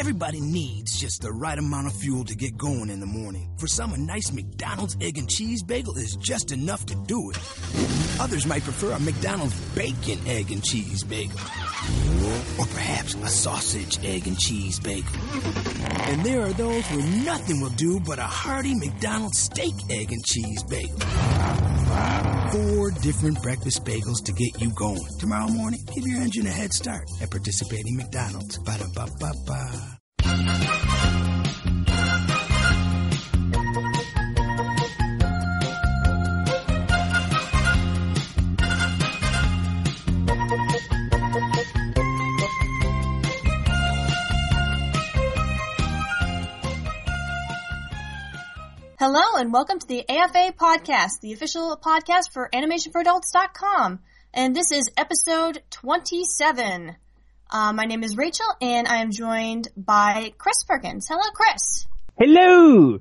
Everybody needs just the right amount of fuel to get going in the morning. For some, a nice McDonald's egg and cheese bagel is just enough to do it. Others might prefer a McDonald's bacon, egg, and cheese bagel. Or perhaps a sausage, egg, and cheese bagel. And there are those where nothing will do but a hearty McDonald's steak, egg, and cheese bagel. Four different breakfast bagels to get you going. Tomorrow morning, give your engine a head start at participating McDonald's. Ba-da-ba-ba-ba. Hello and welcome to the AFA podcast, the official podcast for animationforadults.com. And this is episode 27. Uh, my name is Rachel and I am joined by Chris Perkins. Hello, Chris. Hello.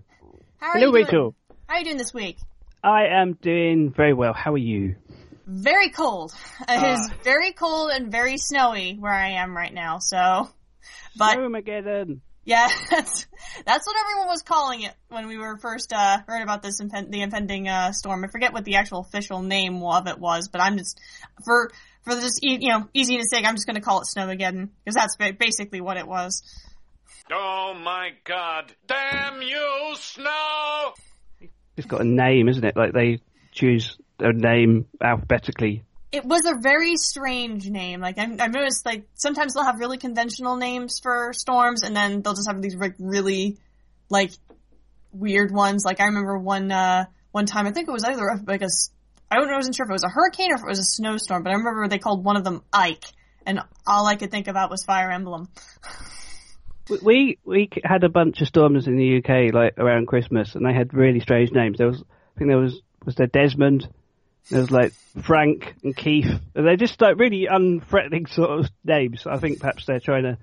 How are Hello, you doing? Rachel. How are you doing this week? I am doing very well. How are you? Very cold. It is Ah. very cold and very snowy where I am right now, so. But Snowmageddon. Yeah, that's that's what everyone was calling it when we were first uh, heard about this impen- the impending uh, storm. I forget what the actual official name of it was, but I'm just for for this e- you know easy to say, I'm just going to call it Snowmageddon because that's ba- basically what it was. Oh my god. Damn you, Snow! It's got a name, isn't it? Like they choose a name alphabetically. It was a very strange name. Like I, I noticed, like sometimes they'll have really conventional names for storms, and then they'll just have these like really like weird ones. Like I remember one uh one time, I think it was either like a I don't know, I wasn't sure if it was a hurricane or if it was a snowstorm, but I remember they called one of them Ike, and all I could think about was Fire Emblem. We- We we had a bunch of storms in the UK like around Christmas, and they had really strange names. There was, I think there was was there Desmond. There was like Frank and Keith. They're just like really unthreatening sort of names. I think perhaps they're trying to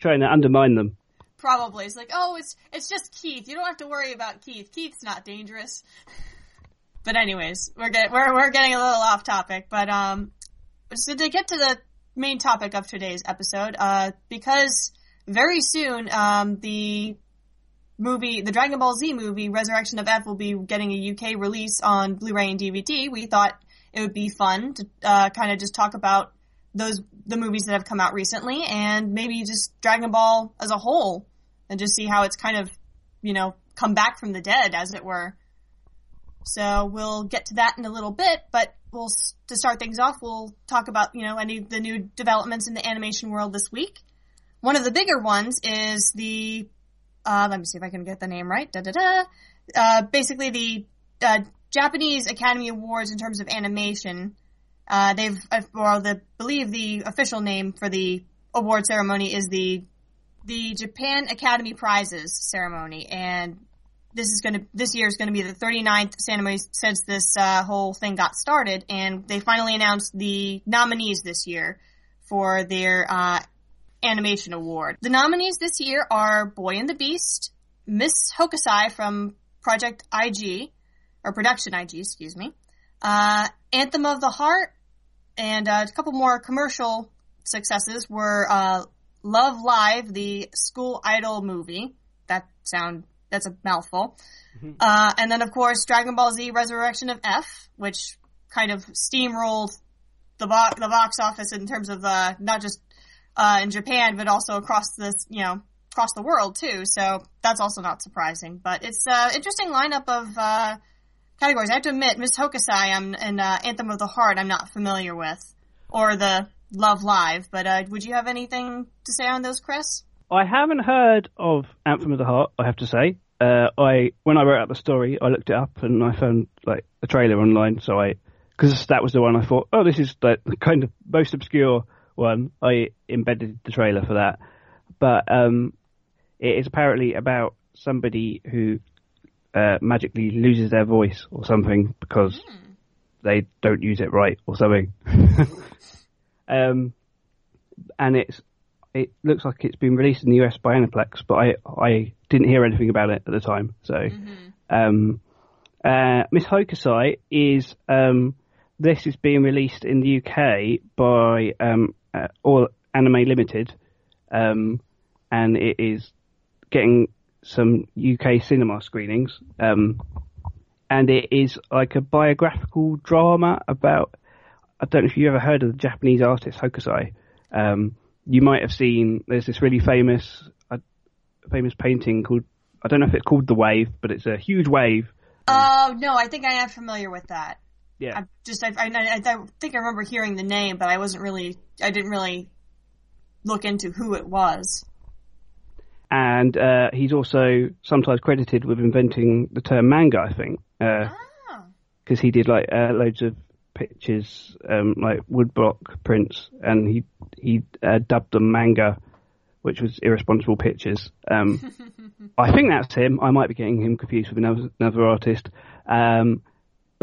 trying to undermine them. Probably it's like, oh, it's it's just Keith. You don't have to worry about Keith. Keith's not dangerous. But anyways, we're get, we're we're getting a little off topic. But um, so to get to the main topic of today's episode, uh, because very soon um the movie, the Dragon Ball Z movie, Resurrection of F, will be getting a UK release on Blu-ray and DVD. We thought it would be fun to uh, kind of just talk about those the movies that have come out recently, and maybe just Dragon Ball as a whole, and just see how it's kind of, you know, come back from the dead, as it were. So we'll get to that in a little bit, but we'll to start things off, we'll talk about you know any the new developments in the animation world this week. One of the bigger ones is the uh, let me see if I can get the name right. Da da da. Uh, basically, the uh, Japanese Academy Awards in terms of animation. Uh, they've, uh, well, the believe the official name for the award ceremony is the the Japan Academy Prizes ceremony, and this is going to this year is going to be the 39th ceremony since this uh, whole thing got started, and they finally announced the nominees this year for their uh, animation award. The nominees this year are Boy and the Beast, Miss Hokusai from Project IG, or Production IG, excuse me, uh, Anthem of the Heart, and uh, a couple more commercial successes were uh, Love Live, the school idol movie. That sound that's a mouthful. Uh, and then of course Dragon Ball Z Resurrection of F, which kind of steamrolled the bo- the box office in terms of uh, not just uh, in Japan but also across this you know across the world too. So that's also not surprising. But it's an interesting lineup of uh, categories. I have to admit, Miss Hokusai I'm, and uh, Anthem of the Heart I'm not familiar with, or the Love Live. But uh, would you have anything to say on those, Chris? I haven't heard of Anthem of the Heart. I have to say. Uh, I when I wrote out the story, I looked it up and I found like a trailer online. So I, because that was the one I thought, oh, this is the kind of most obscure one. I embedded the trailer for that, but um, it is apparently about somebody who uh, magically loses their voice or something because they don't use it right or something. um, and it's it looks like it's been released in the US by Aniplex, but I I didn't hear anything about it at the time. So, um, uh, Miss Hokusai is um, this is being released in the UK by um, uh, All Anime Limited, um, and it is getting some UK cinema screenings. Um, and it is like a biographical drama about. I don't know if you ever heard of the Japanese artist Hokusai. Um, you might have seen. There's this really famous, uh, famous painting called. I don't know if it's called the Wave, but it's a huge wave. Oh no, I think I am familiar with that. Yeah, I just I, I, I think I remember hearing the name, but I wasn't really. I didn't really look into who it was. And uh, he's also sometimes credited with inventing the term manga. I think because Oh. he did like uh, loads of pictures, um, like woodblock prints, and he he uh, dubbed them manga, which was irresponsible pictures. Um, I think that's him. I might be getting him confused with another, another artist. Um,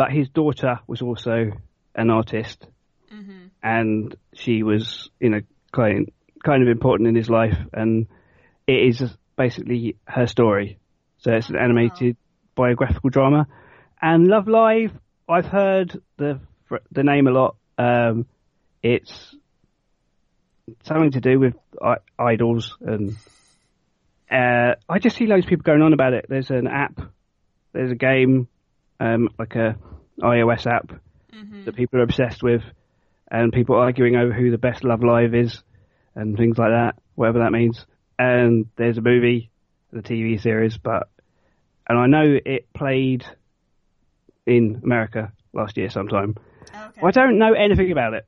but his daughter was also an artist, and she was, you know, kind kind of important in his life, and it is basically her story. So it's an animated biographical drama. And Love Live, I've heard the the name a lot. Um, it's something to do with I- idols, and uh, I just see loads of people going on about it. There's an app, there's a game, um, like a iOS app mm-hmm. that people are obsessed with, and people arguing over who the best Love Live is, and things like that, whatever that means. And there's a movie, the TV series, but and I know it played in America last year sometime. Okay. I don't know anything about it,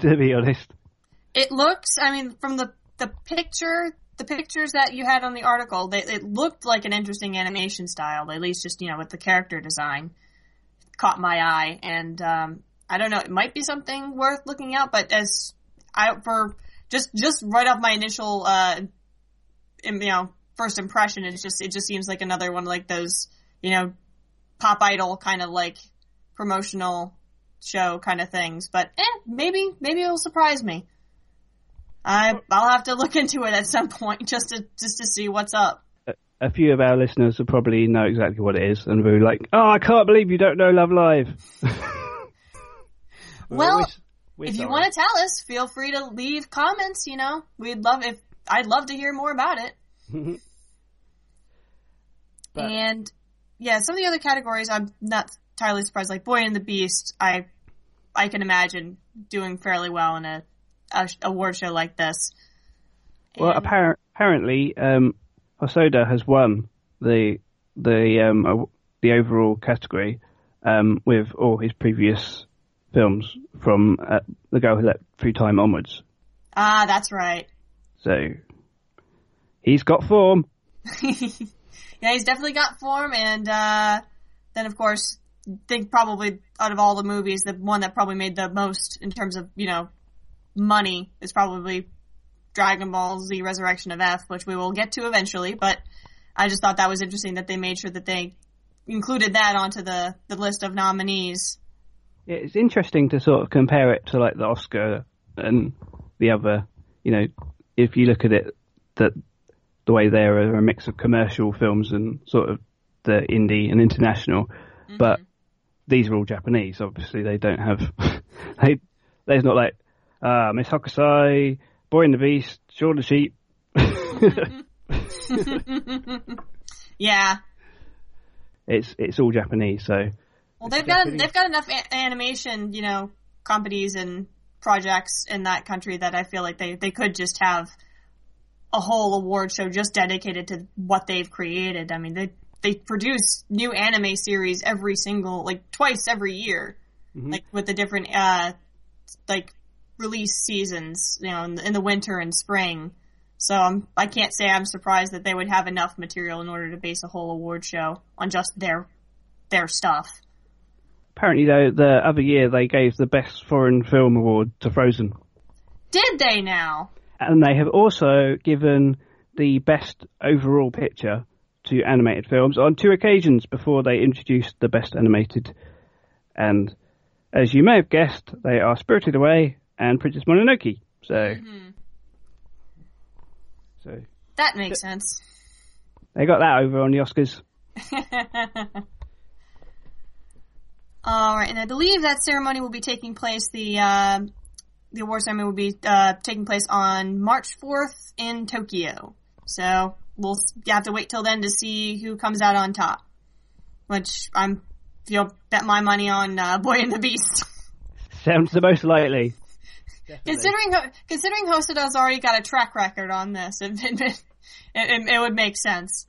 to be honest. It looks. I mean, from the the picture, the pictures that you had on the article, they, it looked like an interesting animation style. At least, just you know, with the character design, caught my eye. And um, I don't know, it might be something worth looking out. But as I for just just right off my initial, uh, you know, first impression, it just it just seems like another one like those, you know, pop idol kind of like promotional show kind of things. But eh, maybe maybe it'll surprise me. I I'll have to look into it at some point just to just to see what's up. A few of our listeners will probably know exactly what it is and will be like, "Oh, I can't believe you don't know Love Live." Well, we're- we're if you want to tell us, feel free to leave comments. You know, we'd love if I'd love to hear more about it. But- and yeah, some of the other categories, I'm not entirely surprised. Like Boy and the Beast, I I can imagine doing fairly well in a, a award show like this. Well, And- appar- apparently, um, Hosoda has won the the um, the overall category um, with all his previous films from uh, The Girl Who Leapt Through Time onwards. ah, that's right. So he's got form. yeah, he's definitely got form, and uh, then of course, I think probably out of all the movies, the one that probably made the most in terms of you know money is probably Dragon Ball Z: Resurrection of F, which we will get to eventually. But I just thought that was interesting that they made sure that they included that onto the the list of nominees. Yeah, It's interesting to sort of compare it to like the Oscar and the other. You know, if you look at it, that the way there are a mix of commercial films and sort of the indie and international, but these are all Japanese. Obviously, they don't have. they there's not like uh, Miss Hokusai, Boy and the Beast, Shaun the Sheep. Yeah. It's it's all Japanese, so Well, they've got they've got enough a- animation, you know, companies and projects in that country that I feel like they they could just have a whole award show just dedicated to what they've created. I mean, they they produce new anime series every single like twice every year, like with the different uh like release seasons, you know, in the, in the winter and spring. So I'm, I can't say I'm surprised that they would have enough material in order to base a whole award show on just their their stuff. apparently though the other year they gave the best foreign film award to Frozen. Did they now? and they have also given the best overall picture to animated films on two occasions before they introduced the best animated. And as you may have guessed, they are Spirited Away and Princess Mononoke. So, so That makes sense. they got that over on the Oscars. All right, and I believe that ceremony will be taking place the uh, the award ceremony will be uh, taking place on March 4th in Tokyo. So we'll you have to wait till then to see who comes out on top. Which I'm you'll bet my money on uh, Boy and the Beast. Sounds the most likely. Considering considering Hosoda's already got a track record on this, it, it, it, it, it would make sense.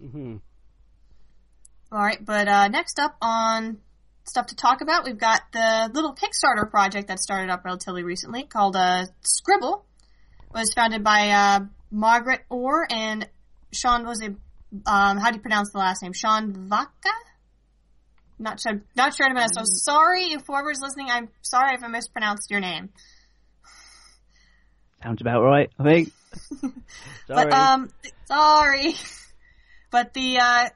hmm All right, but uh, next up on stuff to talk about, we've got the little Kickstarter project that started up relatively recently called uh, Scribble. It was founded by uh, Margaret Orr and Sean was it um, how do you pronounce the last name? Sean Vaca? Not sure. Not sure. About it. So sorry if whoever's listening. I'm sorry if I mispronounced your name. Sounds about right, I think. Sorry. But um, sorry. But the uh,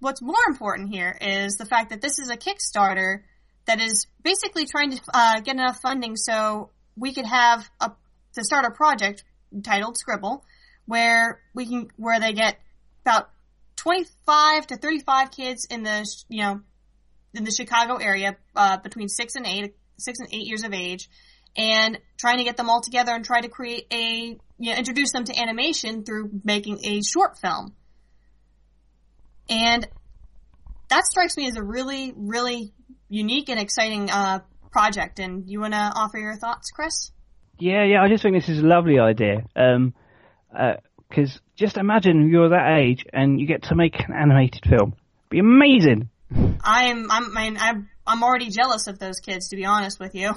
what's more important here is the fact that this is a Kickstarter that is basically trying to uh, get enough funding so we could have a to start a project titled Scribble, where we can where they get about twenty five to thirty five kids in the you know in the Chicago area uh, between six and eight six and eight years of age, and trying to get them all together and try to create a you know introduce them to animation through making a short film. And that strikes me as a really, really unique and exciting uh, project. And you want to offer your thoughts, Chris? Yeah, yeah, I just think this is a lovely idea. Um, because just imagine you're that age and you get to make an animated film. It'd Be amazing. I'm, I'm, I mean, I'm, I'm already jealous of those kids, to be honest with you.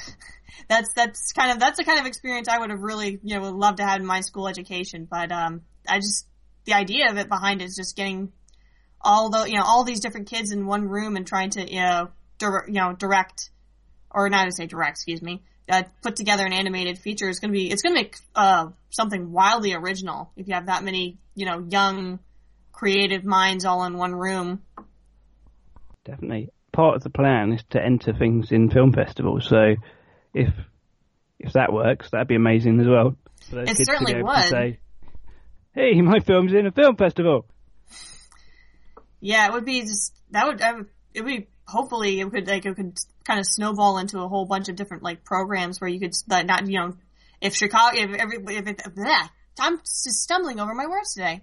that's, that's kind of, that's the kind of experience I would have really, you know, would love to have in my school education. But, um, I just, the idea of it behind it is just getting all the, you know, all these different kids in one room and trying to, you know, dir- you know, direct, or not to say direct, excuse me, uh, put together an animated feature is going to be, it's going to make, uh, something wildly original if you have that many, you know, young, creative minds all in one room. Definitely. Part of the plan is to enter things in film festivals. So if if that works, that'd be amazing as well. For those It kids to certainly able would. To say, hey, my film's in a film festival. Yeah, it would be just that would, it would be hopefully it could like it could kind of snowball into a whole bunch of different like programs where you could that not you know if Chicago if every if it bleh, I'm just stumbling over my words today.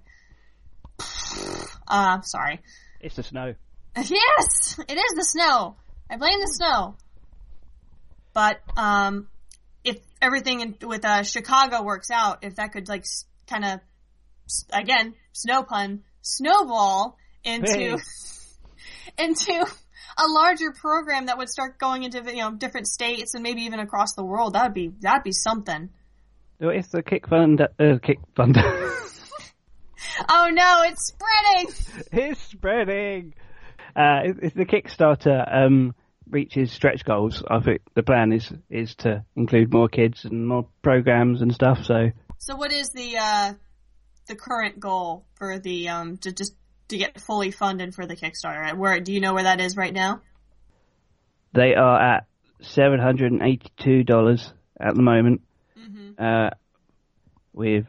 Uh, sorry. It's the snow. Yes, it is the snow. I blame the snow. But um, if everything in, with uh, Chicago works out, if that could like kind of again snow pun snowball into Hey. into a larger program that would start going into you know different states and maybe even across the world, that would be that'd be something. So if the kick fund, uh, kick fund, Oh no, it's spreading. it's spreading. Uh, if the Kickstarter um, reaches stretch goals, I think the plan is is to include more kids and more programs and stuff. So So what is the uh, the current goal for the um to just to get fully funded for the Kickstarter? Where do you know where that is right now? they are at seven hundred and eighty-two dollars at the moment. Uh, with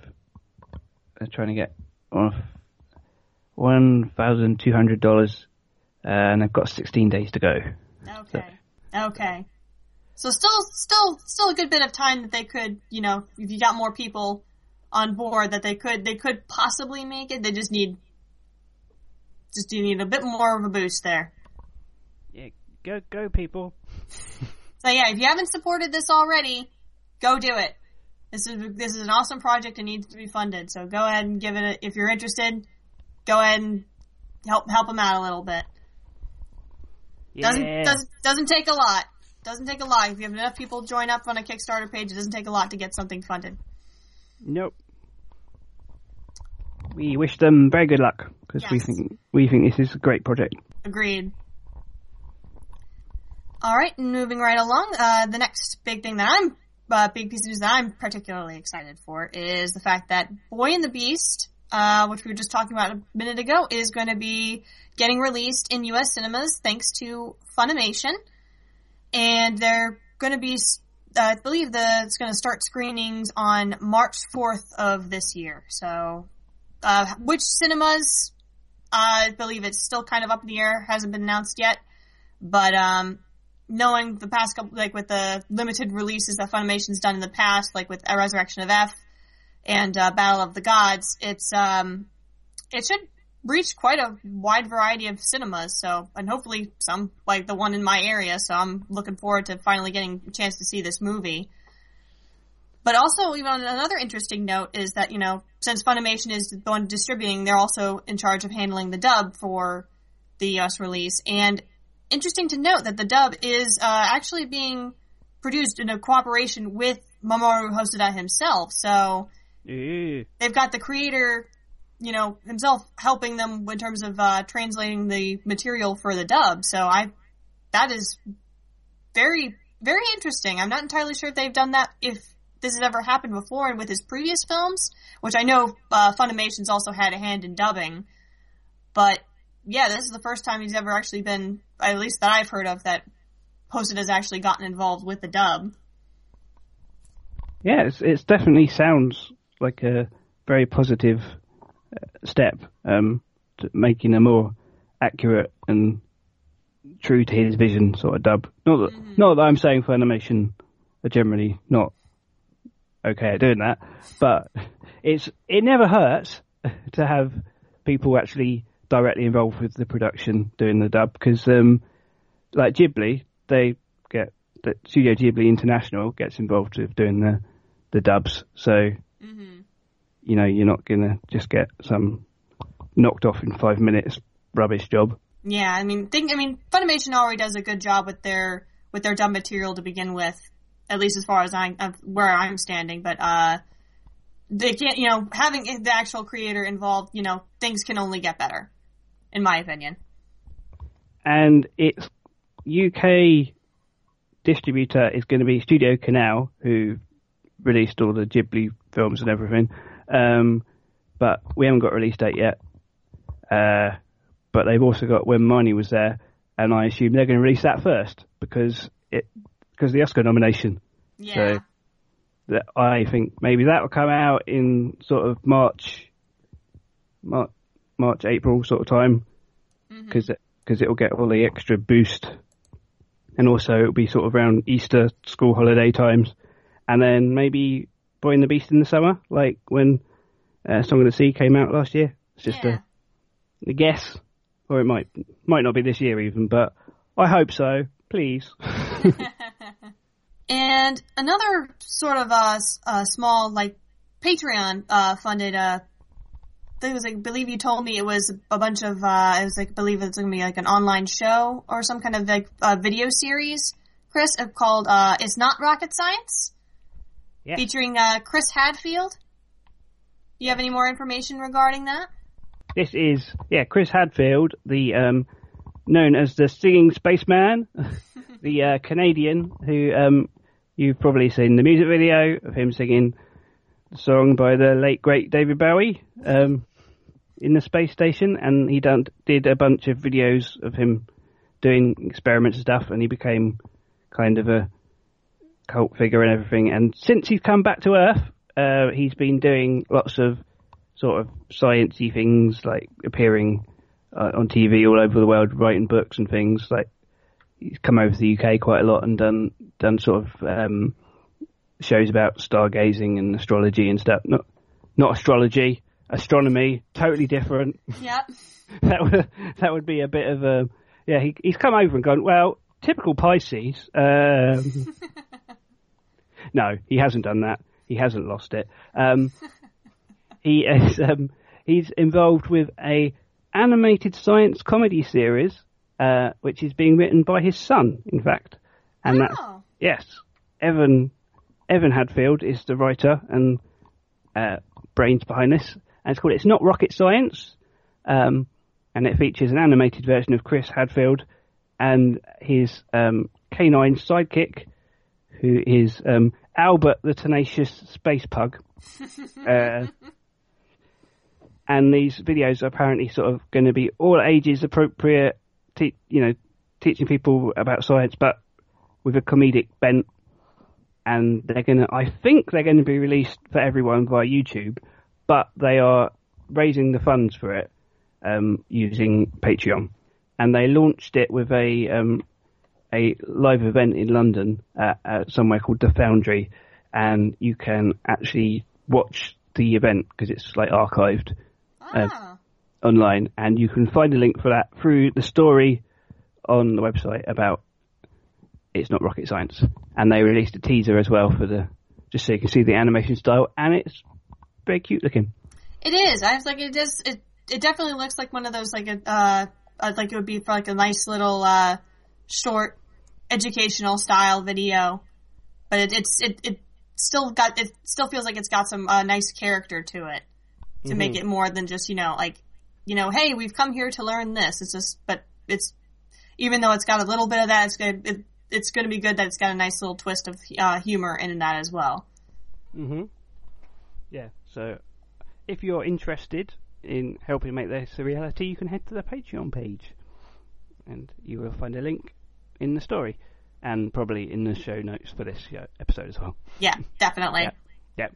they're trying to get one thousand two hundred dollars, uh, and they've got sixteen days to go. Okay. Okay. So still, still, still a good bit of time that they could, you know, if you got more people on board, that they could, they could possibly make it. They just need, just do need a bit more of a boost there. Yeah, go go people. So yeah, if you haven't supported this already, go do it. This is this is an awesome project and needs to be funded. So go ahead and give it. A, if you're interested, go ahead and help help them out a little bit. Doesn't doesn't doesn't take a lot. Doesn't take a lot. If you have enough people join up on a Kickstarter page, it doesn't take a lot to get something funded. Nope. We wish them very good luck because we think we think this is a great project. Agreed. All right, moving right along. Uh, the next big thing that I'm, uh, big piece of news that I'm particularly excited for is the fact that Boy and the Beast, uh, which we were just talking about a minute ago, is going to be getting released in U.S. cinemas thanks to Funimation, and they're going to be, uh, I believe, the it's going to start screenings on March 4th of this year. So, uh, which cinemas? I believe it's still kind of up in the air, hasn't been announced yet. But um, knowing the past couple, like with the limited releases that Funimation's done in the past, like with Resurrection of F and uh, Battle of the Gods, it's um, it should reach quite a wide variety of cinemas. So, and hopefully some like the one in my area. So I'm looking forward to finally getting a chance to see this movie. But also, even another interesting note is that you know since Funimation is the one distributing, they're also in charge of handling the dub for the U.S. release. And interesting to note that the dub is uh, actually being produced in a cooperation with Mamoru Hosoda himself. So Yeah. they've got the creator, you know, himself helping them in terms of uh, translating the material for the dub. So I, that is very, very interesting. I'm not entirely sure if they've done that, if this has ever happened before and with his previous films, which I know uh, Funimation's also had a hand in dubbing. But yeah, this is the first time he's ever actually been, at least that I've heard of, that Hosoda has actually gotten involved with the dub. Yeah, it's, it's definitely sounds like a very positive uh, step, um, to making a more accurate and true to his vision sort of dub. Not that, not that I'm saying Funimation are generally not okay at doing that, but it's it never hurts to have people actually directly involved with the production doing the dub because, um, like Ghibli, they get the Studio Ghibli International gets involved with doing the the dubs, so you know you're not gonna just get some knocked off in five minutes rubbish job. Yeah, I mean, think, I mean, Funimation already does a good job with their with their dub material to begin with, at least as far as I of where I'm standing. But uh, they can't, you know, having the actual creator involved, you know, things can only get better, in my opinion. and its UK distributor is going to be Studio Canal, who released all the Ghibli films and everything. Um, but we haven't got a release date yet. Uh, but they've also got When Marnie Was There, and I assume they're going to release that first because it because the Oscar nomination. Yeah, So that I think maybe that will come out in sort of March, March, March April sort of time, because because it will get all the extra boost, and also it'll be sort of around Easter school holiday times, and then maybe Boy and the Beast in the summer, like when uh, Song of the Sea came out last year. It's just yeah. a, a guess, or it might might not be this year even, but I hope so. Please. And another sort of uh, uh small like Patreon uh funded uh thing was like, I believe you told me it was a bunch of uh it was like I believe it's gonna be like an online show or some kind of like uh, video series, Chris, called uh It's Not Rocket Science. Yeah. Featuring uh Chris Hadfield. Do you have any more information regarding that? This is yeah, Chris Hadfield, the um, known as the singing spaceman, the uh, Canadian who um, you've probably seen the music video of him singing the song by the late great David Bowie um, in the space station, and he done, did a bunch of videos of him doing experiments and stuff, and he became kind of a cult figure and everything. And since he's come back to Earth, uh, he's been doing lots of sort of sciencey things, like appearing uh, on TV all over the world, writing books and things. Like he's come over to the UK quite a lot and done done sort of um, shows about stargazing and astrology and stuff. Not not astrology, astronomy, totally different. Yep. that would that would be a bit of a yeah. He, he's come over and gone well. Typical Pisces. Um, no, he hasn't done that. He hasn't lost it. Um, he is um, he's involved with a animated science comedy series, uh, which is being written by his son, in fact, and that's Oh. yes, Evan Evan Hadfield is the writer and uh, brains behind this, and it's called "It's Not Rocket Science," um, and it features an animated version of Chris Hadfield and his um, canine sidekick, who is um, Albert the Tenacious Space Pug. uh, and these videos are apparently sort of going to be all ages appropriate, te- you know, teaching people about science, but with a comedic bent. And they're going to, I think they're going to be released for everyone via YouTube, but they are raising the funds for it um, using Patreon. And they launched it with a um, a live event in London at, at somewhere called the Foundry, and you can actually watch the event because it's like archived Ah. online, and you can find a link for that through the story on the website about it's not rocket science, and they released a teaser as well for the just so you can see the animation style, and it's very cute looking. It is. I was like, it does. It it definitely looks like one of those like a uh, uh, like it would be for like a nice little uh short educational style video, but it, it's it it still got it still feels like it's got some uh, nice character to it to make it more than just you know like you know hey we've come here to learn this. It's just but it's even though it's got a little bit of that, it's good. It, it's going to be good that it's got a nice little twist of uh, humor in that as well. Mm-hmm. Yeah. So, if you're interested in helping make this a reality, you can head to the Patreon page, and you will find a link in the story, and probably in the show notes for this episode as well. Yeah, definitely. Yeah. Yep.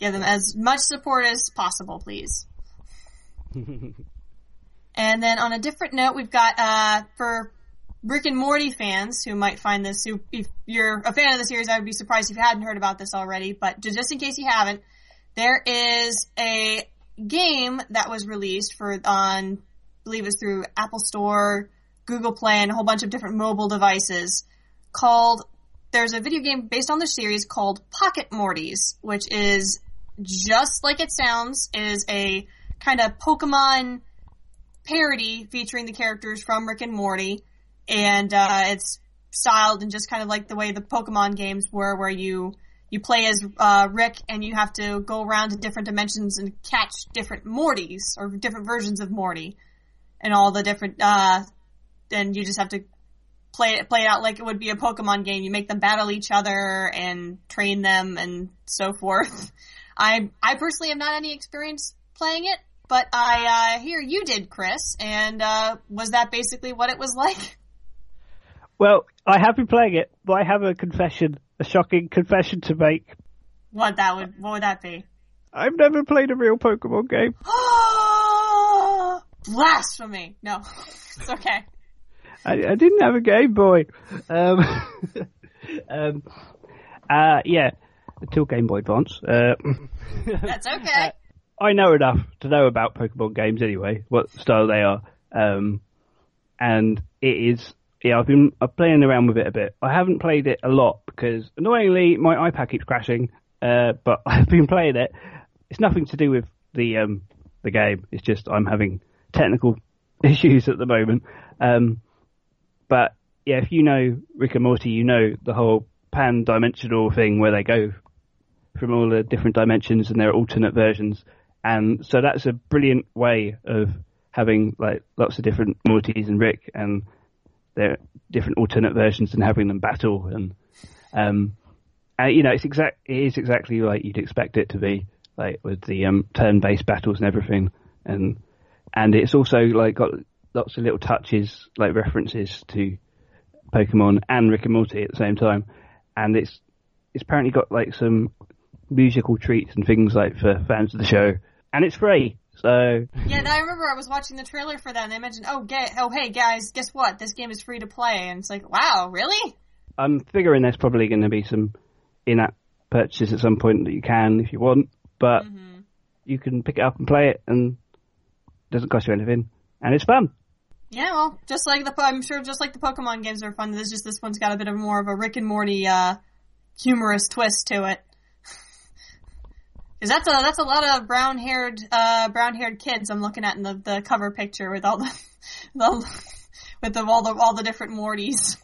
Give them as much support as possible, please. and then on a different note, we've got uh, for Rick and Morty fans who might find this. Who, if you're a fan of the series, I would be surprised if you hadn't heard about this already. But just in case you haven't, there is a game that was released for on, I believe it was through Apple Store, Google Play, and a whole bunch of different mobile devices called. There's a video game based on the series called Pocket Mortys, which is just like it sounds. is a kind of Pokemon parody featuring the characters from Rick and Morty, and uh, it's styled and just kind of like the way the Pokemon games were, where you you play as uh, Rick and you have to go around to different dimensions and catch different Mortys or different versions of Morty, and all the different. Uh, and you just have to play it play it out like it would be a Pokemon game. You make them battle each other and train them and so forth. I I personally have not any experience playing it, but I uh, hear you did, Chris. And uh, was that basically what it was like? Well, I have been playing it, but I have a confession, a shocking confession to make. What that would what would that be? I've never played a real Pokemon game. Blasphemy! No, it's okay. I, I didn't have a Game Boy. Um, um, uh, yeah, until Game Boy Advance. Uh, That's okay. I know enough to know about Pokemon games anyway, what style they are. Um, and it is, yeah, I've been I'm playing around with it a bit. I haven't played it a lot because annoyingly my iPad keeps crashing, uh, but I've been playing it. It's nothing to do with the, um, the game. It's just I'm having technical issues at the moment. Um, but yeah, if you know Rick and Morty, you know the whole pan-dimensional thing where they go from all the different dimensions and their alternate versions. And so that's a brilliant way of having like lots of different Mortys and Rick and their different alternate versions and having them battle and um and you know it's exact it is exactly like you'd expect it to be like with the um turn-based battles and everything and and it's also like got lots of little touches like references to Pokemon and Rick and Morty at the same time and it's it's apparently got like some musical treats and things like for fans of the show and it's free so Yeah, I remember I was watching the trailer for that, and they mentioned, "Oh, get, oh, hey guys, guess what? This game is free to play." And it's like, wow, really? I'm figuring there's probably going to be some in-app purchases at some point that you can if you want, but mm-hmm. you can pick it up and play it, and it doesn't cost you anything, and it's fun. Yeah, well, just like the, I'm sure, just like the Pokemon games are fun. There's just this one's got a bit of more of a Rick and Morty uh, humorous twist to it. Because that's a that's a lot of brown haired uh, brown haired kids I'm looking at in the, the cover picture with all the, the with the, all the all the different Mortys.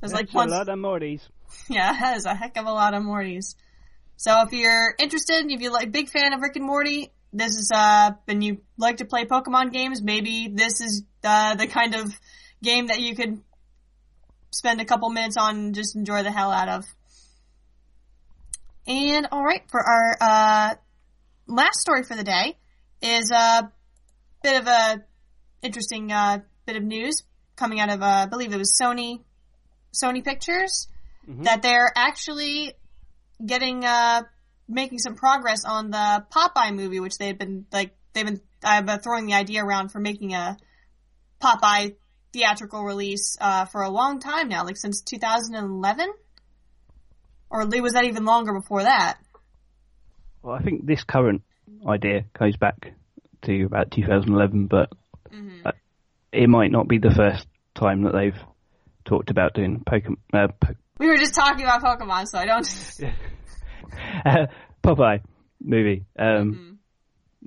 There's like one a lot of Mortys. Yeah, there's a heck of a lot of Mortys. So if you're interested, if you're like big fan of Rick and Morty, this is uh, and you like to play Pokemon games, maybe this is uh, the kind of game that you could spend a couple minutes on and just enjoy the hell out of. And all right, for our uh, last story for the day is a bit of a interesting uh, bit of news coming out of uh, I believe it was Sony Sony Pictures that they're actually getting uh making some progress on the Popeye movie, which they've been like they've been I've been throwing the idea around for making a Popeye theatrical release uh, for a long time now, like since 2011, or was that even longer before that? Well, I think this current idea goes back to about 2011, but Mm-hmm. uh, it might not be the first time that they've talked about doing Pokemon. Uh, po- We were just talking about Pokemon, so I don't. uh, Popeye movie. Um, Mm-hmm.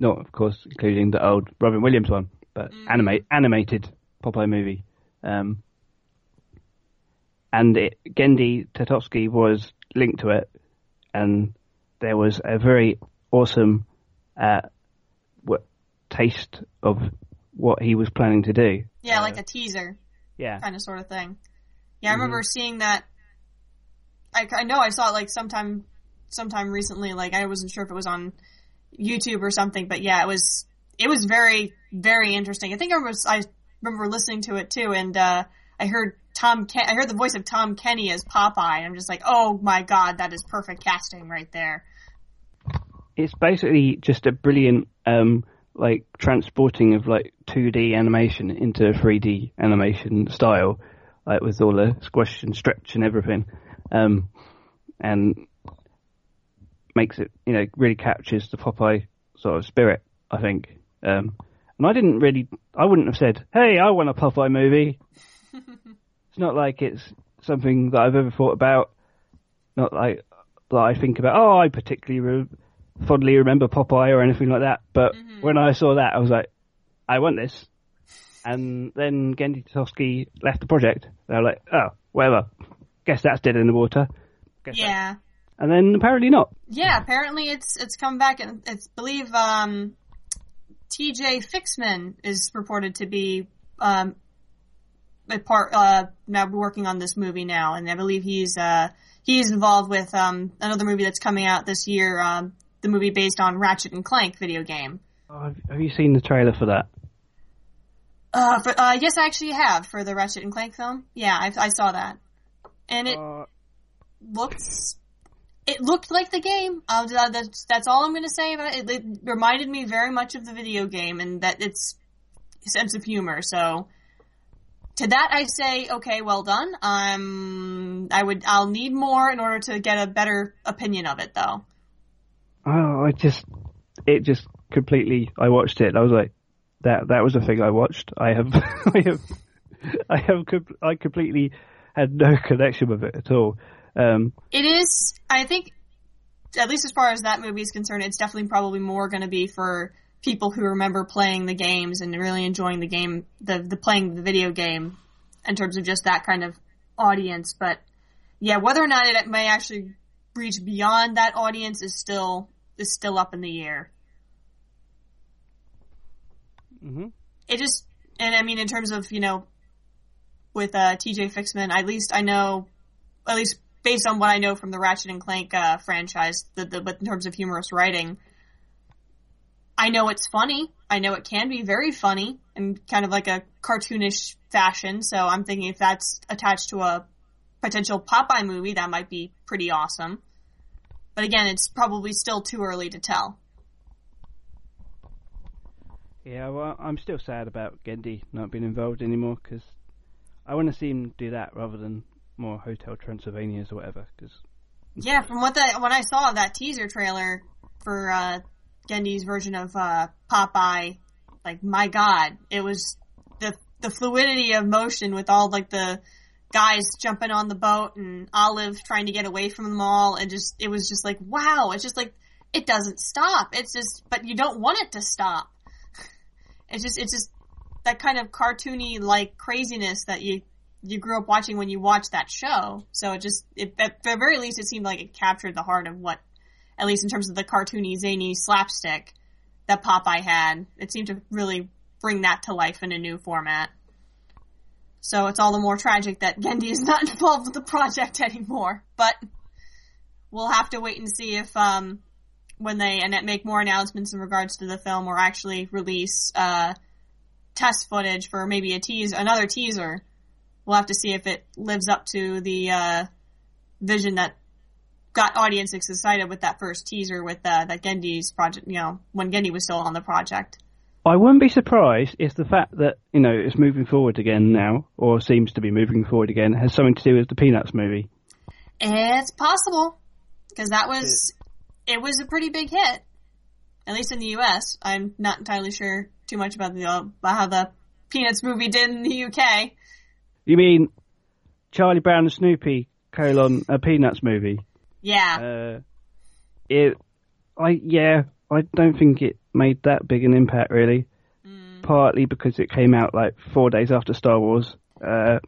Not, of course, including the old Robin Williams one, but Mm. animate animated Popeye movie. Um, and it, Genndy Tartakovsky was linked to it, and there was a very awesome uh, what, taste of what he was planning to do. Yeah, Uh, like a teaser yeah, kind of sort of thing. Yeah, I remember seeing that. I, I know I saw it like sometime, sometime recently. Like I wasn't sure if it was on YouTube or something, but yeah, it was. It was very, very interesting. I think I was. I remember listening to it too, and uh, I heard Tom. Ken- I heard the voice of Tom Kenny as Popeye, and I'm just like, oh my god, that is perfect casting right there. it's basically just a brilliant um like transporting of like 2D animation into 3D animation style, like with all the squash and stretch and everything, um, and makes it you know really captures the Popeye sort of spirit. I think, um, and I didn't really, I wouldn't have said, "Hey, I want a Popeye movie." it's not like it's something that I've ever thought about. Not like that I think about. Oh, I particularly. Re- fondly remember Popeye or anything like that. But when I saw that, I was like, I want this. And then Genndy Tartakovsky left the project. They were like, oh, whatever. Guess that's dead in the water. Guess that- Yeah. And then apparently not. Yeah, apparently it's it's come back and it's believe um TJ Fixman is reported to be um a part uh now working on this movie now and I believe he's uh he's involved with um another movie that's coming out this year um the movie based on Ratchet and Clank video game. Oh, have- you seen the trailer for that? Uh, for, uh yes I actually have for the Ratchet and Clank film. Yeah, I, I saw that. And it Uh, looks it looked like the game. Uh, that's that's all I'm going to say about it. it. It reminded me very much of the video game, and that it's sense of humor. So to that, I say, okay, well done. Um, I would, I'll need more in order to get a better opinion of it, though. oh, I just, it just completely, I watched it. I was like, that, that was the thing I watched. I have, I have, I have, I completely had no connection with it at all. Um, It is, I think, at least as far as that movie is concerned, it's definitely probably more going to be for people who remember playing the games and really enjoying the game, the the playing the video game, in terms of just that kind of audience. But yeah, whether or not it may actually reach beyond that audience is still is still up in the air. mhm. It just, and I mean, in terms of you know, with uh, T.J. Fixman, at least I know, at least based on what I know from the Ratchet and Clank uh, franchise, the, the but in terms of humorous writing, I know it's funny. I know it can be very funny and kind of like a cartoonish fashion. So I'm thinking if that's attached to a potential Popeye movie, that might be pretty awesome. But again, it's probably still too early to tell. Yeah, well, I'm still sad about Genndy not being involved anymore because I want to see him do that rather than more Hotel Transylvanias or whatever. Because Yeah, from what the when I saw that teaser trailer for uh, Genndy's version of uh, Popeye, like my God, it was the the fluidity of motion with all like the guys jumping on the boat and Olive trying to get away from them all, and just it was just like wow, it's just like it doesn't stop. It's just, but you don't want it to stop. It's just it's just that kind of cartoony like craziness that you you grew up watching when you watched that show. So it just, it, at the very least, it seemed like it captured the heart of what, at least in terms of the cartoony, zany slapstick that Popeye had. It seemed to really bring that to life in a new format. So it's all the more tragic that Genndy is not involved with the project anymore. But we'll have to wait and see if, um, when they and make more announcements in regards to the film or actually release, uh, test footage for maybe a tease, another teaser we'll have to see if it lives up to the uh, vision that got audiences excited with that first teaser with uh, that Genndy's project. You know, when Gendy was still on the project. I wouldn't be surprised if the fact that you know it's moving forward again now, or seems to be moving forward again, has something to do with the Peanuts movie. It's possible because that was it was a pretty big hit, at least in the U.S. I'm not entirely sure too much about the uh, about how the Peanuts movie did in the U.K. You mean Charlie Brown and Snoopy colon a Peanuts movie? Yeah, Uh, it, I yeah, I don't think it made that big an impact really. Partly because it came out like four days after Star Wars. Uh,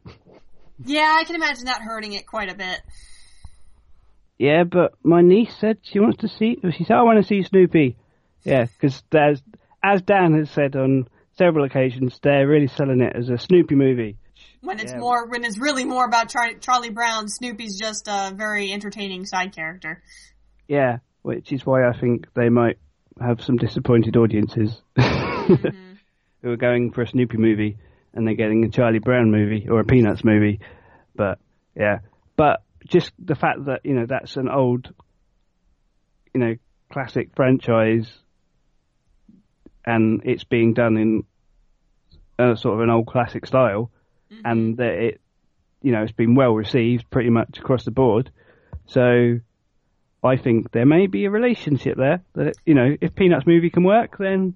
yeah, I can imagine that hurting it quite a bit. yeah, but my niece said she wants to see. She said I want to see Snoopy. Yeah, because as as Dan has said on several occasions, they're really selling it as a Snoopy movie. When it's Yeah. more, when it's really more about Char- Charlie Brown, Snoopy's just a very entertaining side character. Yeah, which is why I think they might have some disappointed audiences mm-hmm. who are going for a Snoopy movie and they're getting a Charlie Brown movie or a Peanuts movie. But yeah, but just the fact that you know that's an old, you know, classic franchise, and it's being done in a sort of an old classic style, and that it, you know, it's been well received pretty much across the board. So I think there may be a relationship there. That you know, if Peanuts movie can work, then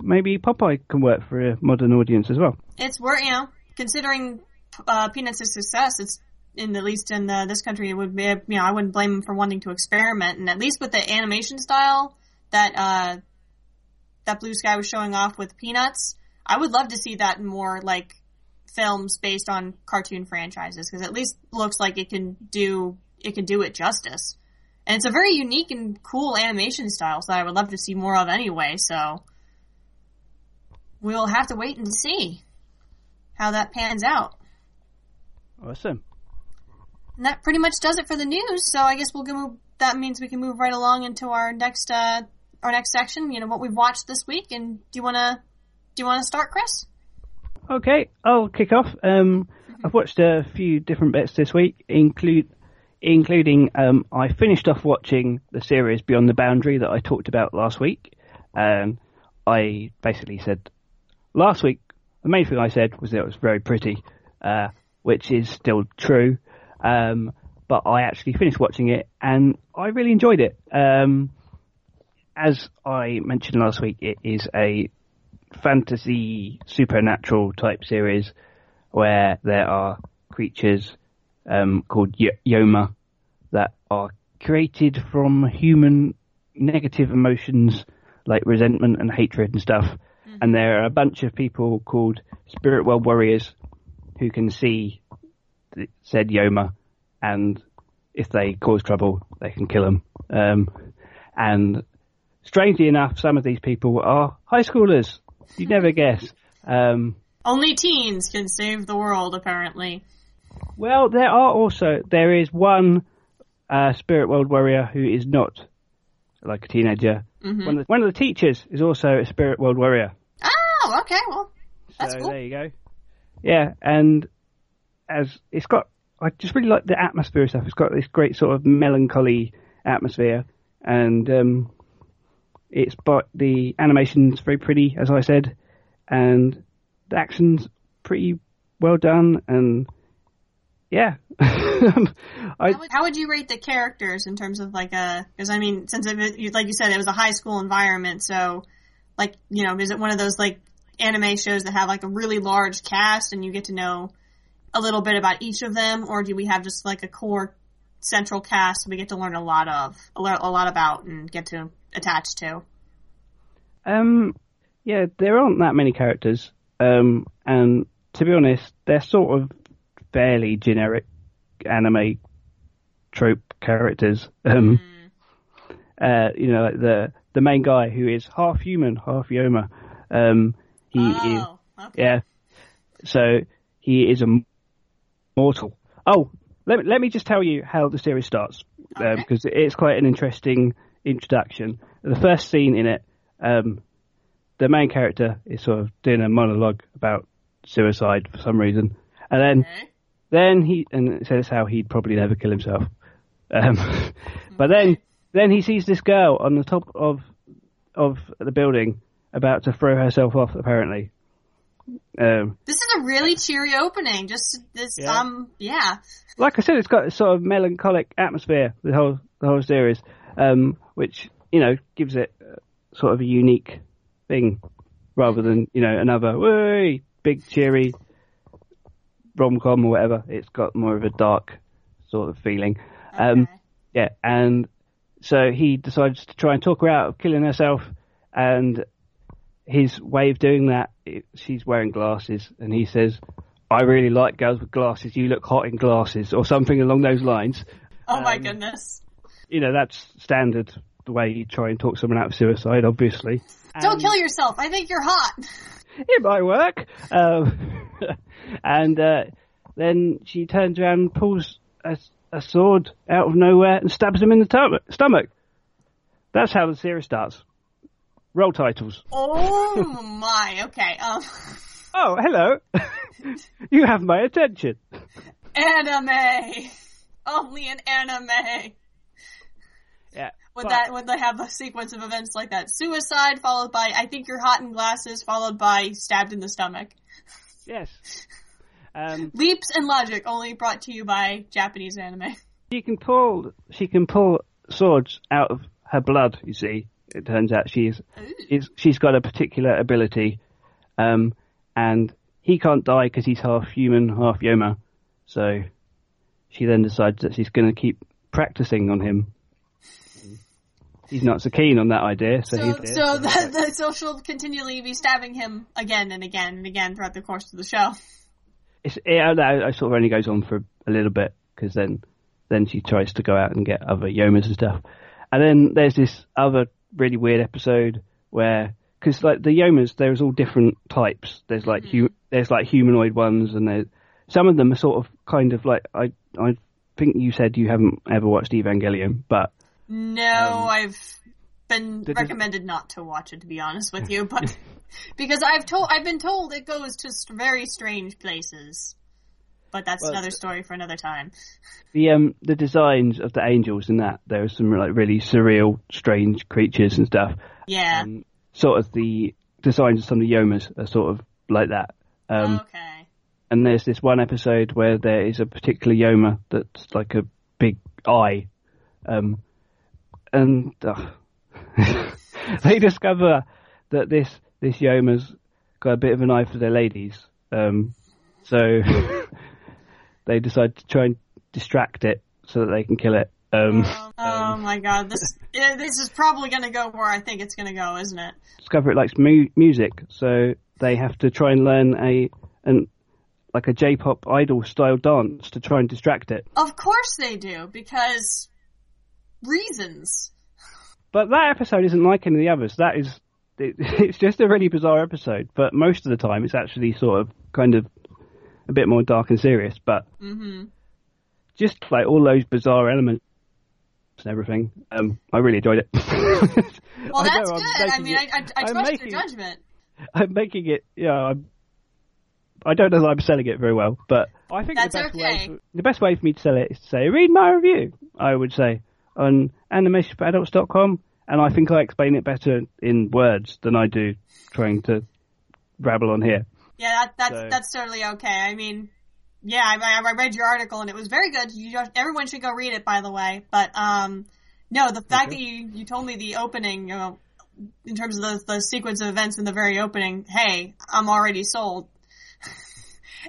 maybe Popeye can work for a modern audience as well. It's worth you know, considering uh, Peanuts' success, it's in at least in uh, this country, it would be you know I wouldn't blame them for wanting to experiment, and at least with the animation style that uh, that Blue Sky was showing off with Peanuts, I would love to see that more like films based on cartoon franchises because at least looks like it can do it can do it justice, and it's a very unique and cool animation style that I would love to see more of anyway. So we'll have to wait and see how that pans out. Awesome. And that pretty much does it for the news. So I guess we'll go move. That means we can move right along into our next uh, our next section. You know what we've watched this week, and do you wanna do you wanna start, Chris? Okay, I'll kick off. Um, I've watched a few different bits this week, include including um, I finished off watching the series Beyond the Boundary that I talked about last week. Um, I basically said last week the main thing I said was that it was very pretty, uh, which is still true. Um, but I actually finished watching it and I really enjoyed it. Um, as I mentioned last week, it is a fantasy supernatural type series where there are creatures um, called y- Yoma that are created from human negative emotions like resentment and hatred and stuff. And there are a bunch of people called Spirit World Warriors who can see said Yoma, and if they cause trouble, they can kill them. Um, and strangely enough, some of these people are high schoolers. You never guess. Um, Only teens can save the world, apparently. well, there are also there is one uh, Spirit World Warrior who is not like a teenager. One, of the, one of the teachers is also a Spirit World Warrior. Oh, okay. Well, that's so cool. there you go. Yeah, and as it's got, I just really like the atmosphere stuff. It's got this great sort of melancholy atmosphere, and um, it's but the animation's very pretty, as I said, and the action's pretty well done, and yeah, I How would, how would you rate the characters in terms of like uh, a? Because I mean, since it, like you said, it was a high school environment, so like you know, is it one of those like anime shows that have like a really large cast and you get to know a little bit about each of them, or do we have just like a core central cast we get to learn a lot of, a lot, a lot about, and get to attach to? Um, yeah, there aren't that many characters, um, and to be honest, they're sort of fairly generic anime trope characters. Um, uh, you know, like the the main guy who is half human, half Yoma. Um, he is oh, okay. yeah. So he is a mortal. Oh, let me, let me just tell you how the series starts Okay. because it's quite an interesting introduction. The first scene in it, um, the main character is sort of doing a monologue about suicide for some reason, and then Okay. then he and it says how he'd probably never kill himself. Um, but then then he sees this girl on the top of of the building, about to throw herself off. Apparently, um, This is a really cheery opening. Just this, Yeah. um, yeah. like I said, it's got a sort of melancholic atmosphere. The whole the whole series, um, which you know gives it uh, sort of a unique thing, rather than you know another way big cheery rom com or whatever. It's got more of a dark sort of feeling. Um, Okay. yeah, and so he decides to try and talk her out of killing herself, and his way of doing that, it, she's wearing glasses, and he says, "I really like girls with glasses. You look hot in glasses," or something along those lines. oh my um, goodness. You know, that's standard the way you try and talk someone out of suicide, obviously. Don't kill yourself. I think you're hot. It might work. Um, and uh, then she turns around and pulls a, a sword out of nowhere and stabs him in the tum- stomach. That's how the series starts. Roll titles. Oh my. Okay. Um, Oh, hello. you have my attention. anime. Only an anime. Yeah. Would but- that would they have a sequence of events like that? Suicide followed by I think you're hot in glasses followed by stabbed in the stomach. Yes. Um, Leaps and logic only brought to you by Japanese anime. she can pull. She can pull swords out of her blood. You see, it turns out she's she's, she's got a particular ability, um, and he can't die because he's half human, half Yoma. So she then decides that she's going to keep practicing on him. He's not so keen on that idea, so, So, so the, the so she'll continually be stabbing him again and again and again throughout the course of the show. it's, it, uh, it, it sort of only goes on for a little bit because then then she tries to go out and get other yomas and stuff. And then there's this other really weird episode where because like the yomas, there's all different types. There's like mm-hmm. hu- there's like humanoid ones, and there's some of them are sort of kind of like I I think you said you haven't ever watched Evangelion, but No, I've been recommended not to watch it to be honest with you, but because I've told I've been told it goes to very strange places. But that's Well, another story for another time. the um the designs of the angels in that there are some like really surreal, strange creatures and stuff. Yeah. Um, sort of the designs of some of the yomas are sort of like that. Um, okay. and there's this one episode where there is a particular Yoma that's like a big eye, um, and uh, they discover that this this Yoma's got a bit of an eye for their ladies, um, so they decide to try and distract it so that they can kill it. Um, Oh my god, this this is probably going to go where I think it's going to go, isn't it? discover it likes mu- music, so they have to try and learn a an like a J-pop idol style dance to try and distract it. Of course they do because reasons. But that episode isn't like any of the others. That is, it, it's just a really bizarre episode. But most of the time, it's actually sort of kind of a bit more dark and serious. But Mhm. just like all those bizarre elements and everything, um, I really enjoyed it. Well, I that's know, I'm good. I mean, it- I, I, I I'm trust making- your judgment. I'm making it. Yeah, I'm. I don't know that I'm selling it very well, but I think That's the best way for, the best way for me to sell it is to say read my review. I would say on animationforadults.com, and I think I explain it better in words than I do trying to rabble on here. Yeah, that, that's So- that's totally okay. I mean, yeah, I, I read your article and it was very good. You just- everyone should go read it, by the way. But um, no, the fact that you you told me the opening, you know, in terms of the the sequence of events in the very opening, hey, I'm already sold.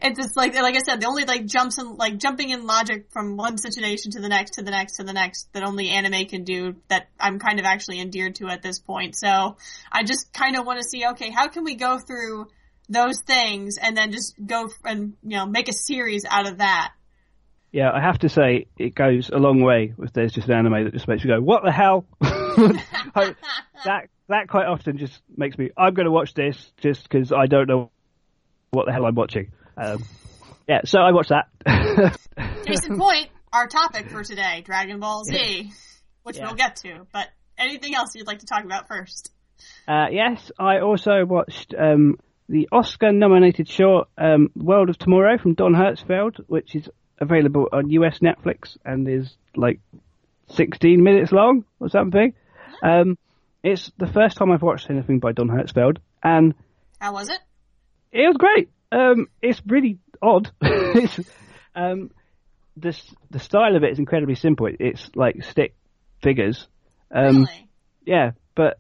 It's just like like I said, the only like jumps in like jumping in logic from one situation to the next to the next to the next that only anime can do that I'm kind of actually endeared to at this point. So I just kind of want to see okay, how can we go through those things and then just go and you know make a series out of that. Yeah, I have to say it goes a long way if there's just an anime that just makes you go, "What the hell?" That that quite often just makes me. I'm going to watch this just because I don't know what the hell I'm watching. Um, yeah, so I watched that. Case in point, our topic for today, Dragon Ball Z, which Yeah. we'll get to. But anything else you'd like to talk about first? Uh, yes, I also watched um, the Oscar-nominated short um, "World of Tomorrow" from Don Hertzfeldt, which is available on US Netflix and is like 16 minutes long or something. Um, it's the first time I've watched anything by Don Hertzfeldt, and How was it? it was great. Um, it's really odd. it's, um, this the style of it is incredibly simple. It, it's like stick figures. Um, really? Yeah, but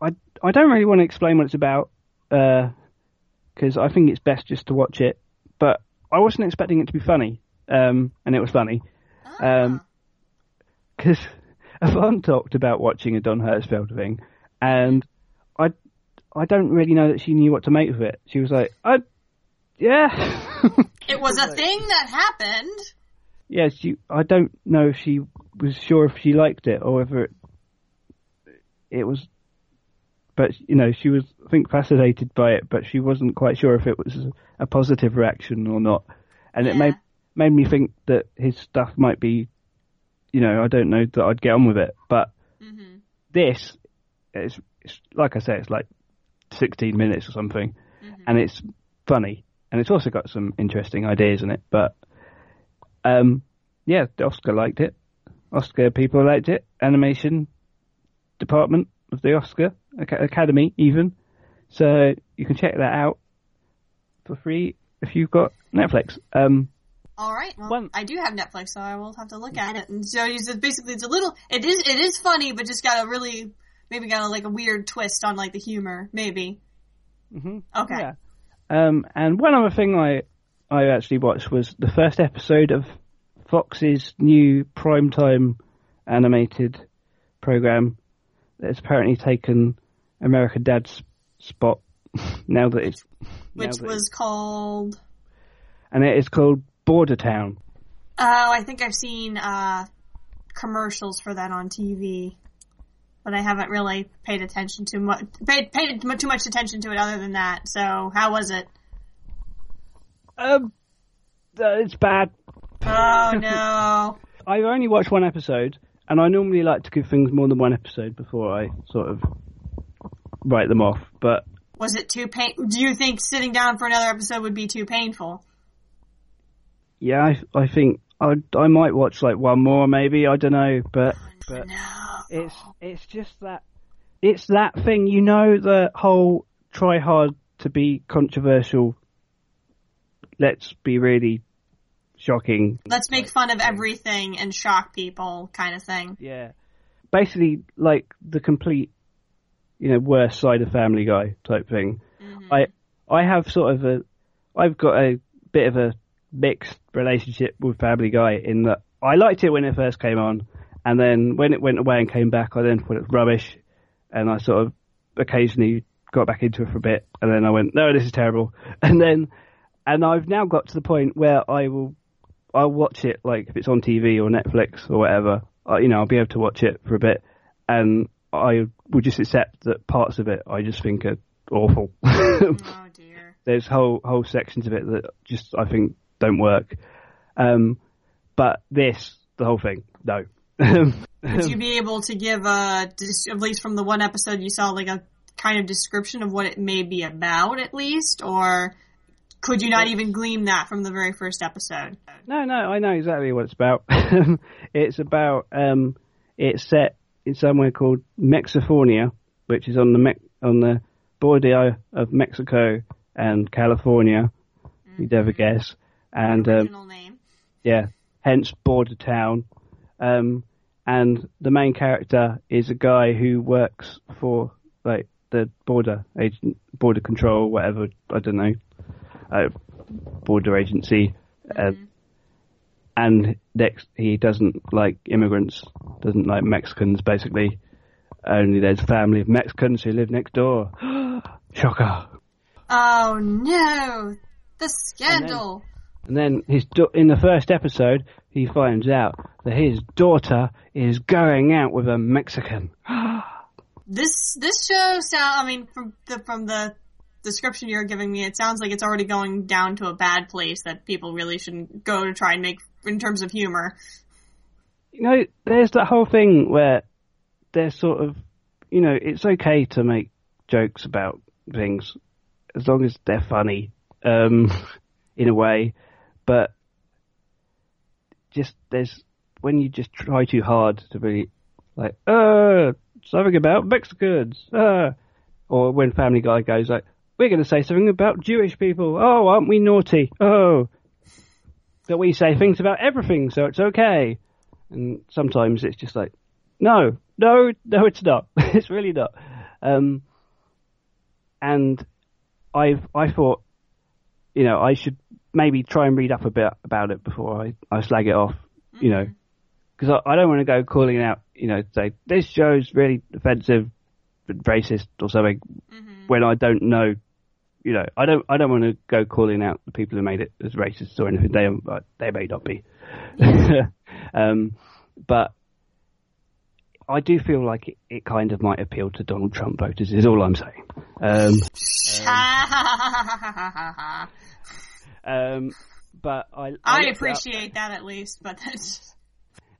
I I don't really want to explain what it's about because I think it's best just to watch it. But I wasn't expecting it to be funny, um, and it was funny Ah. um, because Yvonne talked about watching a Don Hertzfeldt thing, and I I don't really know that she knew what to make of it. She was like, I yeah. it was a thing that happened. yeah, she. I don't know if she was sure if she liked it or whether it, it was. But you know, she was I think fascinated by it, but she wasn't quite sure if it was a positive reaction or not, and it Yeah. made made me think that his stuff might be, you know, I don't know that I'd get on with it, but hmm this is it's, like I say, it's like 16 minutes or something, Mm-hmm. and it's funny, and it's also got some interesting ideas in it. But um, yeah, Oscar liked it. Oscar people liked it. Animation department of the Oscar Academy, even. So you can check that out for free if you've got Netflix. Um, All right. Well, One- I do have Netflix, so I will have to look at it. And so it's basically, it's a little. It is. It is funny, but just got a really maybe got a like a weird twist on like the humor. Maybe. Mhm. Okay. Yeah. Um, and one other thing I I actually watched was the first episode of Fox's new primetime animated program that's apparently taken American Dad's spot now that it's Which that was called. and it is called Border Town. Oh, I think I've seen uh, commercials for that on TV, but I haven't really paid attention to much paid paid too much attention to it other than that. So how was it? Um, uh, it's bad. Oh no. I've only watched one episode, and I normally like to give things more than one episode before I sort of write them off. But Was it too pain? Do you think sitting down for another episode would be too painful? Yeah, I, I think I I might watch like one more, maybe I don't know, but but No. It's it's just that it's that thing, you know, the whole try hard to be controversial. Let's be really shocking. Let's make fun of everything and shock people, kind of thing. Yeah, basically like the complete, you know, worst side of Family Guy type thing. Mm-hmm. I I have sort of a I've got a bit of a mixed relationship with Family Guy in that I liked it when it first came on, and then when it went away and came back, I then thought it was rubbish, and I sort of occasionally got back into it for a bit, and then I went, no, this is terrible, and then and I've now got to the point where I will I'll watch it like if it's on TV or Netflix or whatever, I, you know, I'll be able to watch it for a bit, and I will just accept that parts of it I just think are awful. Oh dear. There's whole whole sections of it that just I think don't work. Um, but this, the whole thing, no. Would you be able to give a, at least from the one episode you saw, like a kind of description of what it may be about, at least, or could you not even glean that from the very first episode? No, no, I know exactly what it's about. it's about um, it's set in somewhere called Mexifornia, which is on the Me- on the border of Mexico and California. You'd never guess. And um, name. yeah, hence border town. Um, and the main character is a guy who works for like the border agent, border control, whatever. I don't know, uh, border agency. Uh, and next, he doesn't like immigrants, doesn't like Mexicans, basically. Only there's a family of Mexicans who live next door. Shocker. Oh no! The scandal! And then his da- in the first episode, he finds out that his daughter is going out with a Mexican. This this show sound. I mean, from the from the description you're giving me, it sounds like it's already going down to a bad place that people really shouldn't go to try and make in terms of humor. You know, there's that whole thing where there's sort of, you know, it's okay to make jokes about things as long as they're funny, um, in a way, but just there's when you just try too hard to be like, uh, something about Mexicans, uh, or when Family Guy goes like, we're going to say something about Jewish people. Oh, aren't we naughty? Oh, that we say things about everything, so it's okay. And sometimes it's just like, no, no, no, it's not. it's really not. Um, and I've I thought, you know, I should maybe try and read up a bit about it before I, I slag it off, you know, because I, I don't want to go calling out, you know, say this show's really offensive, racist or something when I don't know, you know, I don't I don't want to go calling out the people who made it as racist or anything. They uh, they may not be, um, but I do feel like it, it kind of might appeal to Donald Trump voters. Is all I'm saying. Um, um, but I I up appreciate that at least, but that's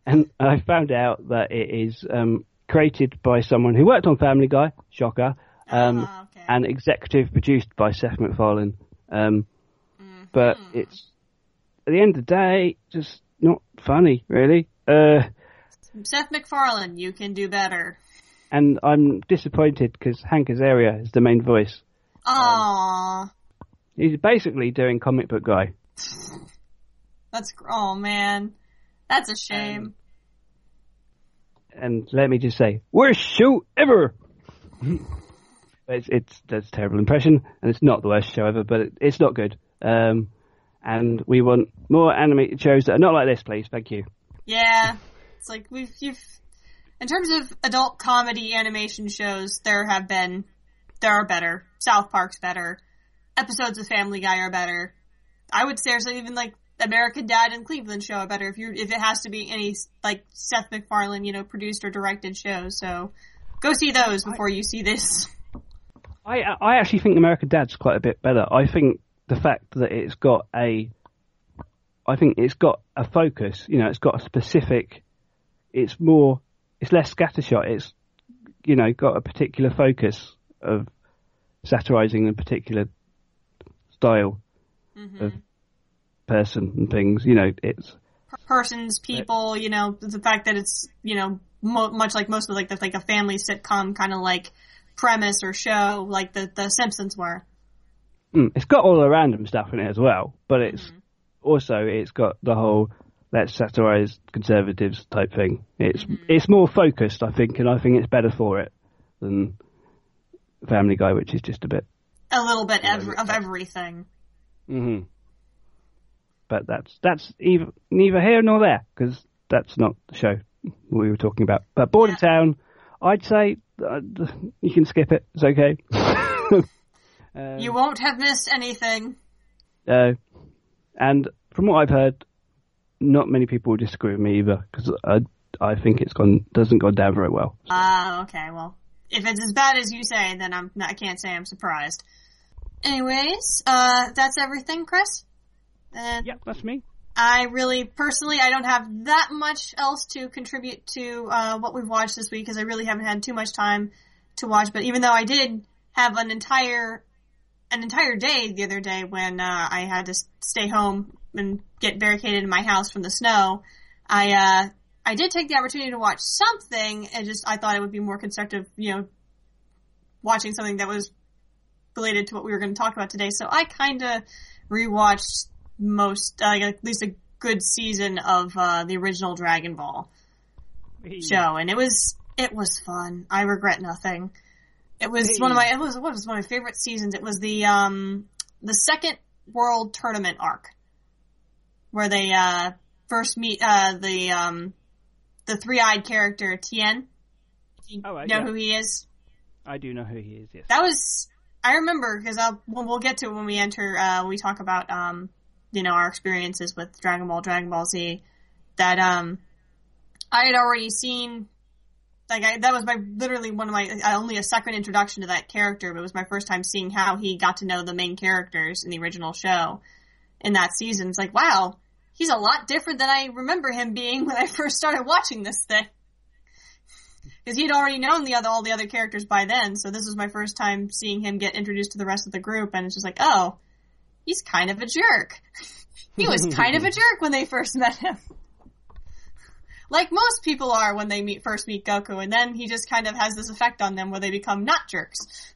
and I found out that it is um, created by someone who worked on Family Guy, shocker, um, Ah, okay. and executive produced by Seth MacFarlane. Um, But Mm-hmm. it's at the end of the day, just not funny, really. Uh, Seth MacFarlane, you can do better. and I'm disappointed because Hank Azaria is the main voice. Aww. He's basically doing comic book guy. That's, oh man. That's a shame. and let me just say, worst show ever. it's it's that's a terrible impression, and it's not the worst show ever, but it, it's not good. Um, and we want more animated shows that are not like this, please. Thank you. yeah. It's like we've, you've, in terms of adult comedy animation shows, there have been, there are better. South Park's better. Episodes of Family Guy are better. I would seriously even like American Dad and Cleveland Show are better if you if it has to be any like Seth MacFarlane, you know, produced or directed shows. So go see those before you see this. I I actually think American Dad's quite a bit better. I think the fact that it's got a, I think it's got a focus. You know, it's got a specific. It's more. It's less scattershot. It's, you know, got a particular focus of satirizing a particular style mm-hmm. of person and things. You know, it's persons, people, you know, the fact that it's, you know, mo- much like most of like the, like a family sitcom kind of like premise or show, like the, the Simpsons were. mm, it's got all the random stuff in it as well, but it's mm-hmm. also it's got the whole let's satirize conservatives type thing. It's mm-hmm. it's more focused, I think, and I think it's better for it than Family Guy, which is just a bit. A little bit ev- of everything. hmm But that's that's either neither here nor there because that's not the show we were talking about. But Border Town, I'd say uh, you can skip it. It's okay. you won't have missed anything. Uh, and from what I've heard, not many people disagree with me either because I I think it's gone doesn't go down very well. Ah, okay, well, if it's as bad as you say, then I'm, I can't say I'm surprised. Anyways, uh, that's everything, Chris? And Yep, that's me. I really, personally, I don't have that much else to contribute to uh, what we've watched this week because I really haven't had too much time to watch. But even though I did have an entire an entire day the other day when uh, I had to stay home and get barricaded in my house from the snow, I uh, I did take the opportunity to watch something, and just I thought it would be more constructive, you know, watching something that was related to what we were going to talk about today. So I kind of rewatched most, uh, at least a good season of uh, the original Dragon Ball show, and it was it was fun. I regret nothing. It was one of my it was what was one of my favorite seasons. It was the um the second World Tournament arc, where they uh first meet uh the um the three eyed character Tien. You Oh, right, know yeah. who he is? I do know who he is. Yes. That was I remember because I'll we'll, get to it when we enter uh we talk about um you know our experiences with Dragon Ball Dragon Ball Z that um I had already seen like I, that was my literally one of my uh, only a second introduction to that character but it was my first time seeing how he got to know the main characters in the original show in that season. It's like wow he's a lot different than I remember him being when I first started watching this thing because he had already known the other all the other characters by then. So this was my first time seeing him get introduced to the rest of the group, and it's just like, oh, he's kind of a jerk. he was kind of a jerk when they first met him. like most people are when they meet first meet Goku, and then he just kind of has this effect on them where they become not jerks.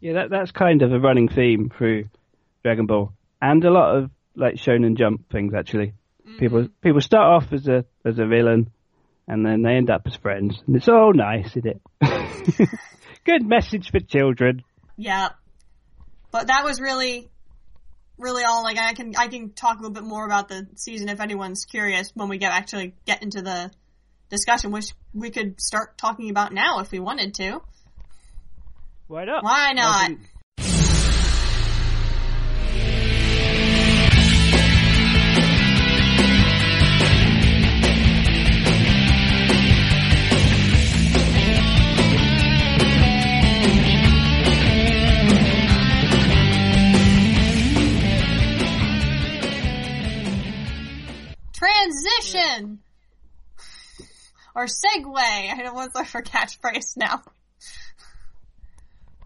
Yeah, that that's kind of a running theme through Dragon Ball, and a lot of like Shonen Jump things actually. People mm-hmm. people start off as a as a villain, and then they end up as friends, and it's all nice, isn't it? Good message for children. Yeah. But that was really, really all. Like I can, I can talk a little bit more about the season if anyone's curious when we get actually get into the discussion, which we could start talking about now if we wanted to. Why not? Why not? Transition or segue. I don't know what's our catchphrase now.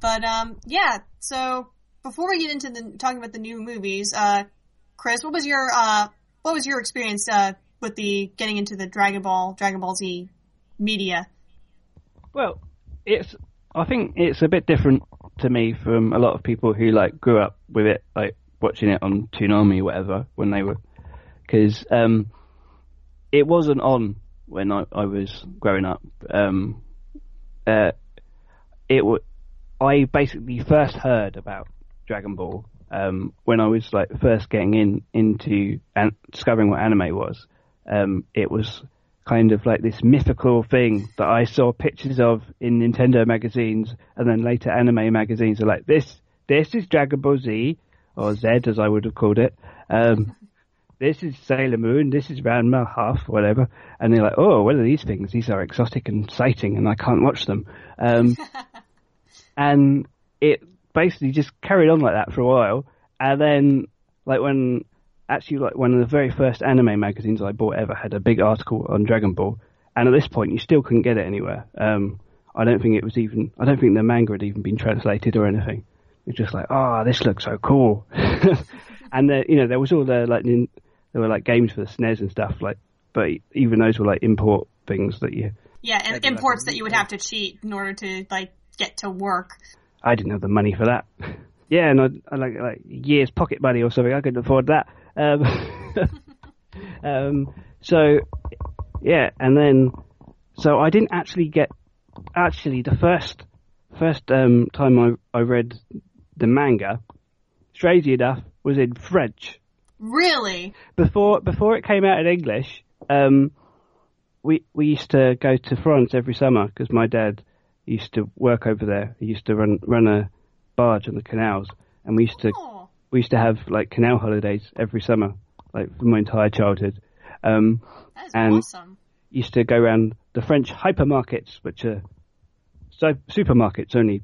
But um, yeah. So before we get into the talking about the new movies, uh, Chris, what was your uh, what was your experience uh, with the getting into the Dragon Ball Dragon Ball Z media? Well, it's. I think it's a bit different to me from a lot of people who like grew up with it, like watching it on Toonami or whatever when they were, because um, it wasn't on when I, I was growing up. Um, uh, it w- I basically first heard about Dragon Ball um, when I was like first getting in into and discovering what anime was. Um, it was kind of like this mythical thing that I saw pictures of in Nintendo magazines, and then later anime magazines are like this. This is Dragon Ball Z or Z, as I would have called it. Um, this is Sailor Moon. This is Ranma Half, whatever. And they're like, oh, what are these things? These are exotic and exciting, and I can't watch them. Um, and it basically just carried on like that for a while. And then, like when actually, like one of the very first anime magazines I bought ever had a big article on Dragon Ball. And at this point, you still couldn't get it anywhere. Um, I don't think it was even. I don't think the manga had even been translated or anything. It's just like, oh, this looks so cool. and the, you know, there was all the like, there were like games for the SNES and stuff. Like, but even those were like import things that you. Yeah, and Maybe like imports that you would have to cheat in order to like get to work. I didn't have the money for that. Yeah, and I, I like like years pocket money or something. I couldn't afford that. Um, um, so yeah, and then so I didn't actually get actually the first first um, time I I read the manga. Strangely enough, was in French Really? before before it came out in English, um, we we used to go to France every summer because my dad used to work over there. He used to run run a barge on the canals, and we used to Oh, we used to have like canal holidays every summer, like for my entire childhood. Um, And- awesome. used to go around the French hypermarkets, which are so supermarkets only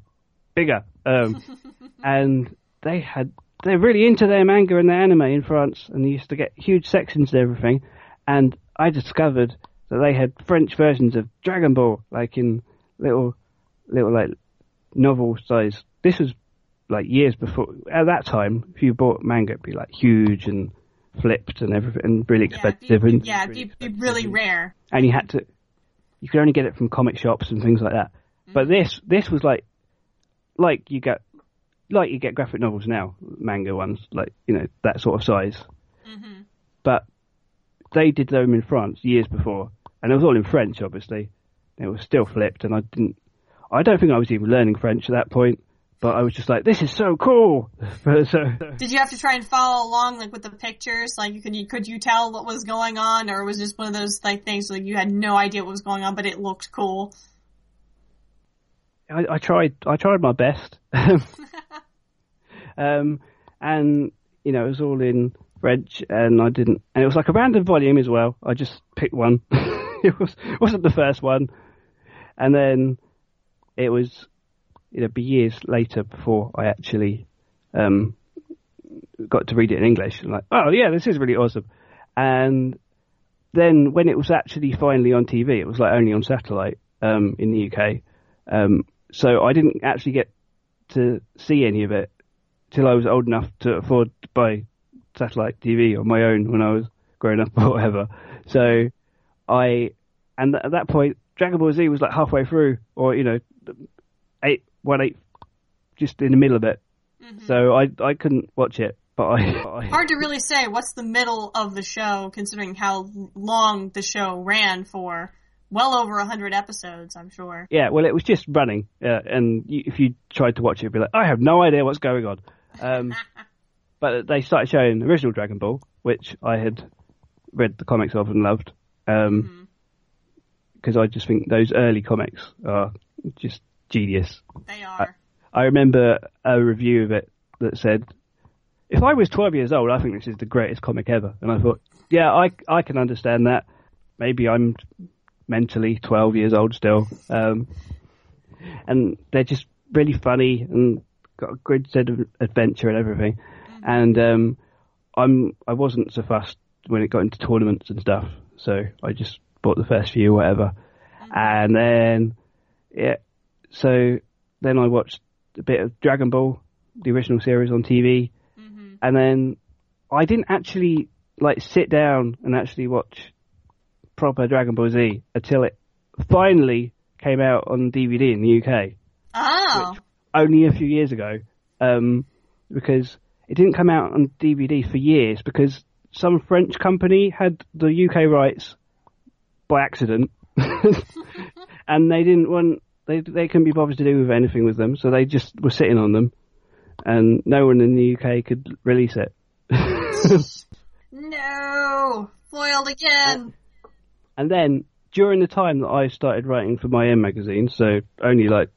bigger, um, and they had they're really into their manga and their anime in France, and they used to get huge sections of everything. And I discovered that they had French versions of Dragon Ball, like in little little like novel size. This was like years before. At that time, if you bought manga, it'd be like huge and flipped and everything, and really Yeah, expensive. be, and yeah, be really rare. and you had to you could only get it from comic shops and things like that. But this this was like like you get like you get graphic novels now, manga ones, like you know that sort of size. Mm-hmm. But they did them in France years before, and it was all in French, obviously. It was still flipped, and I didn't. I don't think I was even learning French at that point. But I was just like, "This is so cool!" So Did you have to try and follow along, like with the pictures? Like, could you could you tell what was going on, or was it just one of those like things like you had no idea what was going on, but it looked cool? I, I tried. I tried my best. um, and you know, it was all in French, and I didn't. And it was like a random volume as well. I just picked one. it was wasn't the first one, and then it was. It'd be years later before I actually um, got to read it in English. And like, oh yeah, this is really awesome. And then when it was actually finally on TV, it was like only on satellite um, in the UK. Um, so I didn't actually get to see any of it till I was old enough to afford to buy satellite TV on my own when I was growing up or whatever. So I and at that point, Dragon Ball Z was like halfway through, or you know, eight one eight, just in the middle of it. Mm-hmm. So I I couldn't watch it, but I, I Hard to really say what's the middle of the show, considering how long the show ran for. Well over a hundred episodes, I'm sure. yeah, well, it was just running, uh, and you, if you tried to watch it, you'd be like, I have no idea what's going on. Um, but they started showing the original Dragon Ball, which I had read the comics of and loved, Mm-hmm. because I just think those early comics are just genius. They are. I remember a review of it that said, "If I was 12 years old, I think this is the greatest comic ever." And I thought, "Yeah, I I can understand that. Maybe I'm mentally 12 years old still." Um, and they're just really funny and got a good set of adventure and everything. And um, I'm I wasn't so fussed when it got into tournaments and stuff, so I just bought the first few, whatever. And then, yeah, so then I watched a bit of Dragon Ball, the original series on TV, and then I didn't actually like sit down and actually watch proper Dragon Ball Z until it finally came out on DVD in the UK Oh. only a few years ago, um, because it didn't come out on DVD for years because some French company had the UK rights by accident, and they didn't want they they couldn't be bothered to do with anything with them, so they just were sitting on them, and no one in the UK could release it. No! Foiled again! And then during the time that I started writing for MyM magazine, so only like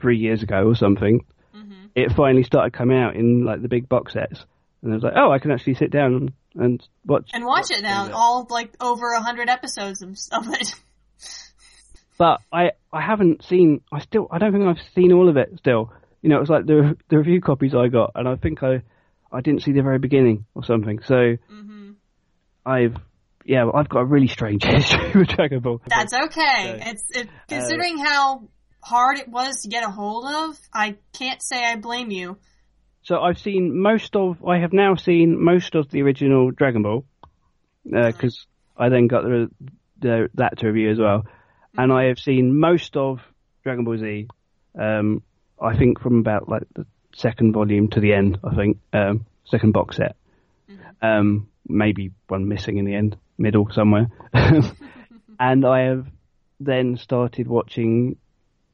three years ago or something, mm-hmm. it finally started coming out in like the big box sets, and I was like, oh, I can actually sit down and, watch. And watch it now, all like over a hundred episodes of, it. But I I haven't seen. I still I don't think I've seen all of it. Still, you know, it was like the the review copies I got, and I think I I didn't see the very beginning or something. So mm-hmm. I've yeah, I've got a really strange history with Dragon Ball. That's okay. It's it, considering how hard it was to get a hold of. I can't say I blame you. So I've seen most of. I have now seen most of the original Dragon Ball because I then got the, the that to review as well, and I have seen most of Dragon Ball Z. Um, I think from about like the second volume to the end. I think um, second box set. Um, maybe one missing in the end, middle somewhere. and I have then started watching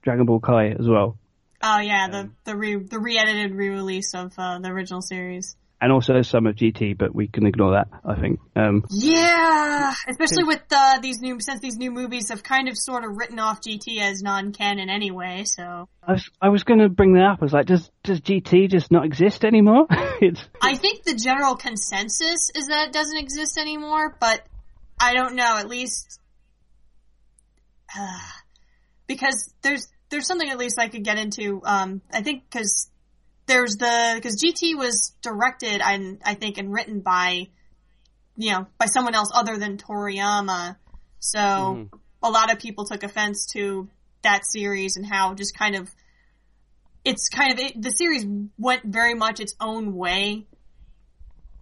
Dragon Ball Kai as well. Oh yeah, the the re the re-edited re-release of uh, the original series. And also some of GT, but we can ignore that. I think. Um, Yeah, especially with uh, these new since these new movies have kind of sort of written off GT as non-canon anyway. So I was I was going to bring that up. I was like, does does GT just not exist anymore? it's I think the general consensus is that it doesn't exist anymore, but I don't know. At least because there's there's something at least I could get into. Um, I think because there's the because GT was directed and I think and written by you know by someone else other than Toriyama, so a lot of people took offense to that series and how just kind of it's kind of it, the series went very much its own way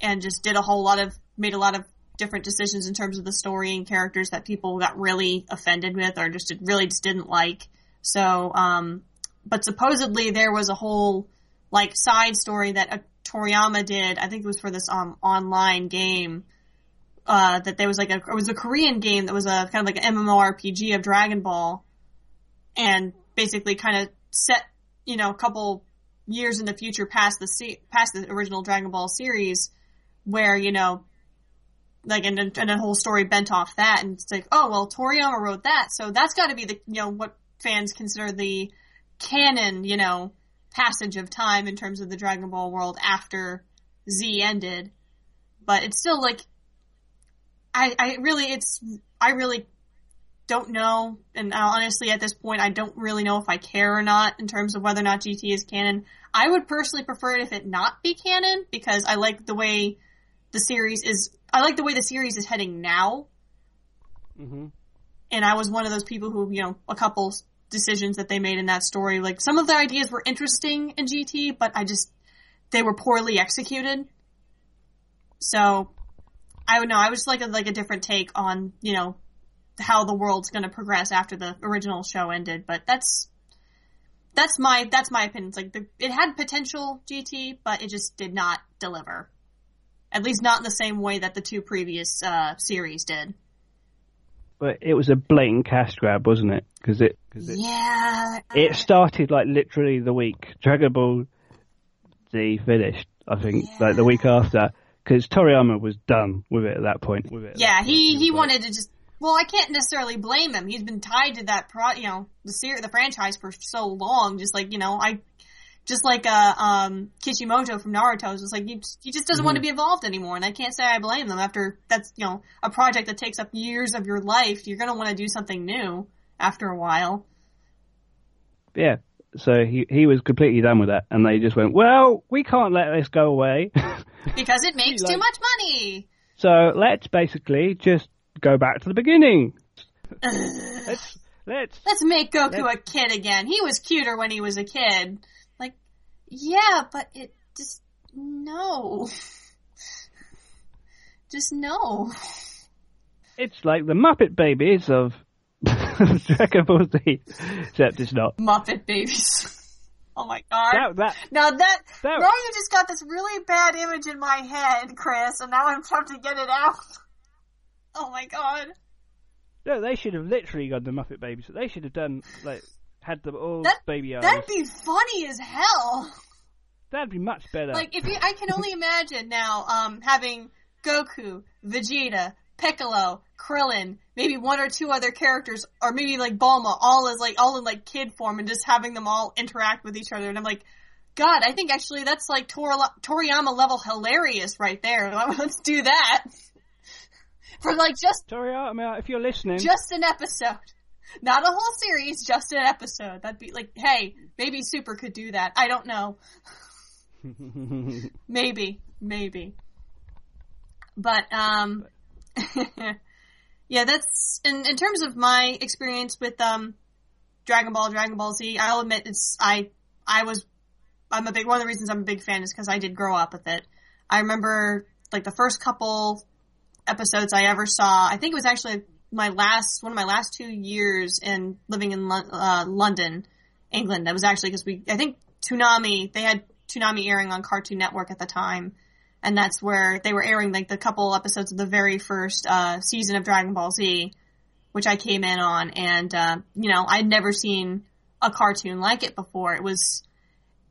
and just did a whole lot of made a lot of different decisions in terms of the story and characters that people got really offended with or just really just didn't like. So, um, but supposedly there was a whole like side story that uh, Toriyama did. I think it was for this um online game. Uh, that there was like a it was a Korean game that was a kind of like an MMORPG of Dragon Ball, and basically kind of set you know a couple years in the future past the past the original Dragon Ball series, where you know like and and a whole story bent off that, and it's like oh well Toriyama wrote that, so that's got to be the you know what fans consider the canon you know passage of time in terms of the Dragon Ball world after Z ended, but it's still like I I really it's I really don't know, and uh, honestly, at this point, I don't really know if I care or not in terms of whether or not GT is canon. I would personally prefer it if it not be canon because I like the way the series is. I like the way the series is heading now. Mm-hmm. And I was one of those people who, you know, a couple decisions that they made in that story, like some of the ideas were interesting in GT, but I just they were poorly executed. So I would know. I was like a, like a different take on you know how the world's going to progress after the original show ended. But that's that's my that's my opinion. It's like the, it had potential GT, but it just did not deliver. At least not in the same way that the two previous uh, series did. But it was a blatant cash grab, wasn't it? Because it, cause it, Yeah. it started like literally the week Dragon Ball Z finished. I think like the week after, because Toriyama was done with it at that point. With it Yeah, that point. he was he like- wanted to just. Well, I can't necessarily blame him. He's been tied to that pro, you know, the ser- the franchise for so long. Just like you know, I, just like uh um Kishimoto from Naruto just like he he just doesn't want to be involved anymore, and I can't say I blame them. After that's you know a project that takes up years of your life, you're gonna want to do something new after a while. Yeah. So he he was completely done with that, and they just went, "Well, we can't let this go away, Because it makes too much money. so let's basically just go back to the beginning. let's let's Let's make Goku Let's- a kid again. He was cuter when he was a kid. Yeah, but it just no. Just no. it's like the Muppet Babies of Dragon Ball Z, except it's not. Muppet babies. oh my god. That, that now that, that- now you just got this really bad image in my head, Chris, and now I'm trying to get it out. Oh my god. no, they should have literally gone the Muppet Babies. They should have done like had them all That- baby eyes. That'd be funny as hell. That'd be much better. Like if you, I can only imagine now, um, having Goku, Vegeta, Piccolo, Krillin, maybe one or two other characters, or maybe like Bulma, all as like all in like kid form, and just having them all interact with each other. And I'm like, God, I think actually that's like Tor- Toriyama level hilarious right there. Let's do that for like just Toriyama, if you're listening, just an episode. Not a whole series, just an episode. That'd be like, hey, maybe Super could do that. I don't know. Maybe, maybe. But um yeah, that's in in terms of my experience with um Dragon Ball, Dragon Ball Z, I'll admit it's I I was I'm a big one of the reasons I'm a big fan is because I did grow up with it. I remember like the first couple episodes I ever saw. I think it was actually my last one of my last two years in living in uh, London, England. That was actually because we I think Toonami they had Toonami airing on Cartoon Network at the time, and that's where they were airing like the couple episodes of the very first uh, season of Dragon Ball Z, which I came in on, and uh, you know I'd never seen a cartoon like it before. It was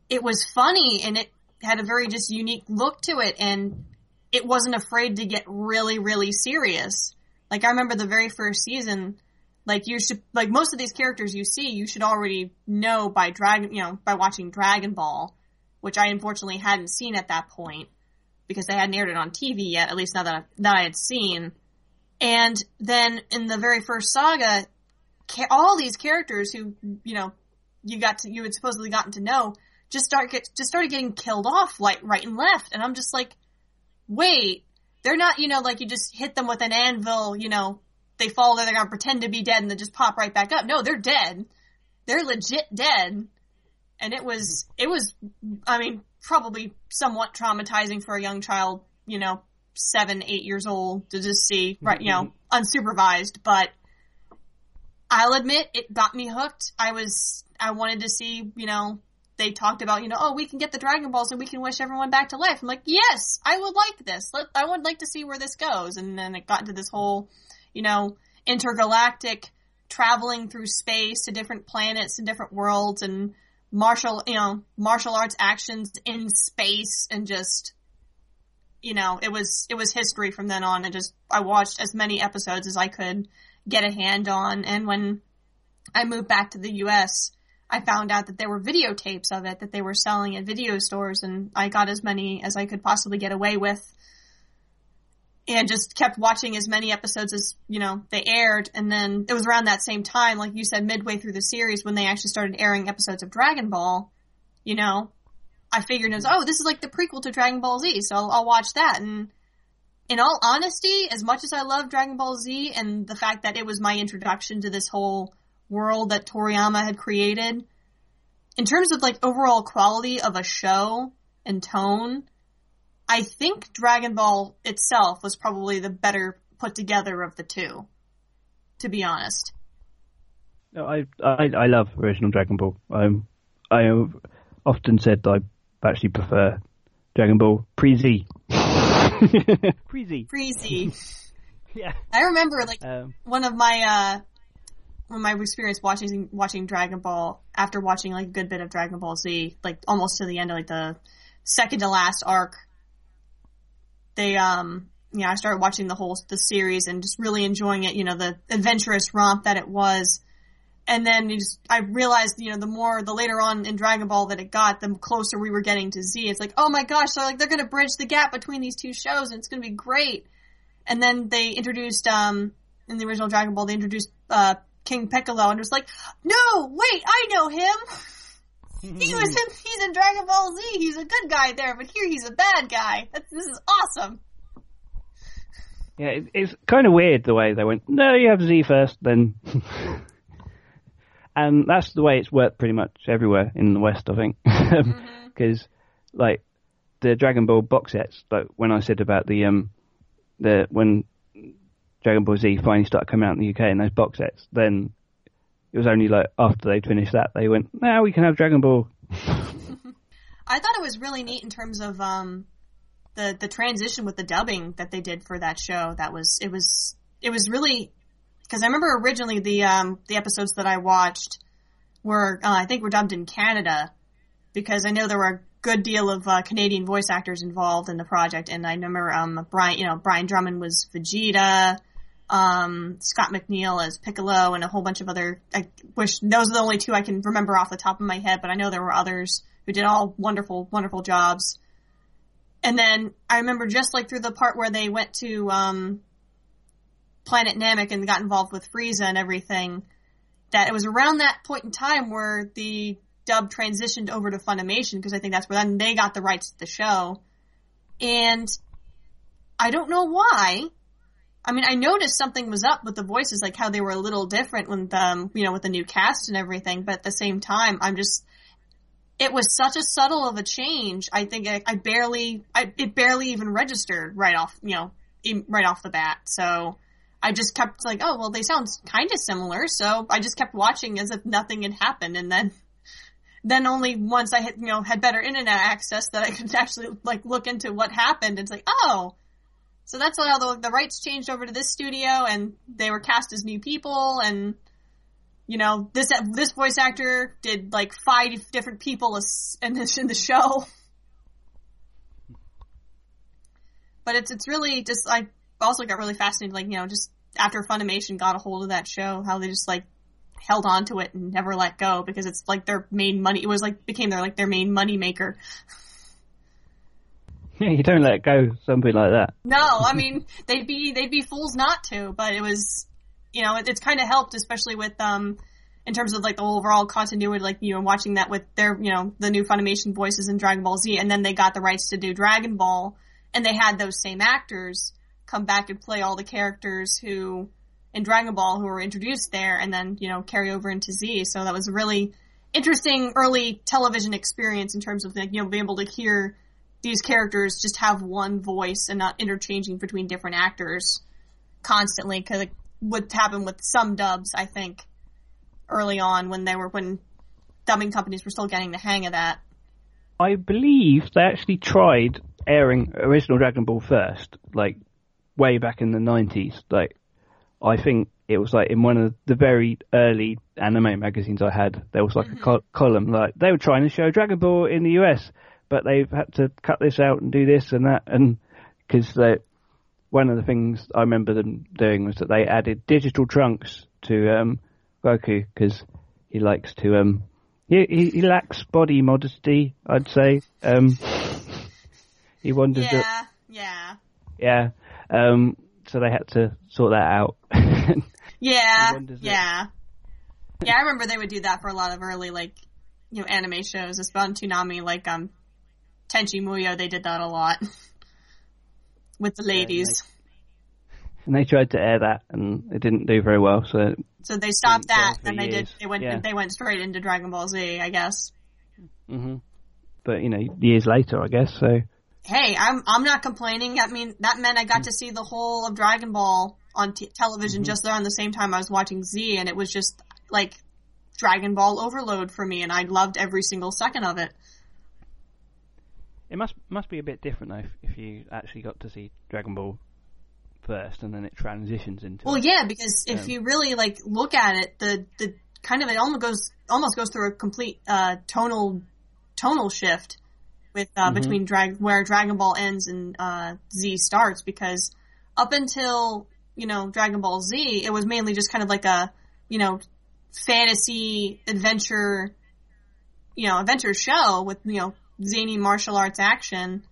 it was funny and it had a very just unique look to it, and it wasn't afraid to get really really serious. Like I remember the very first season like you should like most of these characters you see you should already know by dragon you know by watching dragon ball which i unfortunately hadn't seen at that point because they hadn't aired it on tv yet at least not that I, that i had seen. And then in the very first saga all these characters who you know you got to you had supposedly gotten to know just start get just started getting killed off like right and left. And i'm just like wait they're not you know like you just hit them with an anvil you know they fall there, they're gonna pretend to be dead and then just pop right back up. No, they're dead. They're legit dead. And it was, it was, I mean, probably somewhat traumatizing for a young child, you know, seven, eight years old to just see, right, you know, mm-hmm. unsupervised, but I'll admit it got me hooked. I was, I wanted to see, you know, they talked about, you know, oh, we can get the Dragon Balls and we can wish everyone back to life. I'm like, yes, I would like this. Let, I would like to see where this goes. And then it got into this whole, you know, intergalactic traveling through space to different planets and different worlds and martial, you know, martial arts actions in space and just, you know, it was, it was history from then on and just, I watched as many episodes as I could get a hand on. And when I moved back to the US, I found out that there were videotapes of it that they were selling at video stores and I got as many as I could possibly get away with. And just kept watching as many episodes as you know they aired. And then it was around that same time like you said midway through the series when they actually started airing episodes of dragon ball you know i figured it was oh this is like the prequel to dragon ball z so i'll, I'll watch that. And in all honesty as much as i love dragon ball z and the fact that it was my introduction to this whole world that toriyama had created in terms of like overall quality of a show and tone I think Dragon Ball itself was probably the better put together of the two. To be honest. No, I, I I love original Dragon Ball. Um, I have often said I actually prefer Dragon Ball pre Z. pre Z. Freezy. Yeah. I remember like Um, one of my uh of my experience watching watching Dragon Ball after watching like a good bit of Dragon Ball Z, like almost to the end of like the second to last arc. They um yeah, I started watching the whole the series and just really enjoying it, you know, the adventurous romp that it was. And then you just, I realized, you know, the more, the later on in Dragon Ball that it got, the closer we were getting to Z. It's like, oh my gosh, so like they're gonna bridge the gap between these two shows and it's gonna be great. And then they introduced, um, in the original Dragon Ball, they introduced, uh, King Piccolo and was like, no, wait, I know him! He was in, he's in Dragon Ball Z, he's a good guy there, but here he's a bad guy. That's, this is awesome. yeah, it, it's kind of weird the way they went. No, you have Z first, then. and that's the way it's worked pretty much everywhere in the West, I think. Because, like, the Dragon Ball box sets, like when I said about the um, the when Dragon Ball Z finally started coming out in the UK in those box sets, then it was only like after they'd finished that they went, now we can have Dragon Ball. I thought it was really neat in terms of um, the the transition with the dubbing that they did for that show. That was it was it was really because I remember originally the um, the episodes that I watched were uh, I think were dubbed in Canada because I know there were a good deal of uh, Canadian voice actors involved in the project, and I remember um, Brian you know Brian Drummond was Vegeta. Um, Scott McNeil as Piccolo and a whole bunch of other, I wish those are the only two I can remember off the top of my head, but I know there were others who did all wonderful, wonderful jobs. And then I remember just like through the part where they went to um, Planet Namek and got involved with Frieza and everything, that it was around that point in time where the dub transitioned over to Funimation because I think that's where then they got the rights to the show. And I don't know why. I mean, I noticed something was up with the voices, like how they were a little different when the, um, you know, with the new cast and everything. But at the same time, I'm just, it was such a subtle of a change. I think I, I barely, I, it barely even registered right off, you know, right off the bat. So I just kept like, oh, well, they sound kind of similar. So I just kept watching as if nothing had happened. And then, then only once I had, you know, had better internet access that I could actually like look into what happened. It's like, oh, so that's how the, the rights changed over to this studio and they were cast as new people and, you know, this, this voice actor did like five different people in this, in the show. But it's, it's really just, I also got really fascinated, like, you know, just after Funimation got a hold of that show, how they just like held on to it and never let go because it's like their main money, it was like, became their, like their main money maker. Yeah, you don't let go something like that. No, I mean they'd be they'd be fools not to, but it was you know it, it's kind of helped, especially with um in terms of like the overall continuity, like you know watching that with their you know the new Funimation voices in Dragon Ball Z, and then they got the rights to do Dragon Ball, and they had those same actors come back and play all the characters who in Dragon Ball who were introduced there, and then you know carry over into Z. So that was a really interesting early television experience in terms of like, you know being able to hear these characters just have one voice and not interchanging between different actors constantly because it would happen with some dubs i think early on when they were when dubbing companies were still getting the hang of that I believe they actually tried airing original Dragon Ball first, like way back in the nineties. Like, I think it was like in one of the very early anime magazines I had. There was like a mm-hmm. col- column like they were trying to show Dragon Ball in the US, but they've had to cut this out and do this and that, and because they. One of the things I remember them doing was that they added digital trunks to um, Goku because he likes to um, he, he he lacks body modesty, I'd say. Um, he wonders that, yeah yeah yeah. Um, so they had to sort that out. yeah yeah yeah i remember they would do that for a lot of early like you know anime shows especially on Toonami like um tenchi muyo they did that a lot with the ladies and they tried to air that, and it didn't do very well. So So they stopped that, and they did. They went. Yeah. They went straight into Dragon Ball Z, I guess. hmm but you know, years later, I guess. So hey, I'm I'm not complaining. I mean, that meant I got to see the whole of Dragon Ball on t- television just around the same time I was watching Z, and it was just like Dragon Ball overload for me, and I loved every single second of it. It must must be a bit different though if, if you actually got to see Dragon Ball first and then it transitions into. Well, yeah, because if Yeah. you really like look at it, the the kind of it almost goes almost goes through a complete uh, tonal tonal shift with uh, between drag where Dragon Ball ends and uh, Z starts because up until you know Dragon Ball Z, it was mainly just kind of like a you know fantasy adventure you know adventure show with you know zany martial arts action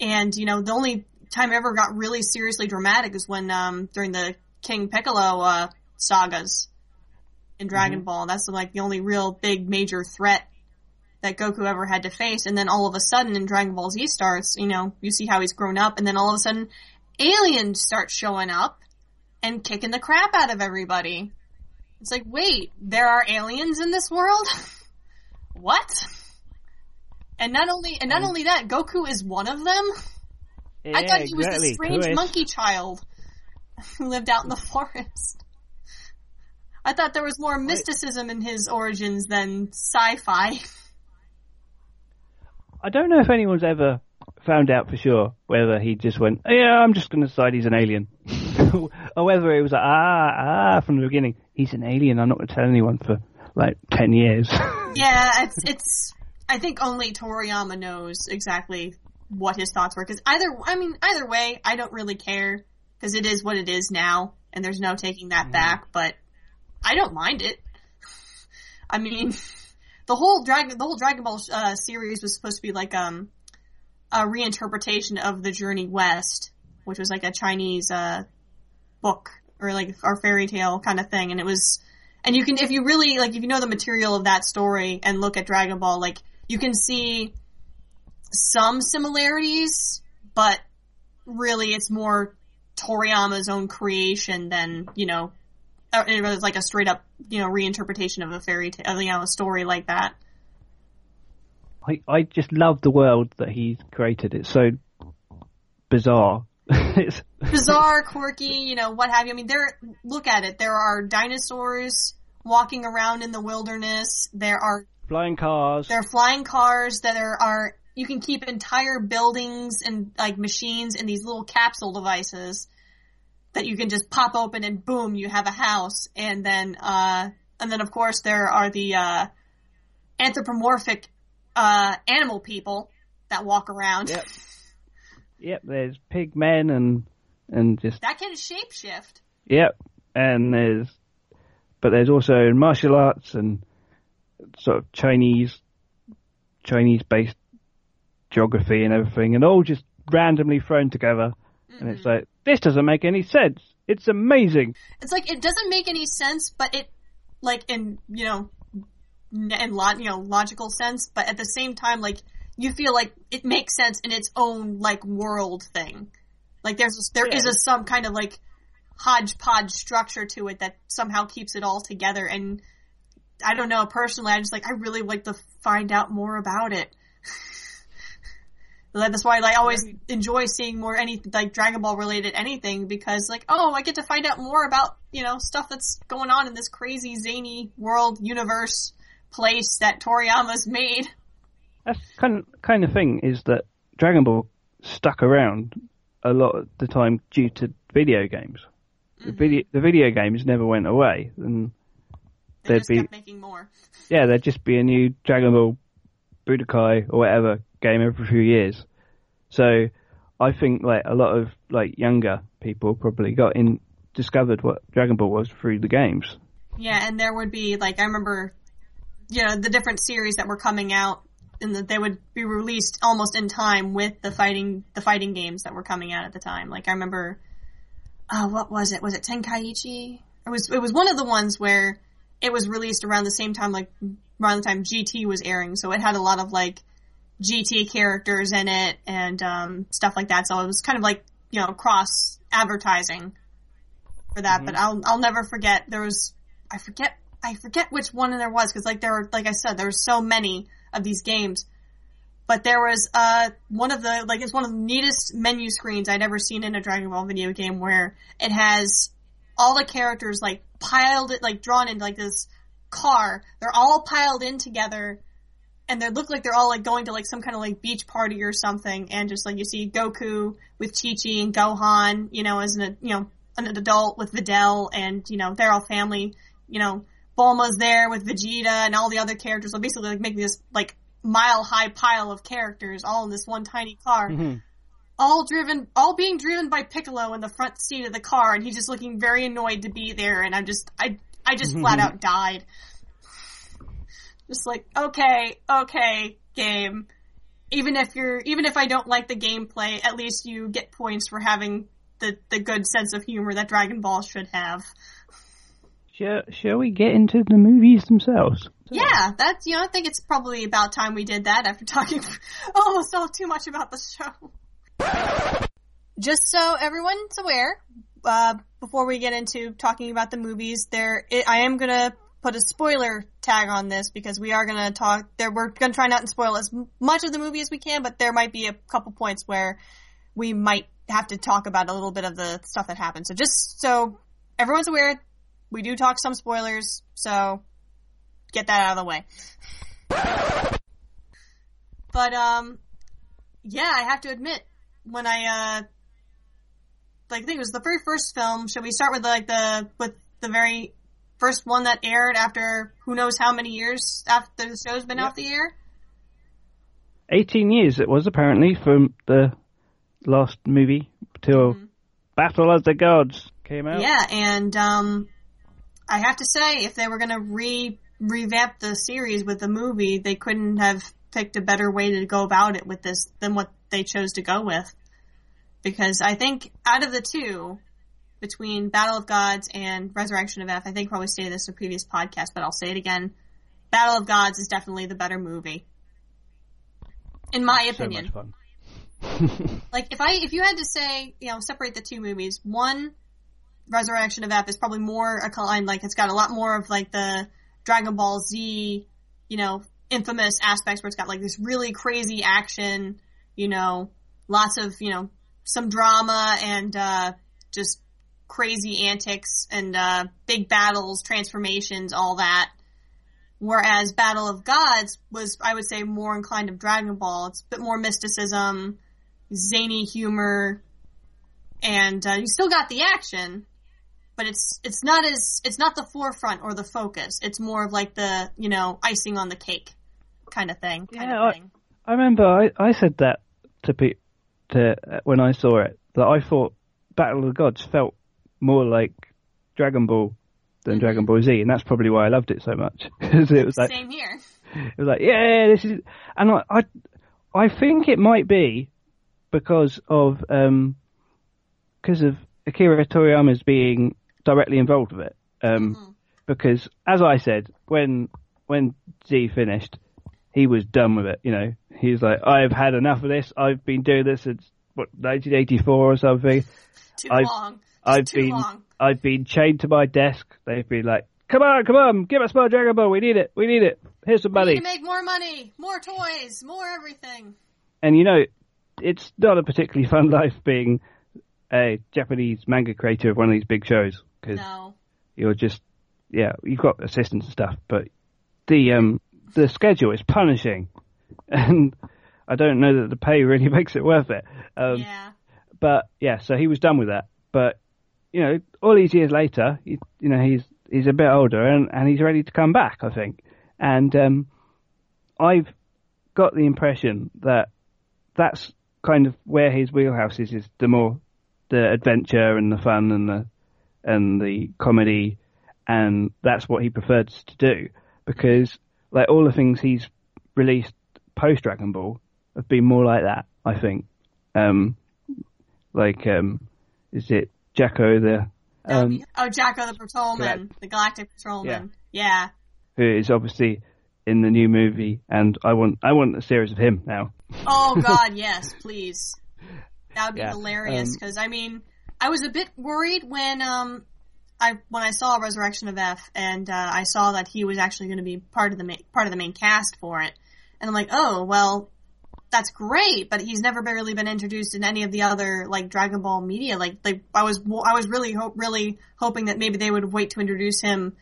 and you know the only time it ever got really seriously dramatic is when um during the King Piccolo uh sagas in Dragon Ball. That's like the only real big major threat that Goku ever had to face. And then all of a sudden in Dragon Ball Z starts, you know, you see how he's grown up and then all of a sudden aliens start showing up and kicking the crap out of everybody. It's like, wait, there are aliens in this world? what? And not only and not only that, Goku is one of them. I thought he was exactly. the strange monkey child who lived out in the forest. I thought there was more mysticism in his origins than sci-fi. I don't know if anyone's ever found out for sure whether he just went, "Yeah, I'm just going to decide he's an alien," or whether it was like, "Ah, ah," from the beginning, he's an alien. I'm not going to tell anyone for like ten years. yeah, it's it's. I think only Toriyama knows exactly what his thoughts were. Because either, I mean, either way, I don't really care because it is what it is now, and there's no taking that back. But I don't mind it. I mean, the whole Dragon, the whole Dragon Ball uh, series was supposed to be like um a reinterpretation of the Journey West, which was like a Chinese uh book or like or fairy tale kind of thing, and it was. And you can, if you really like, if you know the material of that story and look at Dragon Ball, like you can see some similarities, but really it's more Toriyama's own creation than you know uh, it was like a straight up you know reinterpretation of a fairy tale, you know, a story like that. I I just love the world that he's created. It's so bizarre. it's Bizarre, quirky, you know, what have you. I mean, there. Look at it. There are dinosaurs walking around in the wilderness. There are flying cars. there are flying cars that are are you can keep entire buildings and like machines in these little capsule devices that you can just pop open and boom, you have a house. And then, uh, and then of course there are the, uh, anthropomorphic, uh, animal people that walk around. Yep. Yep, there's pig men and and just That can shapeshift. Yep, and there's, but there's also martial arts and sort of Chinese, Chinese-based geography and everything, and all just randomly thrown together. And it's mm-hmm. like this doesn't make any sense. It's amazing. It's like it doesn't make any sense, but it, like in you know, in lo- you know logical sense, but at the same time, like you feel like it makes sense in its own like world thing. Like there's a, there is Yeah. a some kind of like hodgepodge structure to it that somehow keeps it all together. And I don't know personally, I just like I really like to find out more about it. That's why I always enjoy seeing more any like Dragon Ball related anything because like oh I get to find out more about you know stuff that's going on in this crazy zany world universe place that Toriyama's made. That's kind of, kind of thing is that Dragon Ball stuck around a lot of the time due to video games. The mm-hmm. video the video games never went away, and They just be- making more. yeah, there'd just be a new Dragon Ball Budokai or whatever game every few years. So I think like a lot of like younger people probably got in discovered what Dragon Ball was through the games. Yeah, and there would be like I remember, you know, the different series that were coming out, and that they would be released almost in time with the fighting the fighting games that were coming out at the time. Like I remember, uh, what was it? Was it Tenkaichi? It was it was one of the ones where it was released around the same time, like around the time GT was airing, so it had a lot of like GT characters in it and um, stuff like that. So it was kind of like you know cross advertising for that. But I'll I'll never forget there was I forget I forget which one there was because like there were like I said there were so many of these games, but there was uh one of the like it's one of the neatest menu screens I'd ever seen in a Dragon Ball video game where it has all the characters like piled it like drawn into like this car. They're all piled in together and they look like they're all like going to like some kind of like beach party or something and just like you see Goku with Chi Chi and Gohan, you know, as an you know an adult with Videl and you know they're all family, you know, Bulma's there with Vegeta and all the other characters. So basically like making this like mile high pile of characters all in this one tiny car. Mm-hmm. All driven, all being driven by Piccolo in the front seat of the car, and he's just looking very annoyed to be there. And I'm just, I, I just flat out died. Just like, okay, okay, game. Even if you're, even if I don't like the gameplay, at least you get points for having the the good sense of humor that Dragon Ball should have. Shall, shall we get into the movies themselves? Yeah, that's you know I think it's probably about time we did that after talking almost all too much about the show. Just so everyone's aware, uh, before we get into talking about the movies, there it, I am gonna put a spoiler tag on this because we are gonna talk. There we're gonna try not to spoil as much of the movie as we can, but there might be a couple points where we might have to talk about a little bit of the stuff that happened. So just so everyone's aware, we do talk some spoilers. So get that out of the way. But um, yeah, I have to admit when I uh, like I think it was the very first film. Should we start with like the with the very first one that aired after who knows how many years after the show's been off the air? 18 years it was apparently from the last movie till Battle of the Gods came out. Yeah, and um, I have to say, if they were going to re revamp the series with the movie, they couldn't have picked a better way to go about it with this than what they chose to go with. Because I think out of the two, between Battle of Gods and Resurrection of F, I think I probably stated this in a previous podcast, but I'll say it again. Battle of Gods is definitely the better movie. In my So opinion. fun. Like if I if you had to say, you know, separate the two movies, one Resurrection of F is probably more a line like it's got a lot more of like the Dragon Ball Z, you know, infamous aspects where it's got like this really crazy action, you know, lots of, you know, some drama and uh just crazy antics and uh big battles, transformations, all that. Whereas Battle of Gods was, I would say, more inclined of Dragon Ball. It's a bit more mysticism, zany humor, and uh, you still got the action, but it's it's not as it's not the forefront or the focus. It's more of like the you know icing on the cake kind of thing. Kind Yeah, of I- I remember I, I said that to be to uh, when I saw it that I thought Battle of the Gods felt more like Dragon Ball than Dragon Ball Z, and that's probably why I loved it so much because it was like Same here. it was like yeah, this is, and I I, I think it might be because of um because of Akira Toriyama's being directly involved with it. Um, because as I said when when Z finished, he was done with it. You know, he was like, I've had enough of this. I've been doing this since what 1984 or something. Too I've- long. I've too been long. I've been chained to my desk. They've been like, come on, come on, give us more Dragon Ball. We need it. We need it. Here's some We need to make more money, more toys, more everything. and you know, it's not a particularly fun life being a Japanese manga creator of one of these big shows because No. you're just yeah, you've got assistants and stuff, but the um the schedule is punishing, and I don't know that the pay really makes it worth it. Um, yeah. But yeah, so he was done with that. But you know, all these years later, you, you know, he's he's a bit older and and he's ready to come back, I think. And um, I've got the impression that that's kind of where his wheelhouse is, is the more the adventure and the fun and the and the comedy, and that's what he prefers to do because like all the things he's released post Dragon Ball have been more like that. I think, um, like um, is it Jaco the um, oh, Jaco the Patrolman, the Galactic Patrolman. Yeah. who is obviously in the new movie, and I want I want a series of him now. Oh God, yes, please. That would be Yeah, hilarious um, because I mean, I was a bit worried when um, I when I saw Resurrection of F and uh, I saw that he was actually going to be part of the main, part of the main cast for it, and I'm like, oh well, that's great, but he's never been, really been introduced in any of the other like Dragon Ball media. Like, like I was, I was really, really hoping that maybe they would wait to introduce him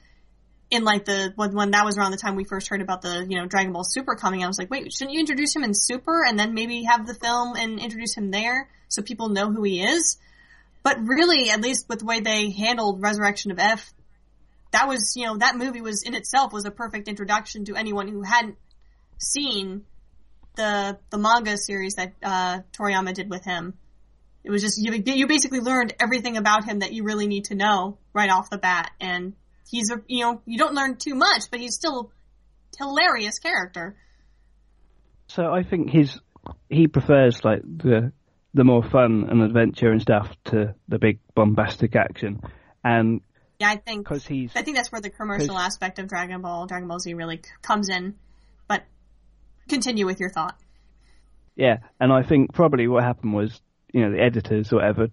in like the when, when that was around the time we first heard about the you know Dragon Ball Super coming. I was like, wait, shouldn't you introduce him in Super and then maybe have the film and introduce him there so people know who he is? But really, at least with the way they handled Resurrection of F, that was you know that movie was in itself was a perfect introduction to anyone who hadn't seen the the manga series that uh, Toriyama did with him. It was just you, you basically learned everything about him that you really need to know right off the bat, and he's a you know you don't learn too much, but he's still a hilarious character. So I think his he prefers like the the more fun and adventure and stuff to the big bombastic action, and yeah, I think because he's I think that's where the commercial aspect of Dragon Ball Dragon Ball Z really comes in. But continue with your thought. Yeah, and I think probably what happened was you know the editors or whatever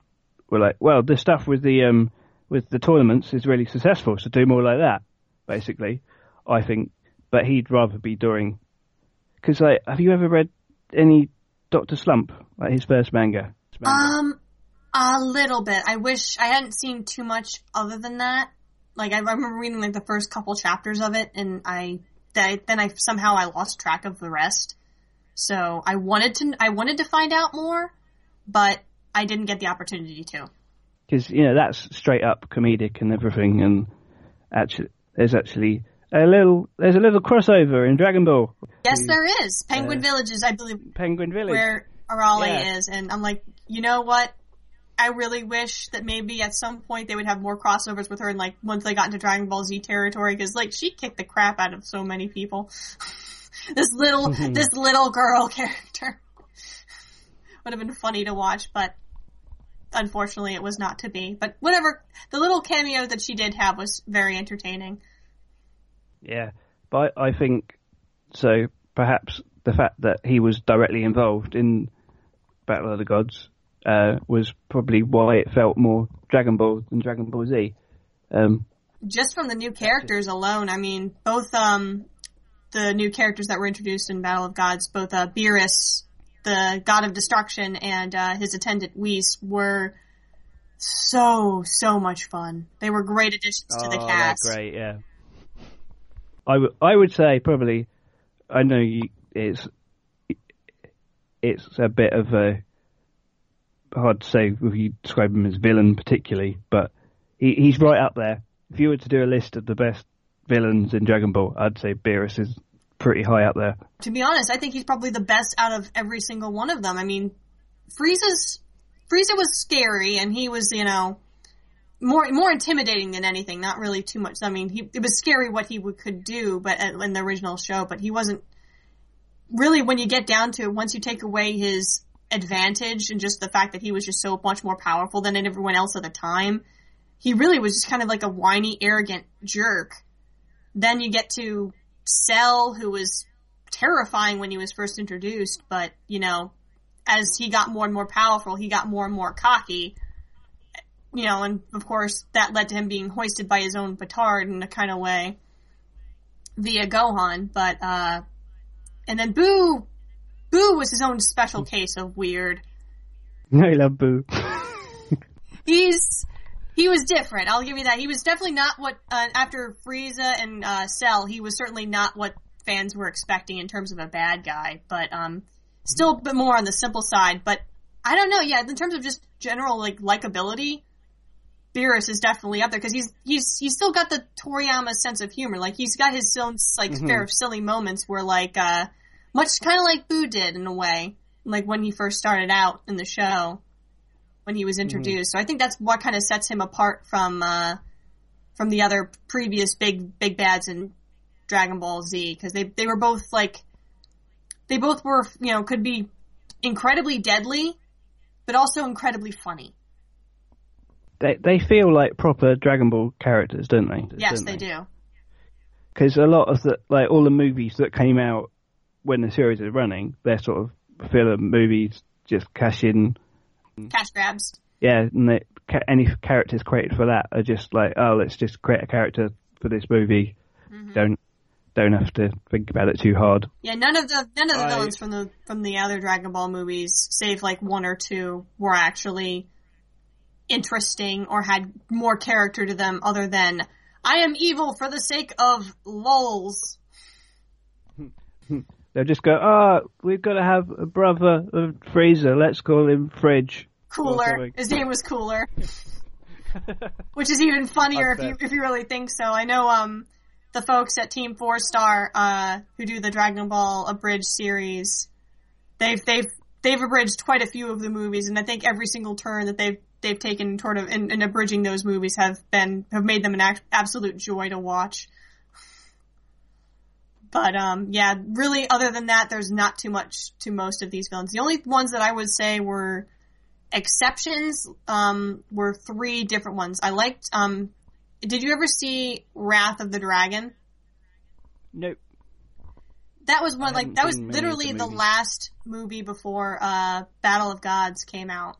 were like, well, this stuff with the um with the tournaments is really successful, so do more like that. Basically, I think, but he'd rather be doing because like, have you ever read any Doctor Slump, like his first manga? manga? Um, a little bit. I wish I hadn't seen too much other than that. Like I remember reading like the first couple chapters of it, and I then I somehow I lost track of the rest. So I wanted to I wanted to find out more, but I didn't get the opportunity to because you know that's straight up comedic and everything, and actually there's actually a little there's a little crossover in Dragon Ball. Yes, there is. Penguin uh, Village is, I believe, Penguin Village where Arale yeah. is, and I'm like, you know what? I really wish that maybe at some point they would have more crossovers with her, and like once they got into Dragon Ball Z territory, because like she kicked the crap out of so many people. this little this little girl character would have been funny to watch, but unfortunately it was not to be. But whatever, the little cameo that she did have was very entertaining. Yeah, but I think so. Perhaps the fact that he was directly involved in Battle of the Gods uh, was probably why it felt more Dragon Ball than Dragon Ball Z. Um, just from the new characters alone, I mean, both um, the new characters that were introduced in Battle of Gods, both uh, Beerus the god of destruction and uh, his attendant Whis were so so much fun. They were great additions oh, to the cast. Great, yeah. I, w- I would say probably. I know you, it's it's a bit of a hard to say if you describe him as villain particularly, but he, he's right up there. If you were to do a list of the best villains in Dragon Ball, I'd say Beerus is pretty high up there. To be honest, I think he's probably the best out of every single one of them. I mean, Frieza's Frieza was scary, and he was, you know, more more intimidating than anything. Not really too much. I mean, he it was scary what he would, could do, but uh, in the original show, but he wasn't really. When you get down to it, once you take away his advantage and just the fact that he was just so much more powerful than everyone else at the time, he really was just kind of like a whiny, arrogant jerk. Then you get to Cell, who was terrifying when he was first introduced, but, you know, as he got more and more powerful, he got more and more cocky. You know, and of course that led to him being hoisted by his own petard in a kind of way via Gohan, but, uh, and then Boo, Boo was his own special case of weird. I love Boo. He's, he was different. I'll give you that. He was definitely not what uh, after Frieza and uh, Cell. He was certainly not what fans were expecting in terms of a bad guy, but um, still a bit more on the simple side. But I don't know. Yeah, in terms of just general like likability, Beerus is definitely up there because he's he's he's still got the Toriyama sense of humor. Like he's got his own like mm-hmm. fair of silly moments where like uh, much kind of like Boo did in a way, like when he first started out in the show when he was mm-hmm. introduced. Mm-hmm. So I think that's what kind of sets him apart from uh, from the other previous big big bads in Dragon Ball Z because they they were both like they both were you know could be incredibly deadly, but also incredibly funny. They they feel like proper Dragon Ball characters, don't they? Yes, don't they? they do. Because a lot of the like all the movies that came out when the series is running, they're sort of filler movies, just cash in Cash grabs. Yeah, and they, any characters created for that are just like, oh, let's just create a character for this movie. Mm-hmm. Don't don't have to think about it too hard. Yeah, none of the none of the I- villains from the from the other Dragon Ball movies, save like one or two, were actually interesting or had more character to them other than I am evil for the sake of lols. They'll just go, oh, we've got to have a brother of Freezer. Let's call him Fridge. Cooler. His name was Cooler. Which is even funnier if you if you really think so. I know um the folks at Team Four Star uh who do the Dragon Ball abridged series. They've they've they've abridged quite a few of the movies, and I think every single turn that they've they've taken sort of in, in abridging those movies have been have made them an ac- absolute joy to watch. But um, yeah, really, other than that, there's not too much to most of these films. The only ones that I would say were exceptions um, were three different ones. I liked. Um, did you ever see Wrath of the Dragon? Nope. That was one like that was of the literally the, last movie before uh, Battle of Gods came out,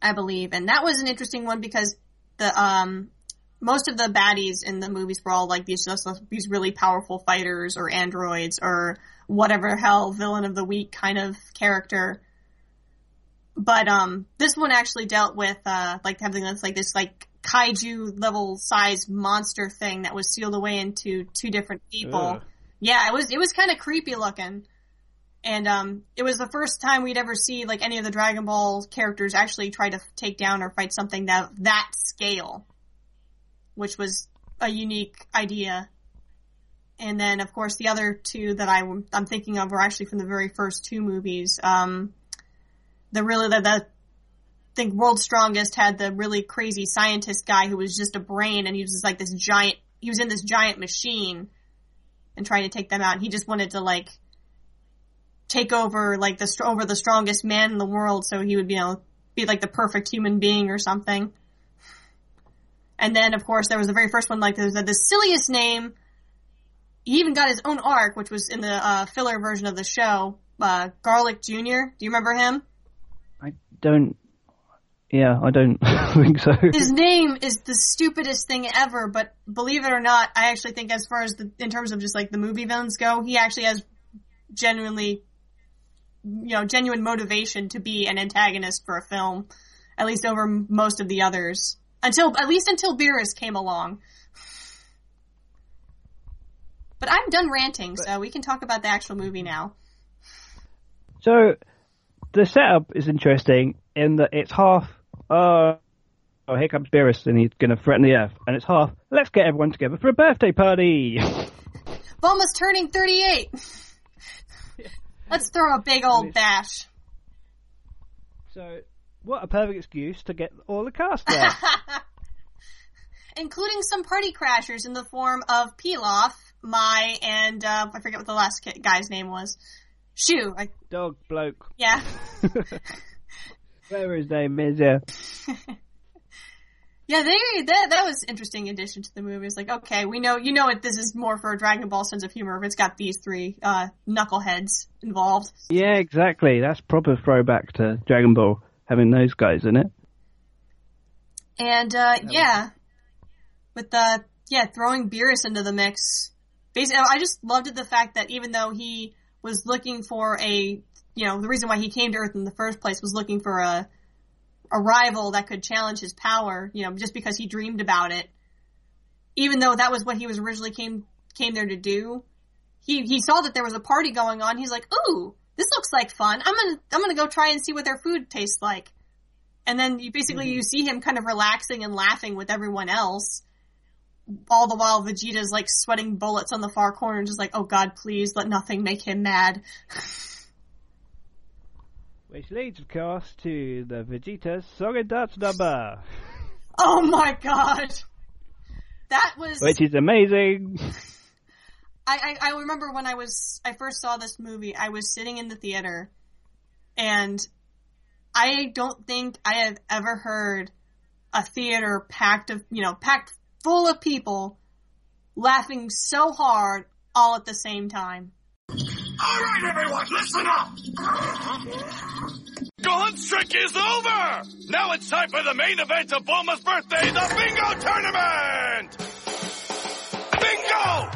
I believe, and that was an interesting one because the um most of the baddies in the movies were all like these just these really powerful fighters or androids or whatever hell villain of the week kind of character. But um this one actually dealt with uh like having this like this like kaiju level size monster thing that was sealed away into two different people. Ugh. Yeah, it was it was kind of creepy looking. And um, it was the first time we'd ever see like any of the Dragon Ball characters actually try to take down or fight something that that scale, which was a unique idea. And then, of course, the other two that I, am thinking of were actually from the very first two movies. Um, the really the, the I think World's Strongest had the really crazy scientist guy who was just a brain, and he was just like this giant. He was in this giant machine and trying to take them out. He just wanted to like take over like the over the strongest man in the world, so he would you know be like the perfect human being or something. And then of course there was the very first one like was the silliest name. He even got his own arc, which was in the uh, filler version of the show. Uh, Garlic Jr. Do you remember him? I don't. Yeah, I don't think so. His name is the stupidest thing ever, but believe it or not, I actually think as far as the in terms of just like the movie villains go, he actually has genuinely you know, genuine motivation to be an antagonist for a film, at least over most of the others. Until, at least until Beerus came along. But I'm done ranting, so we can talk about the actual movie now. So the setup is interesting in that it's half. Uh, oh, here comes Beerus, and he's going to threaten the Earth, and it's half. Let's get everyone together for a birthday party. Bulma's turning 38! Let's throw a big old bash. so, what a perfect excuse to get all the cast there. Including some party crashers in the form of Pilaf, Mai, and, uh, I forget what the last guy's name was. Shu, I, Dog bloke, yeah. whatever his name is. Yeah. Yeah, they that that was interesting addition to the movie. It's like, okay, we know you know it. This is more for a Dragon Ball sense of humor. If it's got these three uh, knuckleheads involved, Yeah, exactly. That's proper throwback to Dragon Ball having those guys in it. and uh, yeah, with the yeah throwing Beerus into the mix. Basically, I just loved it the fact that even though he was looking for a you know the reason why he came to Earth in the first place was looking for a a rival that could challenge his power. You know, just because he dreamed about it. Even though that was what he was originally came came there to do, he he saw that there was a party going on. He's like, "Ooh, this looks like fun. I'm gonna I'm gonna go try and see what their food tastes like." And then you basically mm-hmm. you see him kind of relaxing and laughing with everyone else, all the while Vegeta's like sweating bullets on the far corner, just like, "Oh God, please let nothing make him mad." Which leads, of course, to the Vegeta Dance number, oh my God, that was which is amazing. I, I, I remember when I was I first saw this movie, I was sitting in the theater and I don't think I have ever heard a theater packed of you know, packed full of people laughing so hard all at the same time. All right, everyone, listen up! Gohan's trick is over! Now it's time for the main event of Bulma's birthday, the Bingo Tournament! Bingo!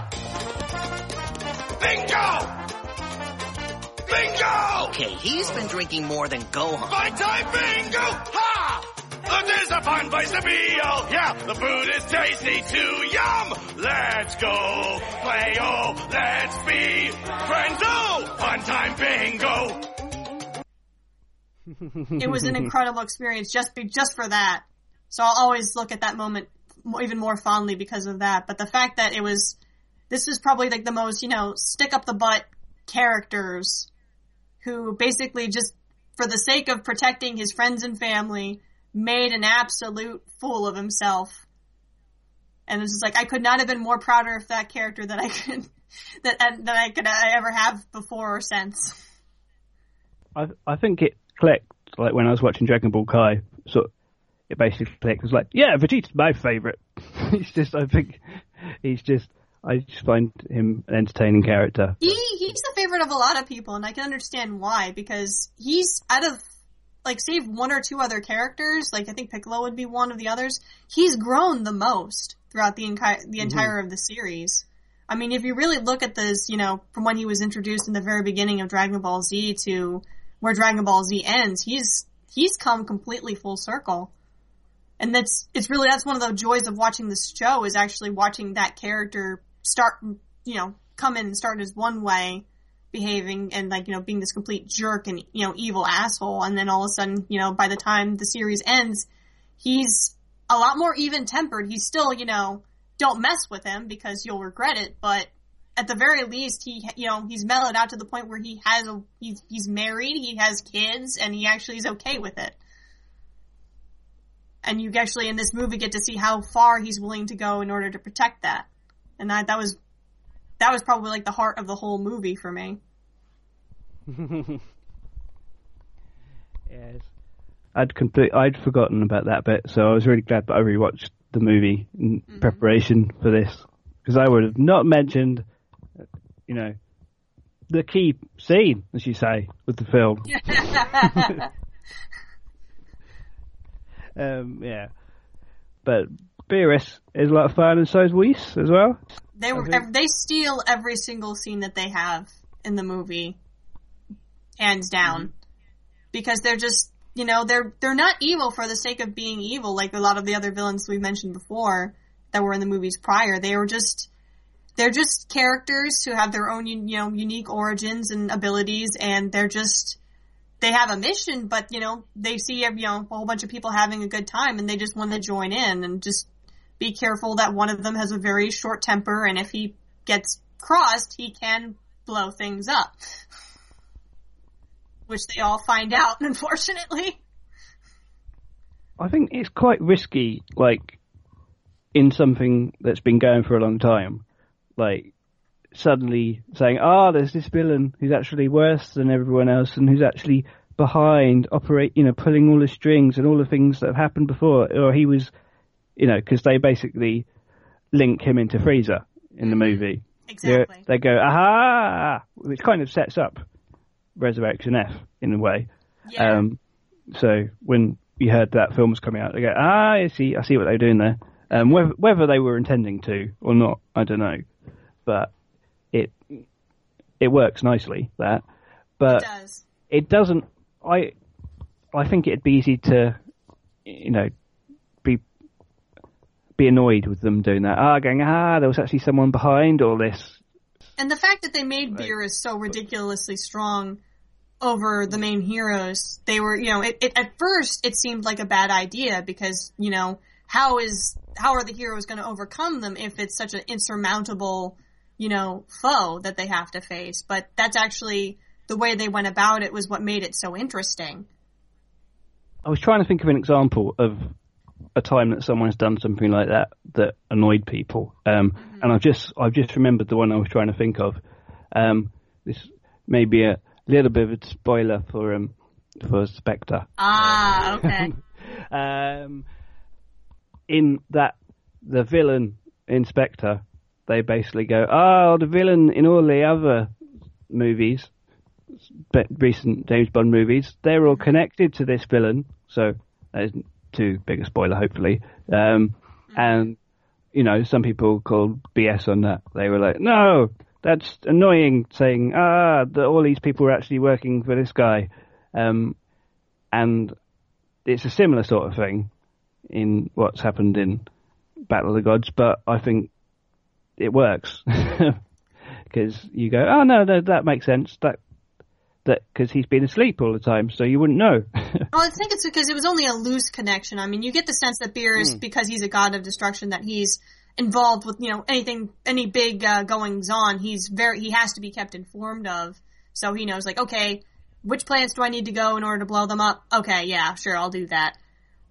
Bingo! Bingo! Okay, he's been drinking more than Gohan. Fight time bingo! Ha! Look, there's a fun place to be, oh yeah! The food is tasty too, yum! Let's go play, oh, let's be friends, oh! Fun time bingo! it was an incredible experience just be, just for that. So I'll always look at that moment even more fondly because of that. But the fact that it was, this is probably like the most, you know, stick up the butt characters who basically just, for the sake of protecting his friends and family, made an absolute fool of himself. And it was just like, I could not have been more prouder of that character that I could, that, that I could I ever have before or since. I I think it clicked like when I was watching Dragon Ball Kai. So it basically clicked. It was like, yeah, Vegeta's my favorite. he's just, I think, he's just. I just find him an entertaining character. He he's the favorite of a lot of people, and I can understand why because he's out of like save one or two other characters, like I think Piccolo would be one of the others. He's grown the most throughout the entire the entire mm-hmm. of the series. I mean, if you really look at this, you know, from when he was introduced in the very beginning of Dragon Ball Z to where Dragon Ball Z ends, he's he's come completely full circle. And that's it's really that's one of the joys of watching this show is actually watching that character start, you know, come in and start as one way, behaving and like, you know, being this complete jerk and, you know, evil asshole. And then all of a sudden, you know, by the time the series ends, he's a lot more even tempered. He's still, you know, don't mess with him because you'll regret it, but at the very least, he, you know, he's mellowed out to the point where he has a, he's, he's married, he has kids, and he actually is okay with it. And you actually, in this movie, get to see how far he's willing to go in order to protect that. And that, that was, that was probably like the heart of the whole movie for me. yes. I'd complete, I'd forgotten about that bit, so I was really glad that I rewatched the movie in mm-hmm. preparation for this because I would have not mentioned you know, the key scene, as you say, with the film. um, yeah, but Beerus is a lot of fun, and so is Whis as well. They were they steal every single scene that they have in the movie, hands down, mm-hmm. because they're just you know they're they're not evil for the sake of being evil like a lot of the other villains we've mentioned before that were in the movies prior. They were just they're just characters who have their own, you know, unique origins and abilities, and they're just they have a mission, but you know, they see you know a whole bunch of people having a good time, and they just want to join in and just be careful that one of them has a very short temper, and if he gets crossed, he can blow things up, which they all find out, unfortunately. I think it's quite risky, like in something that's been going for a long time like suddenly saying, "Ah, oh, there's this villain who's actually worse than everyone else, and who's actually behind, operate, you know, pulling all the strings and all the things that have happened before." Or he was, you know, because they basically link him into Frieza in the movie. Exactly. They, they go, "Aha!" which kind of sets up Resurrection F in a way. Yeah. Um, so when you heard that film was coming out, they go, "Ah, I see, I see what they're doing there." Um, whether, whether they were intending to or not, I don't know but it it works nicely that. But it, does. it doesn't. I I think it'd be easy to you know be annoyed with them doing that. Ah, going ah, there was actually someone behind all this. And the fact that they made right. Beerus so ridiculously strong over the main heroes, they were, you know, it, it, at first it seemed like a bad idea because, you know, how is, how are the heroes going to overcome them if it's such an insurmountable you know, foe that they have to face. But that's actually the way they went about it was what made it so interesting. I was trying to think of an example of a time that someone's done something like that that annoyed people, um, mm-hmm. and I've just I've just remembered the one I was trying to think of. Um, this may be a little bit of a spoiler for um, for Spectre. Ah, okay. um, in that the villain in Spectre they basically go, oh, the villain in all the other movies, recent James Bond movies, they're all connected to this villain. So that too big a spoiler, hopefully. Um, and, you know, some people called BS on that. They were like, no, that's annoying. Saying ah, that all these people are actually working for this guy, um, and it's a similar sort of thing in what's happened in Battle of the Gods, but I think it works because you go, oh no, no, that makes sense. That that because he's been asleep all the time, so you wouldn't know. well, I think it's because it was only a loose connection. I mean, you get the sense that Beerus, mm. because he's a god of destruction, that he's involved with you know anything, any big uh, goings on. He's very he has to be kept informed of, so he knows like okay, which planets do I need to go in order to blow them up? Okay, yeah, sure, I'll do that.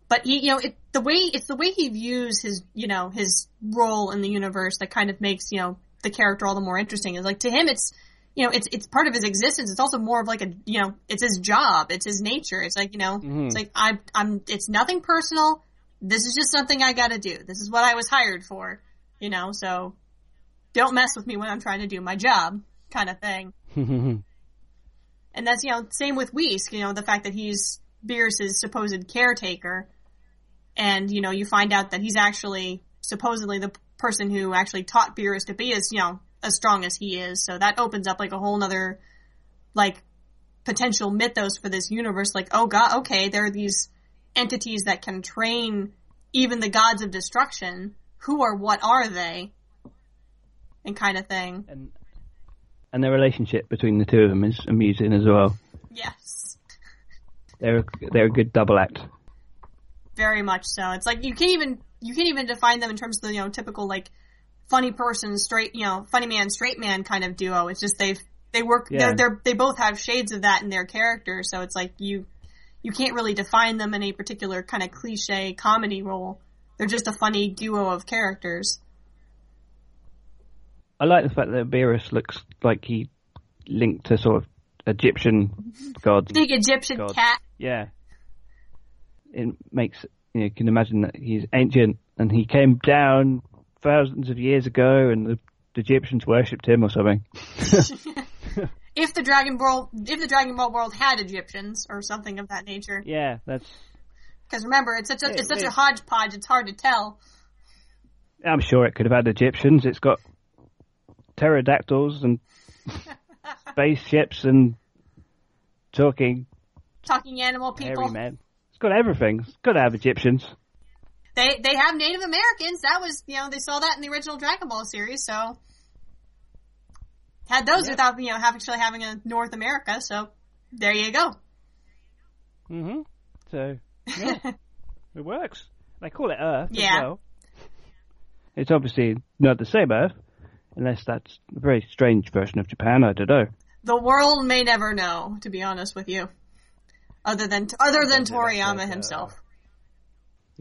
But he, you know, it, the way it's the way he views his, you know, his role in the universe that kind of makes you know the character all the more interesting. Is like to him, it's you know, it's it's part of his existence. It's also more of like a you know, it's his job, it's his nature. It's like you know, mm-hmm. it's like I'm I'm. It's nothing personal. This is just something I got to do. This is what I was hired for. You know, so don't mess with me when I'm trying to do my job, kind of thing. and that's you know, same with Whis. You know, the fact that he's Beerus's supposed caretaker, and you know, you find out that he's actually supposedly the person who actually taught Beerus to be as you know as strong as he is. So that opens up like a whole nother like potential mythos for this universe. Like, oh god, okay, there are these entities that can train even the gods of destruction. Who or what are they? And kind of thing. And and the relationship between the two of them is amusing as well. Yes. They're they're a good double act. Very much so. It's like you can't even you can't even define them in terms of the you know typical like funny person, straight, you know, funny man, straight man kind of duo. It's just they've they work. Yeah. They're, they're they both have shades of that in their character. So it's like you you can't really define them in a particular kind of cliche comedy role. They're just a funny duo of characters. I like the fact that Beerus looks like he linked to sort of Egyptian gods. Big Egyptian gods. cat. Yeah. It makes you, know, you can imagine that he's ancient and he came down thousands of years ago, and the, the Egyptians worshipped him or something. if the Dragon Ball, if the Dragon Ball world had Egyptians or something of that nature. Yeah, that's. Because remember, it's such a it, it's such it, a hodgepodge. It's hard to tell. I'm sure it could have had Egyptians. It's got pterodactyls and spaceships and talking talking animal people. Hairy men. It's got everything. It's got to have Egyptians they they have Native Americans. That was you know they saw that in the original Dragon Ball series. So had those without you know actually having a North America. So there you go. Mhm. So yeah, it works. They call it Earth yeah. as well. It's obviously not the same Earth, unless that's a very strange version of Japan. I don't know. The world may never know, to be honest with you. Other than other than Toriyama himself.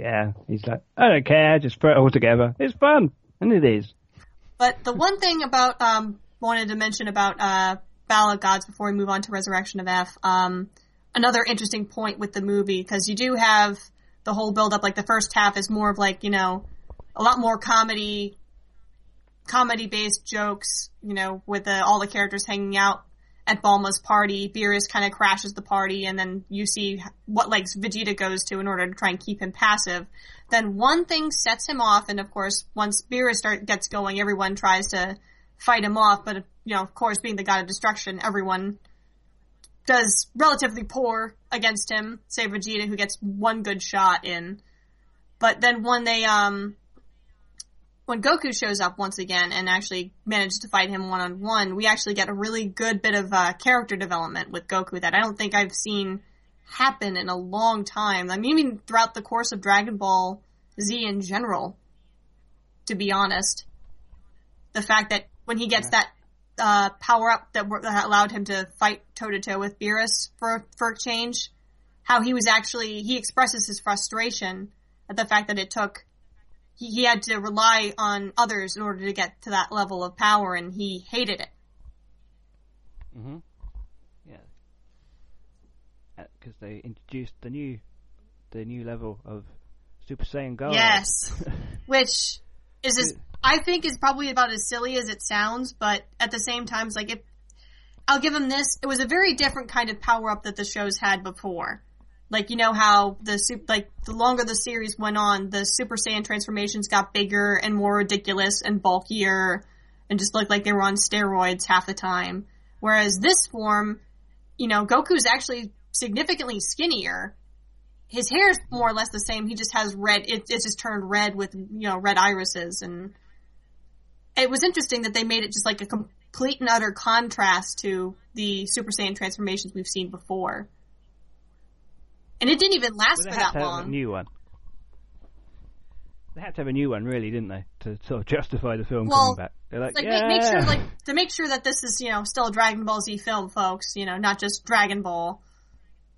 Yeah, he's like, I don't care, just throw it all together. It's fun, and it is. But the one thing about um wanted to mention about uh Battle of Gods before we move on to Resurrection of F, um, another interesting point with the movie because you do have the whole build up. Like the first half is more of like you know a lot more comedy, comedy based jokes. You know, with the, all the characters hanging out at Bulma's party, Beerus kind of crashes the party, and then you see what lengths Vegeta goes to in order to try and keep him passive. Then one thing sets him off, and of course, once Beerus start, gets going, everyone tries to fight him off. But you know, of course, being the god of destruction, everyone does relatively poor against him. Say Vegeta, who gets one good shot in. But then when they um when Goku shows up once again and actually manages to fight him one on one, we actually get a really good bit of uh, character development with Goku that I don't think I've seen happen in a long time. I mean, even throughout the course of Dragon Ball Z in general, to be honest. The fact that when he gets that uh, power up that, that, allowed him to fight toe to toe with Beerus for for a change, how he was actually he expresses his frustration at the fact that it took he, had to rely on others in order to get to that level of power, and he hated it. hmm Yeah. Because uh, they introduced the new, the new level of Super Saiyan God. Yes. Which is as, I think is probably about as silly as it sounds, but at the same time, it's like if I'll give him this. It was a very different kind of power up that the show's had before. Like you know how the super, like the longer the series went on, the Super Saiyan transformations got bigger and more ridiculous and bulkier, and just looked like they were on steroids half the time. Whereas this form, you know, Goku's actually significantly skinnier. His hair's more or less the same. He just has red. It, it's just turned red with you know red irises, and it was interesting that they made it just like a complete and utter contrast to the Super Saiyan transformations we've seen before. And it didn't even last for that to have long. a new one. They had to have a new one, really, didn't they, to sort of justify the film Well, coming back? They're like, like yeah, make, make sure like to make sure that this is you know still a Dragon Ball Z film, folks. You know, not just Dragon Ball.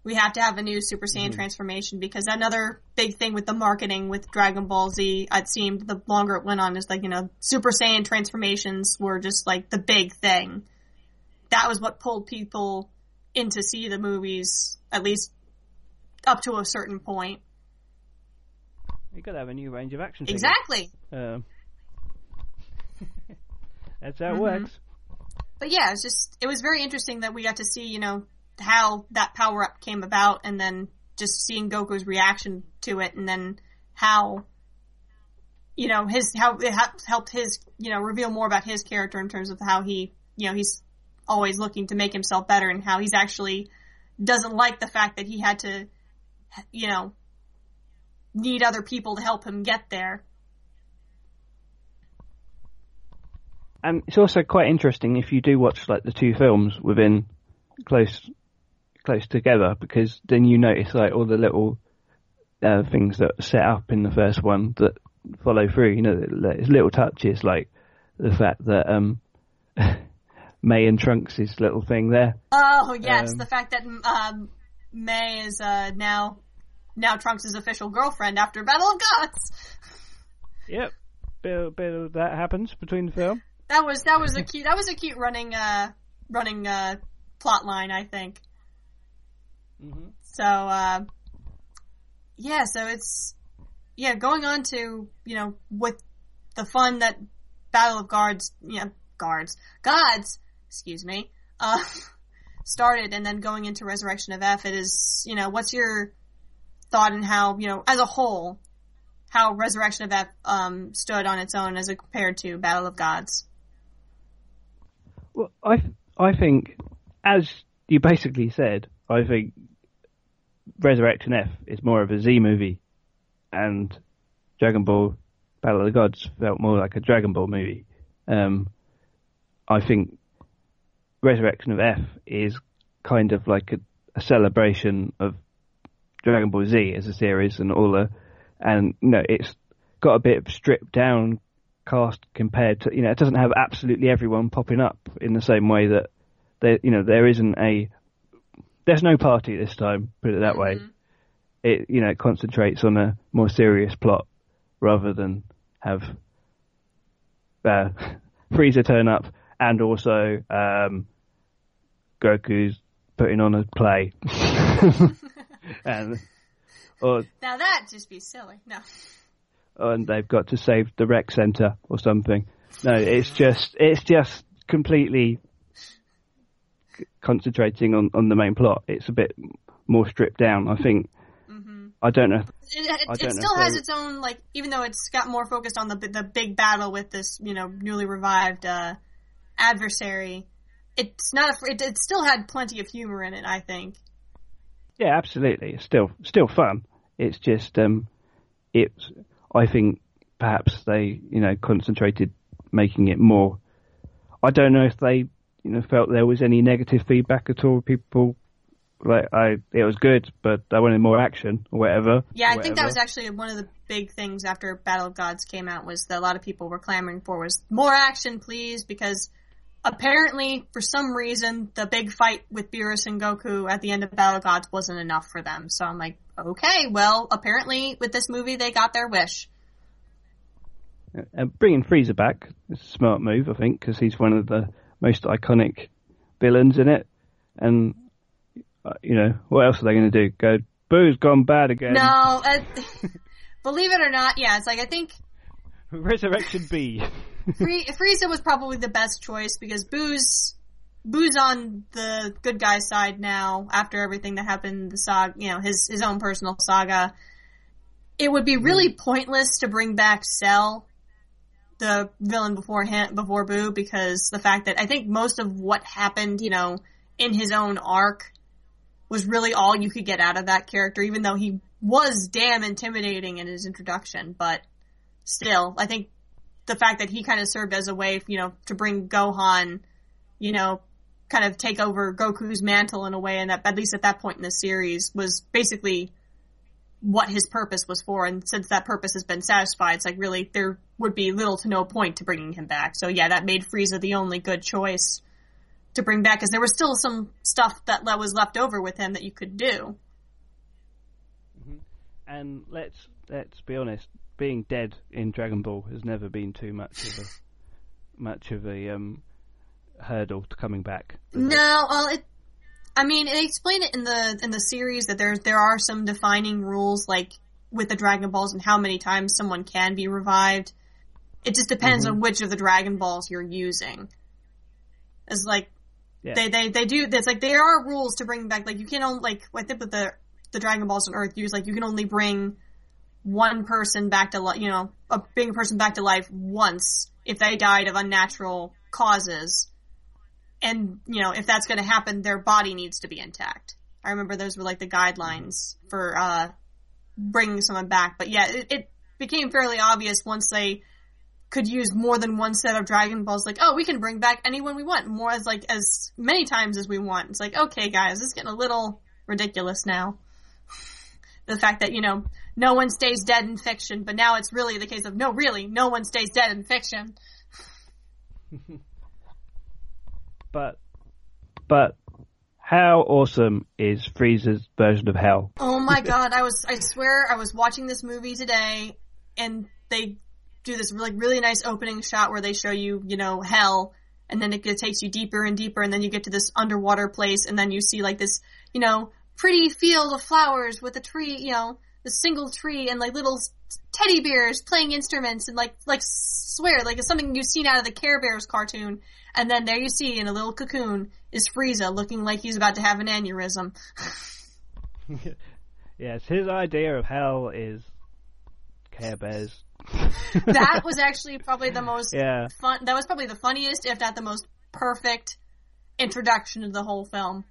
We have to have a new Super Saiyan Mm-hmm. transformation because another big thing with the marketing with Dragon Ball Z, it seemed the longer it went on, is like you know Super Saiyan transformations were just like the big thing. That was what pulled people in to see the movies, at least up to a certain point. you got to have a new range of action. figures. Exactly. Um, that's how it Mhm. works. but yeah, it's just it was very interesting that we got to see, you know, how that power up came about, and then just seeing Goku's reaction to it, and then how, you know, his how it ha- helped his, you know, reveal more about his character in terms of how he, you know, he's always looking to make himself better, and how he's actually doesn't like the fact that he had to, you know, need other people to help him get there. And it's also quite interesting if you do watch like the two films within close close together because then you notice like all the little uh, things that are set up in the first one that follow through. You know, there's little touches like the fact that um, May and Trunks' little thing there. Oh yes, Um, the fact that um, May is uh, now now Trunks' official girlfriend after Battle of Gods. Yep, bit, bit of that happens between the film. That was that was a cute that was a cute running uh running uh plot line I think. So uh, yeah, so it's yeah going on to you know with the fun that Battle of Guards yeah guards gods excuse me uh started and then going into Resurrection of F it is you know what's your thought and how you know as a whole how Resurrection of F um stood on its own as compared to Battle of Gods. Well, I I think, as you basically said, I think Resurrection F is more of a Z movie, and Dragon Ball Battle of the Gods felt more like a Dragon Ball movie. Um, I think Resurrection of F is kind of like a, a celebration of Dragon Ball Z as a series and all the, and you know it's got a bit of stripped down cast compared to you know it doesn't have absolutely everyone popping up in the same way that there you know there isn't a there's no party this time put it that way. It you know it concentrates on a more serious plot rather than have uh, Frieza turn up and also um, Goku's putting on a play and or Now that just be silly. No. and they've got to save the rec center or something. No, it's just it's just completely concentrating on, on the main plot. It's a bit more stripped down. I think. I don't know. It, it, don't know still if has its own like, even though it's got more focused on the the big battle with this, you know, newly revived uh, adversary. It's not. A, it, it still had plenty of humor in it. I think. Yeah, absolutely. It's still still fun. It's just um, it's. I think perhaps they you know concentrated making it more. I don't know if they you know felt there was any negative feedback at all. People like I it was good, but I wanted more action or whatever. Yeah, I think that was actually one of the big things after Battle of Gods came out was that a lot of people were clamoring for was more action, please, because apparently for some reason the big fight with Beerus and Goku at the end of Battle Gods wasn't enough for them. So I'm like, okay, well, apparently with this movie they got their wish. Uh, bringing Frieza back is a smart move, I think, because he's one of the most iconic villains in it. And uh, you know, what else are they going to do? Go, Boo's gone bad again. No, uh, believe it or not, yeah, it's like I think Resurrection B. Free- Frieza was probably the best choice because Boo's Boo's on the good guy side now after everything that happened the saga, you know, his his own personal saga. It would be really mm. pointless to bring back Cell, the villain before him, before Boo, because the fact that I think most of what happened, you know, in his own arc was really all you could get out of that character, even though he was damn intimidating in his introduction. But still, I think the fact that he kind of served as a way, you know, to bring Gohan, you know, kind of take over Goku's mantle in a way, and that at least at that point in the series was basically what his purpose was for. And since that purpose has been satisfied, it's like really there would be little to no point to bringing him back. So yeah, that made Frieza the only good choice to bring back, because there was still some stuff that was left over with him that you could do. Mm-hmm. And let's let's be honest, being dead in Dragon Ball has never been too much of a much of a um, hurdle to coming back. No, well, it. I mean, they explain it in the in the series that there there are some defining rules, like with the Dragon Balls and how many times someone can be revived. It just depends Mhm. on which of the Dragon Balls you're using. It's like Yeah. they they they do. It's like there are rules to bring back. Like you can only like I think with the the Dragon Balls on Earth, use like you can only bring one person back to life. You know, a bring a person back to life once if they died of unnatural causes. And you know, if that's going to happen, their body needs to be intact. I remember those were like the guidelines for uh, bringing someone back. But yeah, it, it became fairly obvious once they could use more than one set of Dragon Balls. Like, oh, we can bring back anyone we want, more as like as many times as we want. It's like, okay, guys, this is getting a little ridiculous now. The fact that you know no one stays dead in fiction, but now it's really the case of no, really, no one stays dead in fiction. But but how awesome is Frieza's version of Hell? Oh my god, I was I swear I was watching this movie today and they do this like really nice opening shot where they show you, you know, hell and then it takes you deeper and deeper and then you get to this underwater place and then you see like this, you know, pretty field of flowers with a tree, you know, the single tree and like little teddy bears playing instruments and like like swear like it's something you've seen out of the Care Bears cartoon and then there you see in a little cocoon is Frieza looking like he's about to have an aneurysm. Yes, his idea of hell is Care Bears. that was actually probably the most Yeah. fun. That was probably the funniest, if not the most perfect introduction to the whole film.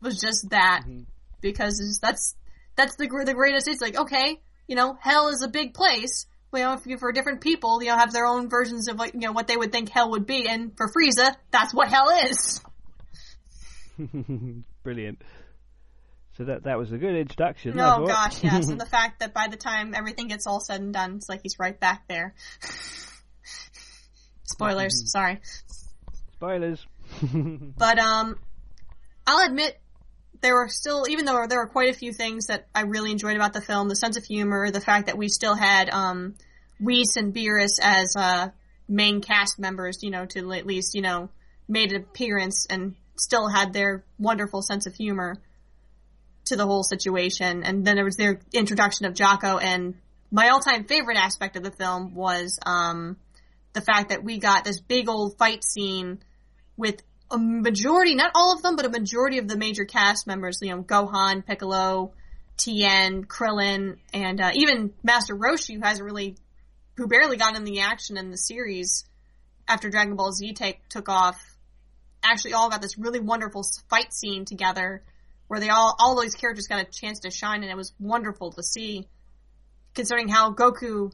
Was just that mm-hmm. because that's that's the the greatest. It's like okay, you know, hell is a big place. You know, if you, for different people, you know, have their own versions of what you know what they would think hell would be, and for Frieza, that's what hell is. Brilliant. So that that was a good introduction. Oh gosh, yes, and the fact that by the time everything gets all said and done, it's like he's right back there. Spoilers, sorry. Spoilers. But um, I'll admit there were still, even though there were quite a few things that I really enjoyed about the film, the sense of humor, the fact that we still had um, Whis and Beerus as uh, main cast members, you know, to at least you know made an appearance and still had their wonderful sense of humor to the whole situation. And then there was their introduction of Jaco, and my all-time favorite aspect of the film was um, the fact that we got this big old fight scene with a majority, not all of them, but a majority of the major cast members, you know, Gohan, Piccolo, Tien, Krillin, and uh, even Master Roshi, who hasn't really, who barely got in the action in the series after Dragon Ball Z take, took off, actually all got this really wonderful fight scene together where they all, all those characters got a chance to shine and it was wonderful to see. Considering how Goku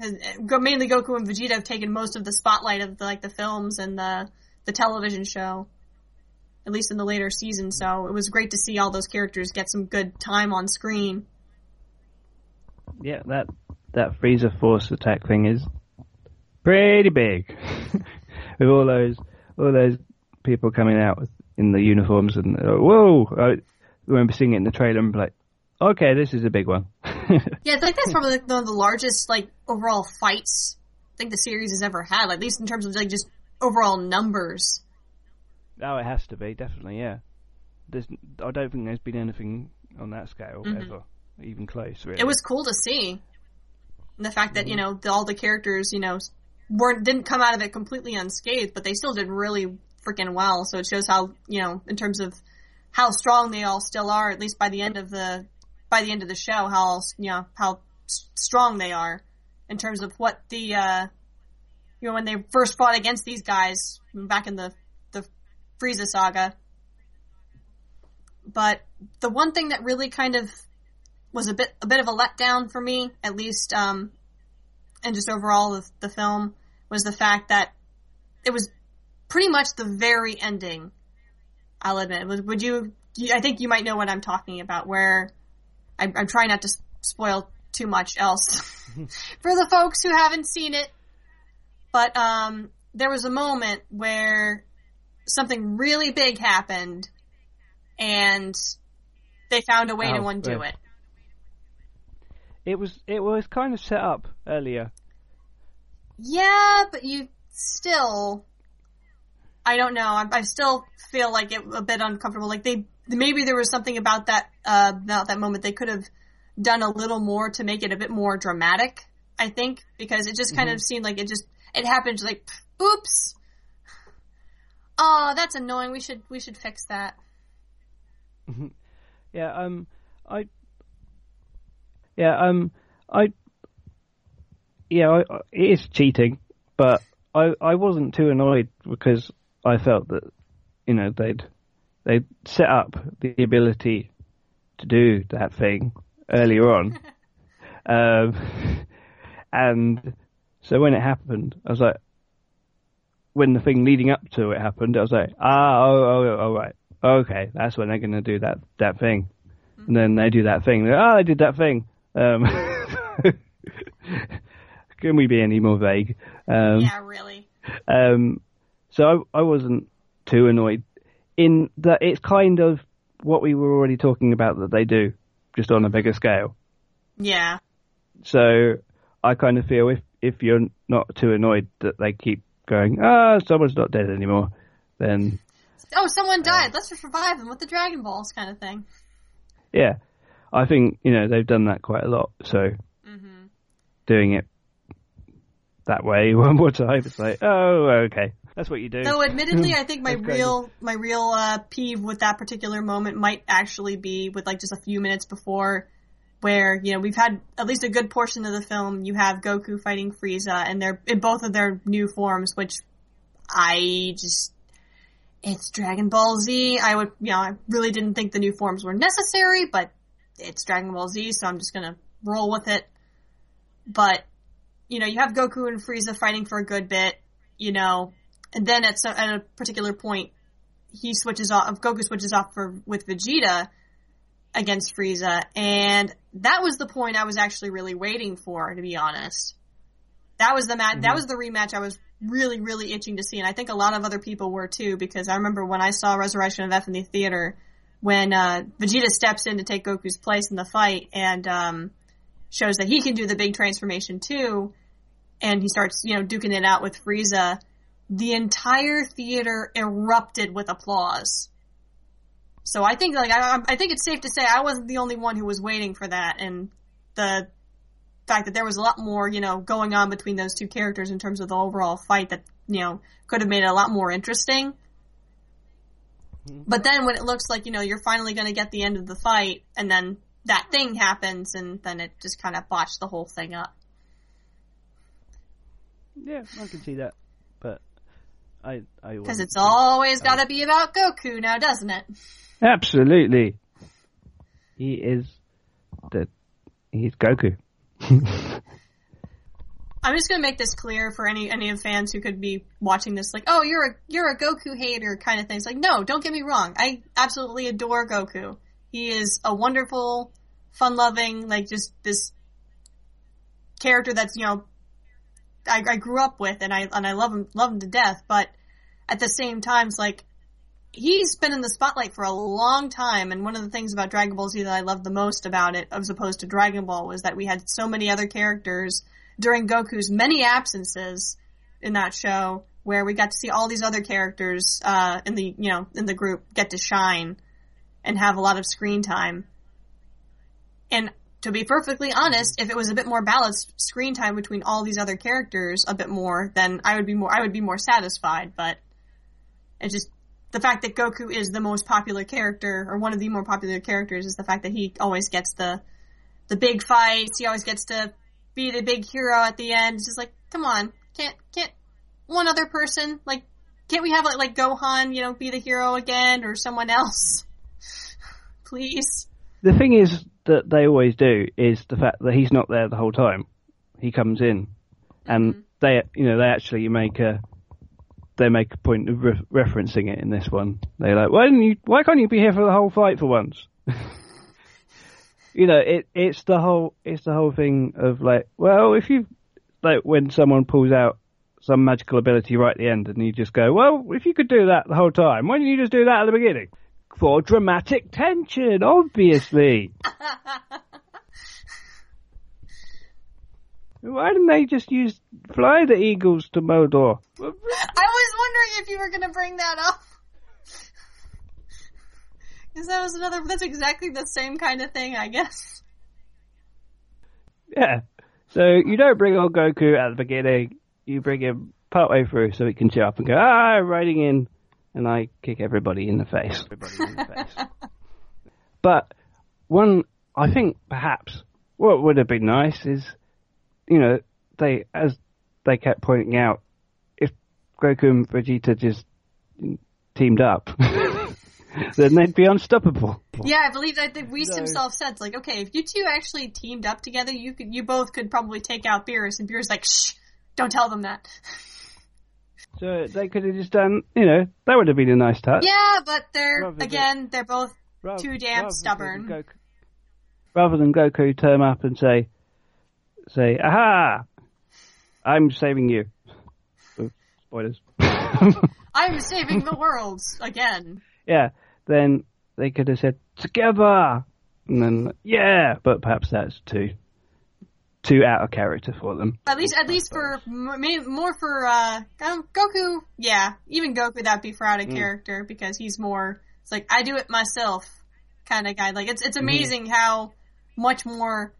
has, mainly Goku and Vegeta have taken most of the spotlight of the, like the films and the the television show, at least in the later season. So it was great to see all those characters get some good time on screen. yeah, that that Frieza Force attack thing is pretty big. With all those all those people coming out with- in the uniforms and uh, whoa! I remember seeing it in the trailer and be like, okay, this is a big one. Yeah, I think that's probably like one of the largest like overall fights I think the series has ever had, at least in terms of like just overall numbers. Oh, it has to be definitely, yeah. There's, I don't think there's been anything on that scale ever, even close. Really, It was cool to see. And the fact that, you know, the, all the characters, you know, weren't didn't come out of it completely unscathed, but they still did really freaking well. So it shows how, you know, in terms of how strong they all still are, at least by the end of the by the end of the show, how you know how strong they are in terms of what the uh, you know, when they first fought against these guys back in the the Frieza saga. But the one thing that really kind of was a bit a bit of a letdown for me, at least, um, and just overall of the film, was the fact that it was pretty much the very ending. I'll admit. Was, would you? I think you might know what I'm talking about. Where I'm, I'm trying not to spoil too much else for the folks who haven't seen it. But um, there was a moment where something really big happened, and they found a way Oh, to undo right. it. It was it was kind of set up earlier. Yeah, but you still, I don't know. I, I still feel like it a bit uncomfortable. Like they maybe there was something about that uh, about that moment they could have done a little more to make it a bit more dramatic. I think because it just kind of seemed like it just it happened like oops. Oh, that's annoying. We should we should fix that. Yeah, um, I. Yeah, um, I. Yeah, I, I- it is cheating, but I I wasn't too annoyed because I felt that you know they'd they set up the ability to do that thing earlier on, um, and so when it happened, I was like, when the thing leading up to it happened, I was like, ah, oh, oh, oh, right, okay, that's when they're going to do that that thing, and then they do that thing. They're, Oh, I did that thing. Um, can we be any more vague? Um, yeah, really. um, so I, I wasn't too annoyed in that it's kind of what we were already talking about that they do, just on a bigger scale. Yeah. So I kind of feel if if you're not too annoyed that they keep going, ah, someone's not dead anymore, then Oh, someone died. Let's just revive them with the Dragon Balls, kind of thing. yeah, I think you know they've done that quite a lot. So doing it that way one more time, it's like, oh, okay, that's what you do. Though, admittedly, I think my crazy. real my real uh, peeve with that particular moment might actually be with like just a few minutes before, where you know we've had at least a good portion of the film. You have Goku fighting Frieza, and they're in both of their new forms, which I just it's Dragon Ball Z. I would you know I really didn't think the new forms were necessary, but it's Dragon Ball Z, so I'm just gonna roll with it. But you know, you have Goku and Frieza fighting for a good bit, you know, and then at, some, at a particular point, he switches off, Goku switches off for, with Vegeta against Frieza, and that was the point I was actually really waiting for, to be honest. That was the match, that was the rematch I was really, really itching to see, and I think a lot of other people were too, because I remember when I saw Resurrection of F in the theater, when, uh, Vegeta steps in to take Goku's place in the fight, and, um, shows that he can do the big transformation too, and he starts, you know, duking it out with Frieza, the entire theater erupted with applause. So I think, like, I, I think it's safe to say I wasn't the only one who was waiting for that, and the fact that there was a lot more, you know, going on between those two characters in terms of the overall fight that, you know, could have made it a lot more interesting. But then when it looks like, you know, you're finally going to get the end of the fight, and then that thing happens, and then it just kind of botched the whole thing up. Yeah, I can see that, but I I Because it's always got to be about Goku now, doesn't it? Absolutely. He is the he's Goku. I'm just gonna make this clear for any any of fans who could be watching this, like, oh, you're a you're a Goku hater kind of thing. It's like, no, don't get me wrong. I absolutely adore Goku. He is a wonderful, fun-loving, like just this character that's you know I, I grew up with, and I and I love him love him to death. But at the same time, it's like he's been in the spotlight for a long time. And one of the things about Dragon Ball Z that I loved the most about it, as opposed to Dragon Ball, was that we had so many other characters during Goku's many absences in that show, where we got to see all these other characters uh, in the you know in the group get to shine and have a lot of screen time. And to be perfectly honest, if it was a bit more balanced screen time between all these other characters, a bit more, then I would be more I would be more satisfied. But it just the fact that Goku is the most popular character or one of the more popular characters is the fact that he always gets the the big fights. He always gets to be the big hero at the end. It's just like, come on, can't can't one other person? Like, can't we have like, like Gohan, you know, be the hero again, or someone else? Please. The thing is that they always do is the fact that he's not there the whole time. He comes in, and Mm-hmm. they, you know, they actually make a they make a point of re- referencing it in this one. They're like, why didn't you? Why can't you be here for the whole fight for once? you know, it it's the whole it's the whole thing of like, well, if you like when someone pulls out some magical ability right at the end, and you just go, well, if you could do that the whole time, why didn't you just do that at the beginning? For dramatic tension, obviously. Why didn't they just use fly the eagles to Mordor? I was wondering if you were gonna bring that up. Because that was another, that's exactly the same kind of thing, I guess. Yeah. So you don't bring on Goku at the beginning. You bring him partway through so he can cheer up and go, ah, I'm riding in, and I kick everybody in the face. Everybody in the face. But one, I think perhaps what would have been nice is, you know, they as they kept pointing out, if Goku and Vegeta just teamed up, then they'd be unstoppable. Yeah, I believe that the Whis No. himself said, like, okay, if you two actually teamed up together, you could, you both could probably take out Beerus, and Beerus like, shh, don't tell them that. So they could have just done, you know, that would have been a nice touch. Yeah, but they're, Rather than- again, they're both Rather- too damn rather than stubborn. Goku, rather than Goku turn up and say, say, aha, I'm saving you. Spoilers. I'm saving the world again. yeah, then they could have said, together! And then, yeah, but perhaps that's too, too out of character for them. At least, at least for m- more for uh, um, Goku. Yeah, even Goku that'd be for out Mm. of character because he's more. It's like I do it myself kind of guy. Like it's Mm-hmm. it's amazing how much more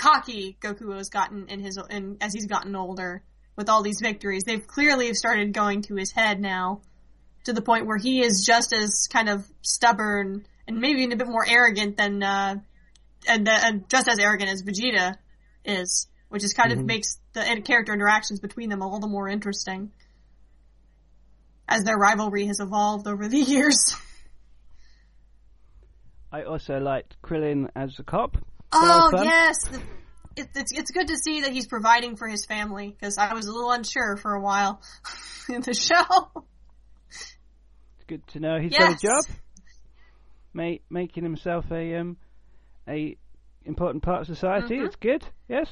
cocky Goku has gotten in his in as he's gotten older with all these victories. They've clearly started going to his head now to the point where he is just as kind of stubborn and maybe even a bit more arrogant than uh, and, uh, and just as arrogant as Vegeta is, which is kind of makes the character interactions between them all the more interesting as their rivalry has evolved over the years. I also liked Krillin as a cop. Oh yes, The- it, it's it's good to see that he's providing for his family because I was a little unsure for a while in the show. It's good to know he's Yes. got a job. Ma- making himself a um a important part of society. Mm-hmm. It's good, yes.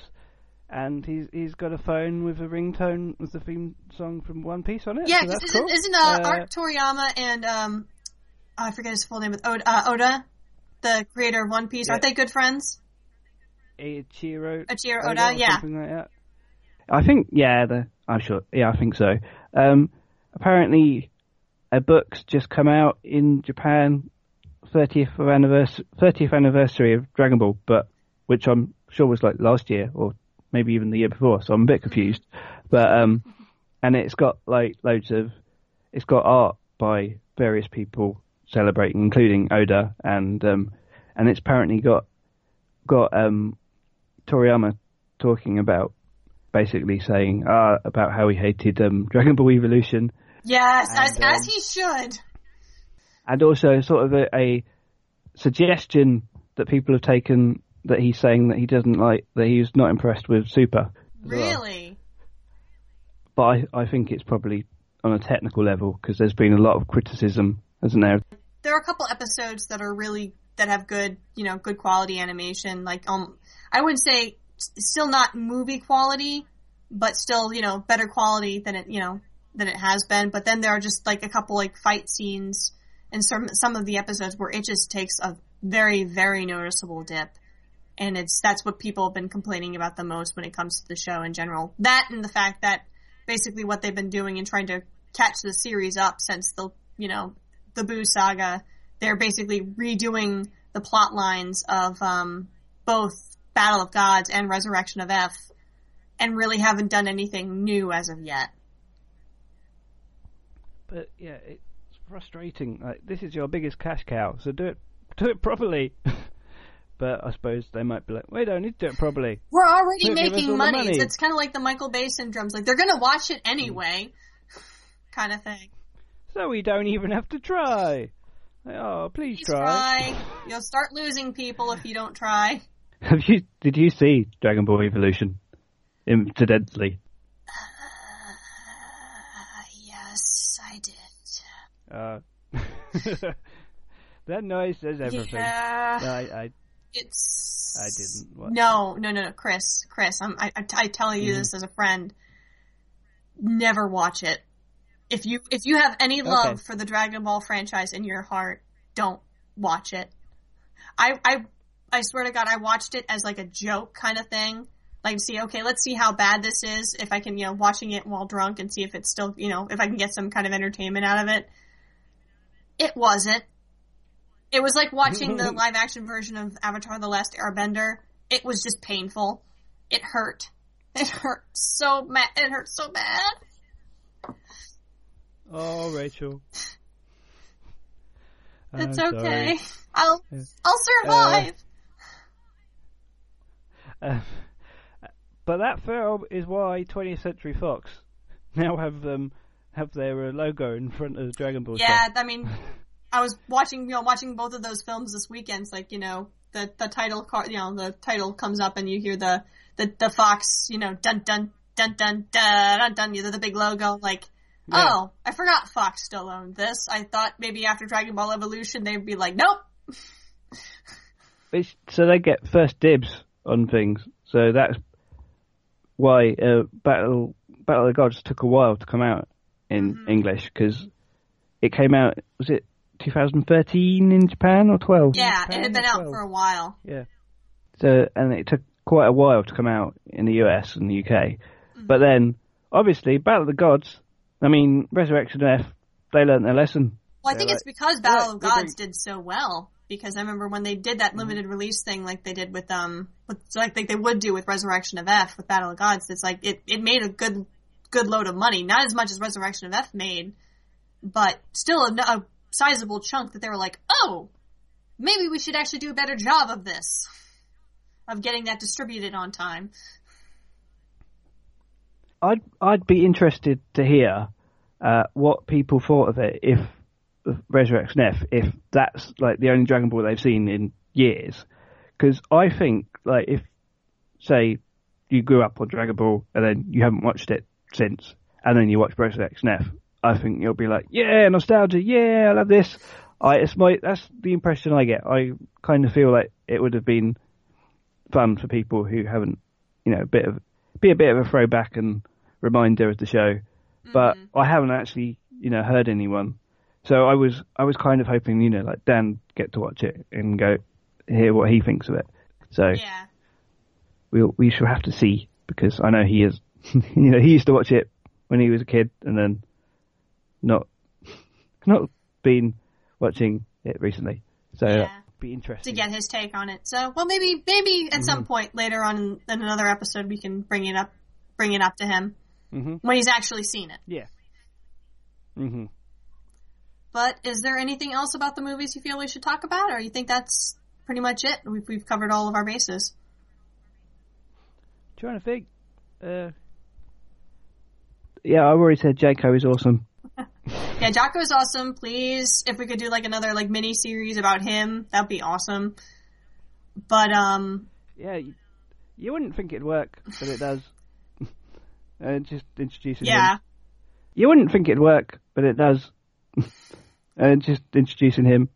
And he's he's got a phone with a ringtone with the theme song from One Piece on it. Yeah, so isn't cool. isn't uh, Art Toriyama and um I forget his full name, but Oda, uh, Oda, the creator of One Piece, aren't they good friends? Ichiro Ichiro Oda Oda, yeah. something like that. I think yeah, the, I'm sure. Yeah, I think so. Um, apparently, a book's just come out in Japan, 30th anniversary 30th anniversary of Dragon Ball, but which I'm sure was like last year or maybe even the year before. So I'm a bit confused. But um, and it's got like loads of it's got art by various people celebrating, including Oda, and um, and it's apparently got got um Toriyama talking about basically saying uh, about how he hated um, Dragon Ball Evolution Yes, as And, as um, he should. and also sort of a, a suggestion that people have taken that he's saying that he doesn't like that he's not impressed with Super. as well. Really? But I, I think it's probably on a technical level because there's been a lot of criticism, hasn't there? There are a couple episodes that are really that have good, you know, good quality animation. Like, um, I would say still not movie quality, but still, you know, better quality than it, you know, than it has been. But then there are just like a couple like fight scenes in some some of the episodes where it just takes a very very noticeable dip. And it's that's what people have been complaining about the most when it comes to the show in general. That and the fact that basically what they've been doing and trying to catch the series up since the you know the Boo saga, they're basically redoing the plot lines of um, both Battle of Gods and Resurrection of F, and really haven't done anything new as of yet. But yeah, it's frustrating. Like this is your biggest cash cow, so do it do it properly. but I suppose they might be like, we don't need to do it properly. We're already making money. money. It's, kind of like the Michael Bay syndromes. Like they're gonna watch it anyway. kind of thing. So we don't even have to try. Oh, please Please try. try. You'll start losing people if you don't try. Have you? Did you see Dragon Ball Evolution? Incidentally, Uh, yes, I did. uh, that noise says everything. Yeah, I, I, it's. I didn't watch No, no, no, no, Chris, Chris. I'm, I, I, I tell you Mm-hmm. this as a friend. Never watch it. If you if you have any love Okay. for the Dragon Ball franchise in your heart, don't watch it. I I I swear to God, I watched it as like a joke kind of thing. Like see, okay, let's see how bad this is. If I can, you know, watching it while drunk and see if it's still, you know, if I can get some kind of entertainment out of it. It wasn't. It was like watching the live action version of Avatar: The Last Airbender. It was just painful. It hurt. It hurt so ma- It hurt so bad. Oh, Rachel. It's I'm okay. sorry. I'll I'll survive. Uh, but that film is why 20th Century Fox now have um have their uh, logo in front of the Dragon Ball. yeah, stuff. I mean, I was watching, you know, watching both of those films this weekend. It's like, you know, the the title card, you know, the title comes up and you hear the the the fox, you know, dun dun dun dun dun dun dun, you know, the big logo. Like, Yeah. oh, I forgot Fox still owned this. I thought maybe after Dragon Ball Evolution they'd be like, nope. It's, so they get first dibs on things. So that's why uh, Battle Battle of the Gods took a while to come out in Mm-hmm. English because it came out was it 2013 in Japan or 12? Yeah, it had been out 12? for a while. Yeah. So and it took quite a while to come out in the US and the UK. Mm-hmm. But then obviously Battle of the Gods, I mean Resurrection of F, they learned their lesson. Well, I think They're it's because Battle "Look, of Gods did so well. Because I remember when they did that limited release thing, like they did with um, with so like, like they would do with Resurrection of F with Battle of Gods. It's like it it made a good good load of money, not as much as Resurrection of F made, but still a, a sizable chunk that they were like, oh, maybe we should actually do a better job of this, of getting that distributed on time. I'd I'd be interested to hear uh, what people thought of it if Resurrection F if that's like the only Dragon Ball they've seen in years. Because I think like if say you grew up on Dragon Ball and then you haven't watched it since, and then you watch Resurrection F, I think you'll be like, yeah, nostalgia, yeah, I love this. I it's my that's the impression I get. I kind of feel like it would have been fun for people who haven't, you know, a bit of be a bit of a throwback and reminder of the show. But mm-hmm. I haven't actually, you know, heard anyone. So I was I was kind of hoping, you know, like Dan get to watch it and go hear what he thinks of it. So Yeah, we'll we shall have to see because I know he is you know, he used to watch it when he was a kid and then not not been watching it recently. So Yeah. That'd be to get his take on it. So, well, maybe maybe at some point later on in, in another episode we can bring it up bring it up to him Mhm. when he's actually seen it. Yeah. Mm-hmm. But is there anything else about the movies you feel we should talk about, or you think that's pretty much it? We've, we've covered all of our bases. Trying to think. Uh, yeah, I've already said Jaco is awesome. Yeah, Jaco's awesome. Please, if we could do like another like mini series about him, that'd be awesome. But um, Yeah, you, you wouldn't think it'd work, but it does. uh, just introducing yeah, him. You wouldn't think it'd work, but it does. uh, just introducing him,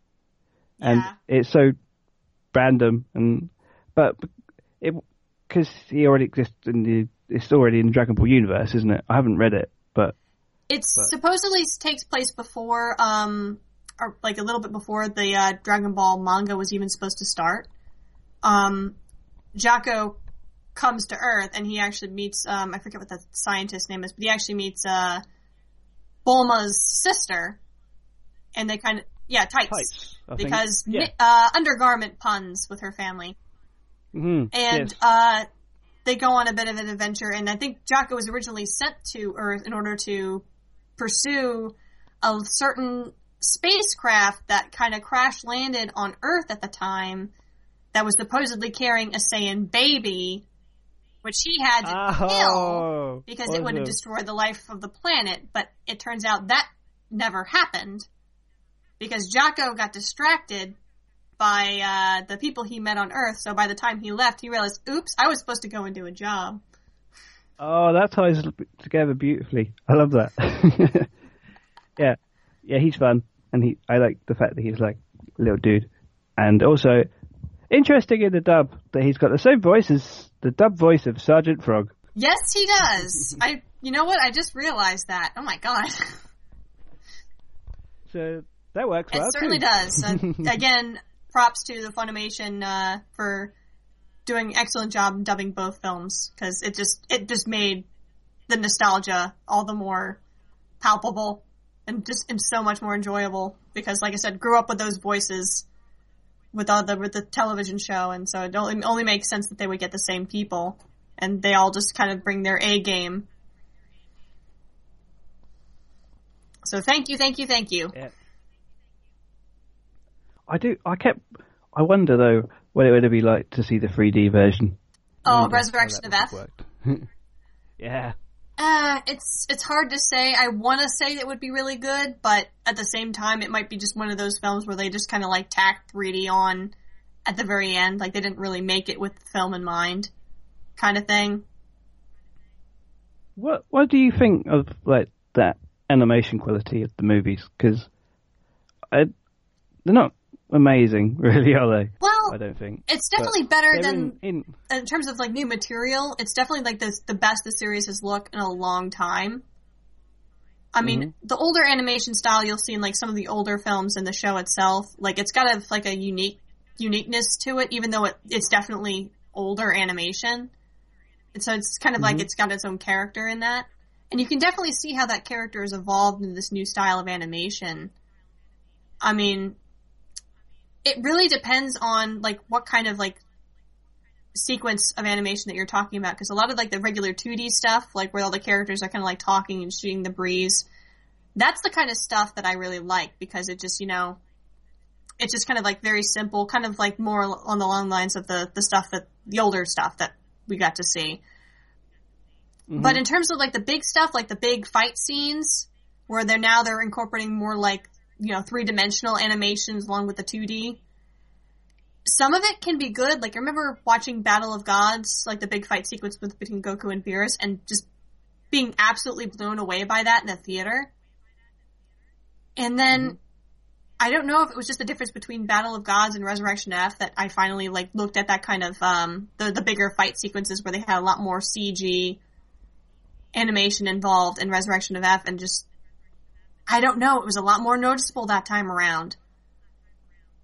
and Yeah. it's so random, and but it because he already exists in the it's already in the Dragon Ball universe, isn't it? I haven't read it, but it But- supposedly takes place before um, or like a little bit before the uh, Dragon Ball manga was even supposed to start. Um, Jaco comes to Earth and he actually meets um, I forget what the scientist's name is, but he actually meets uh, Bulma's sister, and they kind of yeah tights, Tights, because Yeah. uh, undergarment puns with her family, mhm, and yes. uh, they go on a bit of an adventure. And I think Jaco was originally sent to Earth in order to pursue a certain spacecraft that kind of crash landed on Earth at the time that was supposedly carrying a Saiyan baby which he had to kill Oh, because it would have destroyed the life of the planet. But it turns out that never happened because Jaco got distracted by uh, the people he met on Earth. So by the time he left, he realized, "Oops, I was supposed to go and do a job." Oh, that ties together beautifully. I love that. yeah, yeah, he's fun, and he. I like the fact that he's like a little dude, and also interesting in the dub that he's got the same voice as the dub voice of Sergeant Frog. Yes, he does. I, you know what? I just realized that. Oh my god, So that works it well. certainly too. does. And again, props to the Funimation uh, for doing an excellent job in dubbing both films because it just it just made the nostalgia all the more palpable and just and so much more enjoyable because, like I said, grew up with those voices with all the with the television show, and so it only only makes sense that they would get the same people, and they all just kind of bring their A game. So thank you, thank you, thank you. I do. I kept. I wonder though what it would be like to see the 3D version. Oh, how Resurrection of F. yeah. Uh, it's it's hard to say. I want to say it would be really good, but at the same time, it might be just one of those films where they just kind of like tacked 3D on at the very end, like they didn't really make it with the film in mind, kind of thing. What What do you think of like that animation quality of the movies? Because they're not amazing, really, are they? Well, I don't think. it's definitely better than in, in in terms of like new material. It's definitely like the the best the series has looked in a long time. I mean, Mm-hmm. the older animation style you'll see in like some of the older films and the show itself, like it's got a like a unique uniqueness to it, even though it, it's definitely older animation. And so it's kind of like it's got its own character in that. And you can definitely see how that character has evolved in this new style of animation. I mean, it really depends on like what kind of like sequence of animation that you're talking about because a lot of like the regular 2D stuff, like where all the characters are kind of like talking and shooting the breeze, that's the kind of stuff that I really like because it just, you know, it's just kind of like very simple, kind of like more on the long lines of the, the stuff that, the older stuff that we got to see. Mm-hmm. But in terms of like the big stuff, like the big fight scenes, where they're now they're incorporating more like, you know, three dimensional animations along with the 2D, some of it can be good. Like I remember watching Battle of Gods, like the big fight sequence with, between Goku and Beerus, and just being absolutely blown away by that in the theater. And then I don't know if it was just the difference between Battle of Gods and Resurrection F that I finally like looked at that kind of um the the bigger fight sequences where they had a lot more CG animation involved in Resurrection of F and just I don't know, it was a lot more noticeable that time around.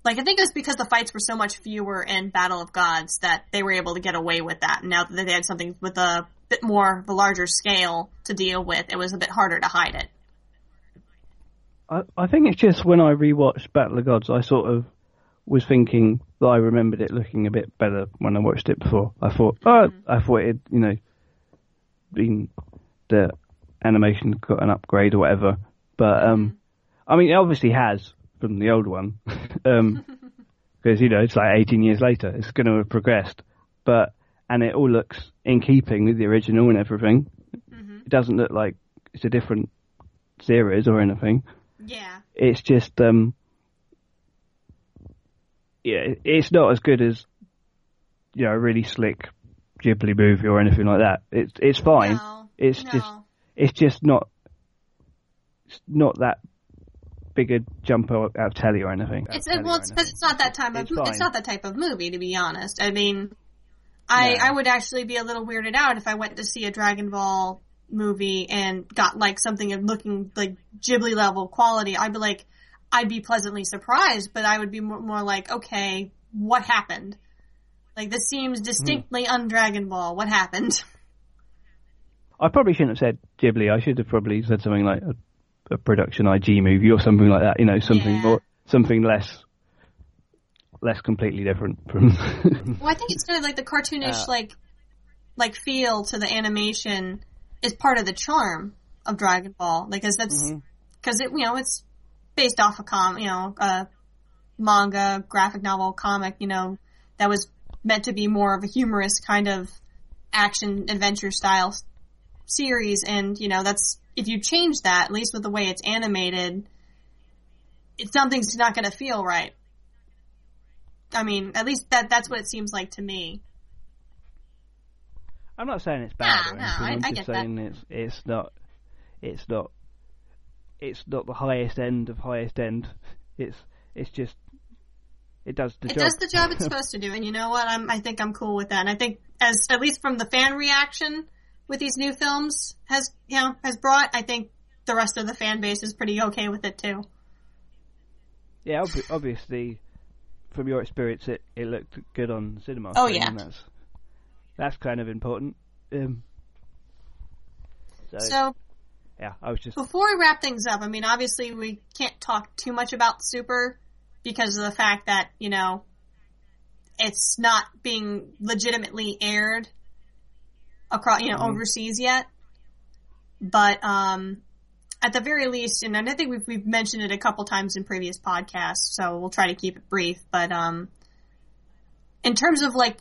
Like I think it was because the fights were so much fewer in Battle of Gods that they were able to get away with that. Now that they had something with a bit more of a larger scale to deal with, it was a bit harder to hide it. I, I think it's just when I rewatched Battle of Gods, I sort of was thinking that I remembered it looking a bit better when I watched it before. I thought, oh, mm-hmm. I thought it, you know, been the animation got an upgrade or whatever. But um, I mean, it obviously has from the old one, um, because you know it's like 18 years later. It's going to have progressed, but and it all looks in keeping with the original and everything. It doesn't look like it's a different series or anything Yeah. it's just um yeah it's not as good as you know a really slick Ghibli movie or anything like that it's it's fine No, it's no. just it's just not it's not that big a jump out out of telly or anything It's out telly well, or it's, anything. it's not that type of It's it's, not that type of movie to be honest. I mean, I No. I would actually be a little weirded out if I went to see a Dragon Ball movie and got like something of looking like Ghibli level quality. I'd be like, I'd be pleasantly surprised, but I would be more, more like, okay, what happened? Like this seems distinctly hmm. un Dragon Ball. What happened? I probably shouldn't have said Ghibli I should have probably said something like uh, a, production IG movie or something like that you know something Yeah. more something less less completely different from Well, I think it's kind of like the cartoonish, uh. like, like feel to the animation is part of the charm of Dragon Ball. Like, cause that's, mm-hmm. cause it, you know, it's based off a com, you know, a manga, graphic novel, comic, you know, that was meant to be more of a humorous kind of action adventure style series, and you know that's if you change that, at least with the way it's animated, it, something's not going to feel right. I mean, at least that that's what it seems like to me. I'm not saying it's bad or no, anything. I- I'm I just get that. saying it's it's not it's not it's not the highest end of highest end. It's it's just it does the it job. does the job it's supposed to do, and you know what? I'm I think I'm cool with that. And I think as at least from the fan reaction with these new films has you know has brought, I think the rest of the fan base is pretty okay with it too. Yeah, obvi- obviously, from your experience, it, it looked good on cinema. Oh, yeah. that's that's kind of important. Um, so, So yeah, I was just before we wrap things up, I mean, obviously we can't talk too much about Super because of the fact that you know it's not being legitimately aired across you know overseas yet. But um, at the very least, and I think we've we've mentioned it a couple times in previous podcasts, so we'll try to keep it brief. But um, in terms of like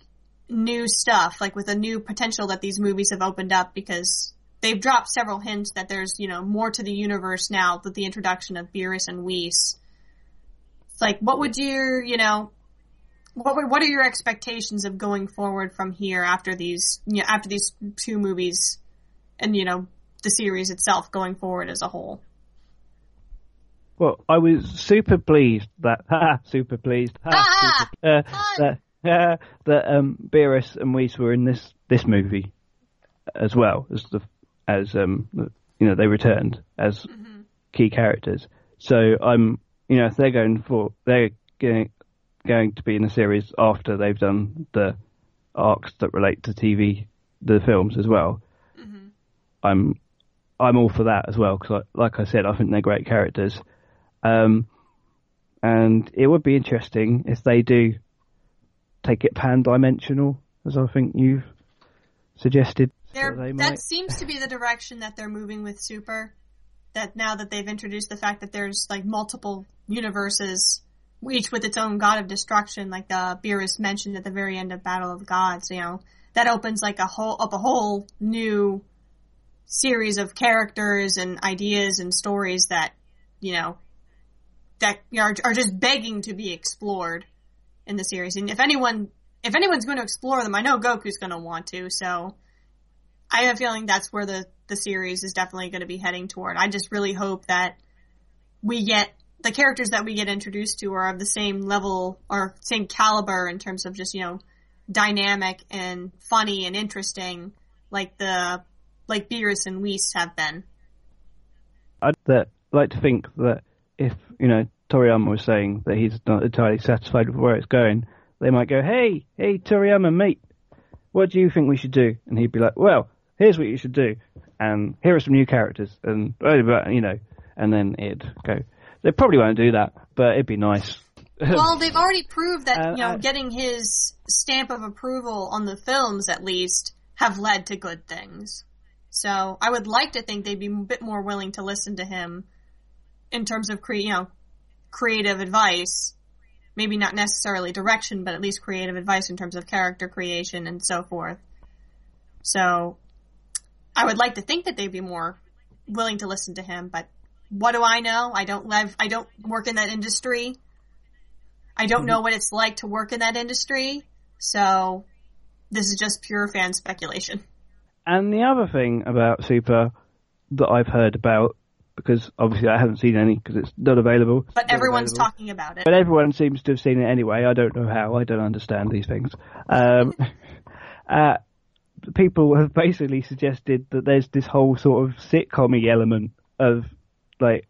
new stuff, like with a new potential that these movies have opened up because they've dropped several hints that there's, you know, more to the universe now with the introduction of Beerus and Whis. It's like, what would you, you know, what what are your expectations of going forward from here after these, you know, after these two movies, and you know, the series itself going forward as a whole? well. I was super pleased that ha, super pleased ha, Ah! super, uh, that uh, that um, Beerus and Whis were in this this movie as well as the as um you know they returned as key characters. So I'm you know if they're going for they're going going to be in the series after they've done the arcs that relate to TV the films as well. I'm I'm all for that as well because like I said I think they're great characters. Um, and it would be interesting if they do take it pan-dimensional, as I think you've suggested. That they that might. seems to be the direction that they're moving with Super. That now that they've introduced the fact that there's like multiple universes, each with its own god of destruction, like the Beerus mentioned at the very end of Battle of Gods. You know, that opens like a whole up a whole new series of characters and ideas and stories that you know that are, are just begging to be explored in the series. And if anyone if anyone's going to explore them, I know Goku's going to want to. So I have a feeling that's where the, the series is definitely going to be heading toward. I just really hope that we get the characters that we get introduced to are of the same level or same caliber in terms of just, you know, dynamic and funny and interesting like the, like Beerus and Whis have been. I'd like to think that if you know Toriyama was saying that he's not entirely satisfied with where it's going, they might go, "Hey, hey, Toriyama, mate, what do you think we should do?" And he'd be like, "Well, here's what you should do, and here are some new characters, and blah, blah, blah," you know, and then it'd go. They probably won't do that, but it'd be nice. well, they've already proved that Uh, you know uh, getting his stamp of approval on the films at least have led to good things. So I would like to think they'd be a bit more willing to listen to him in terms of cre- you know creative advice. Maybe not necessarily direction, but at least creative advice in terms of character creation and so forth. So I would like to think that they'd be more willing to listen to him, but what do I know? I don't live, I don't work in that industry. I don't know what it's like to work in that industry. So this is just pure fan speculation. And the other thing about Super that I've heard about, because obviously I haven't seen any because it's not available. But not everyone's available. talking about it. But everyone seems to have seen it anyway. I don't know how. I don't understand these things. Um, uh, people have basically suggested that there's this whole sort of sitcom element of like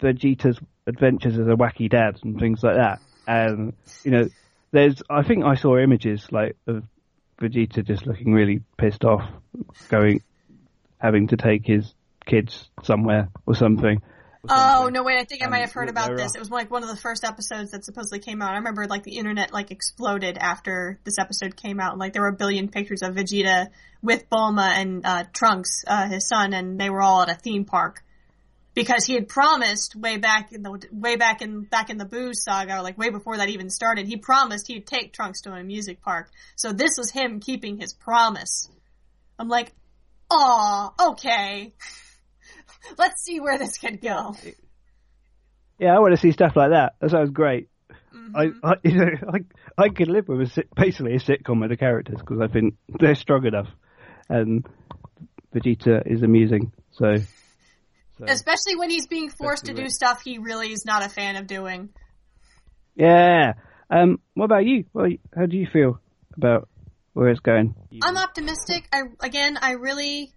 Vegeta's adventures as a wacky dad and things like that. And you know, there's I think I saw images like of Vegeta just looking really pissed off, going having to take his kids somewhere or something. Oh no! Wait, I think I might have heard about this. It was like one of the first episodes that supposedly came out. I remember like the internet like exploded after this episode came out. Like there were a billion pictures of Vegeta with Bulma and uh, Trunks, uh, his son, and they were all at a theme park. Because he had promised way back in the way back in back in the Buu saga, like way before that even started, he promised he'd take Trunks to a music park. So this was him keeping his promise. I'm like, aw, okay. Let's see where this could go. Yeah, I want to see stuff like that. That sounds great. Mm-hmm. I, I, you know, I, I could live with a sit- basically a sitcom with the characters because I think they're strong enough, and Vegeta is amusing. So, so Especially when he's being forced to do stuff he really is not a fan of doing. yeah. Um, what about you? Well, how do you feel about where it's going? I'm optimistic. I again, I really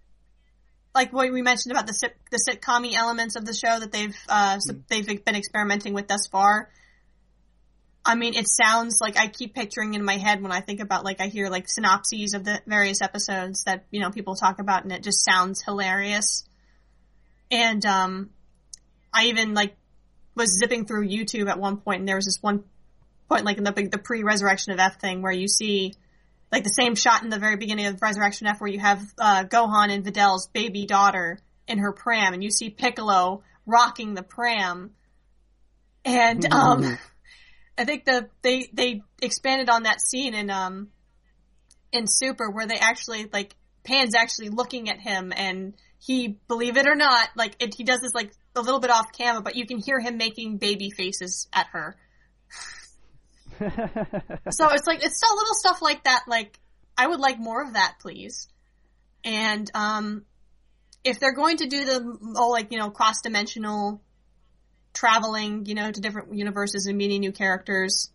like what we mentioned about the sit, the sitcom elements of the show that they've uh, s- they've been experimenting with thus far. I mean, it sounds like I keep picturing in my head when I think about like I hear like synopses of the various episodes that you know people talk about, and it just sounds hilarious. And um, I even like was zipping through YouTube at one point, and there was this one point like in the the pre Resurrection of F thing where you see like the same shot in the very beginning of Resurrection F where you have uh, Gohan and Videl's baby daughter in her pram, and you see Piccolo rocking the pram, and um, I think the they they expanded on that scene in um in Super where they actually like Pan's actually looking at him and he believe it or not like it, he does this like a little bit off camera but you can hear him making baby faces at her so it's like it's still little stuff like that. Like I would like more of that, please. And um, if they're going to do the oh like you know cross dimensional traveling, you know, to different universes and meeting new characters,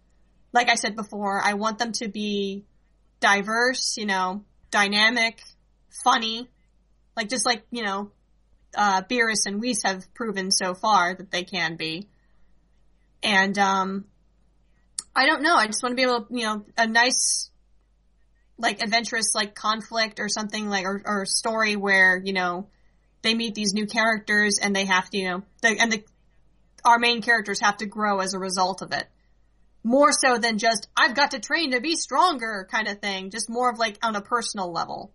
like I said before, I want them to be diverse, you know, dynamic, funny, like just like you know, uh, Beerus and Whis have proven so far that they can be. And um, I don't know. I just want to be able, to, you know, a nice, like adventurous, like conflict or something like, or, or story where you know they meet these new characters and they have to, you know, the, and the our main characters have to grow as a result of it. More so than just I've got to train to be stronger kind of thing. Just more of like on a personal level.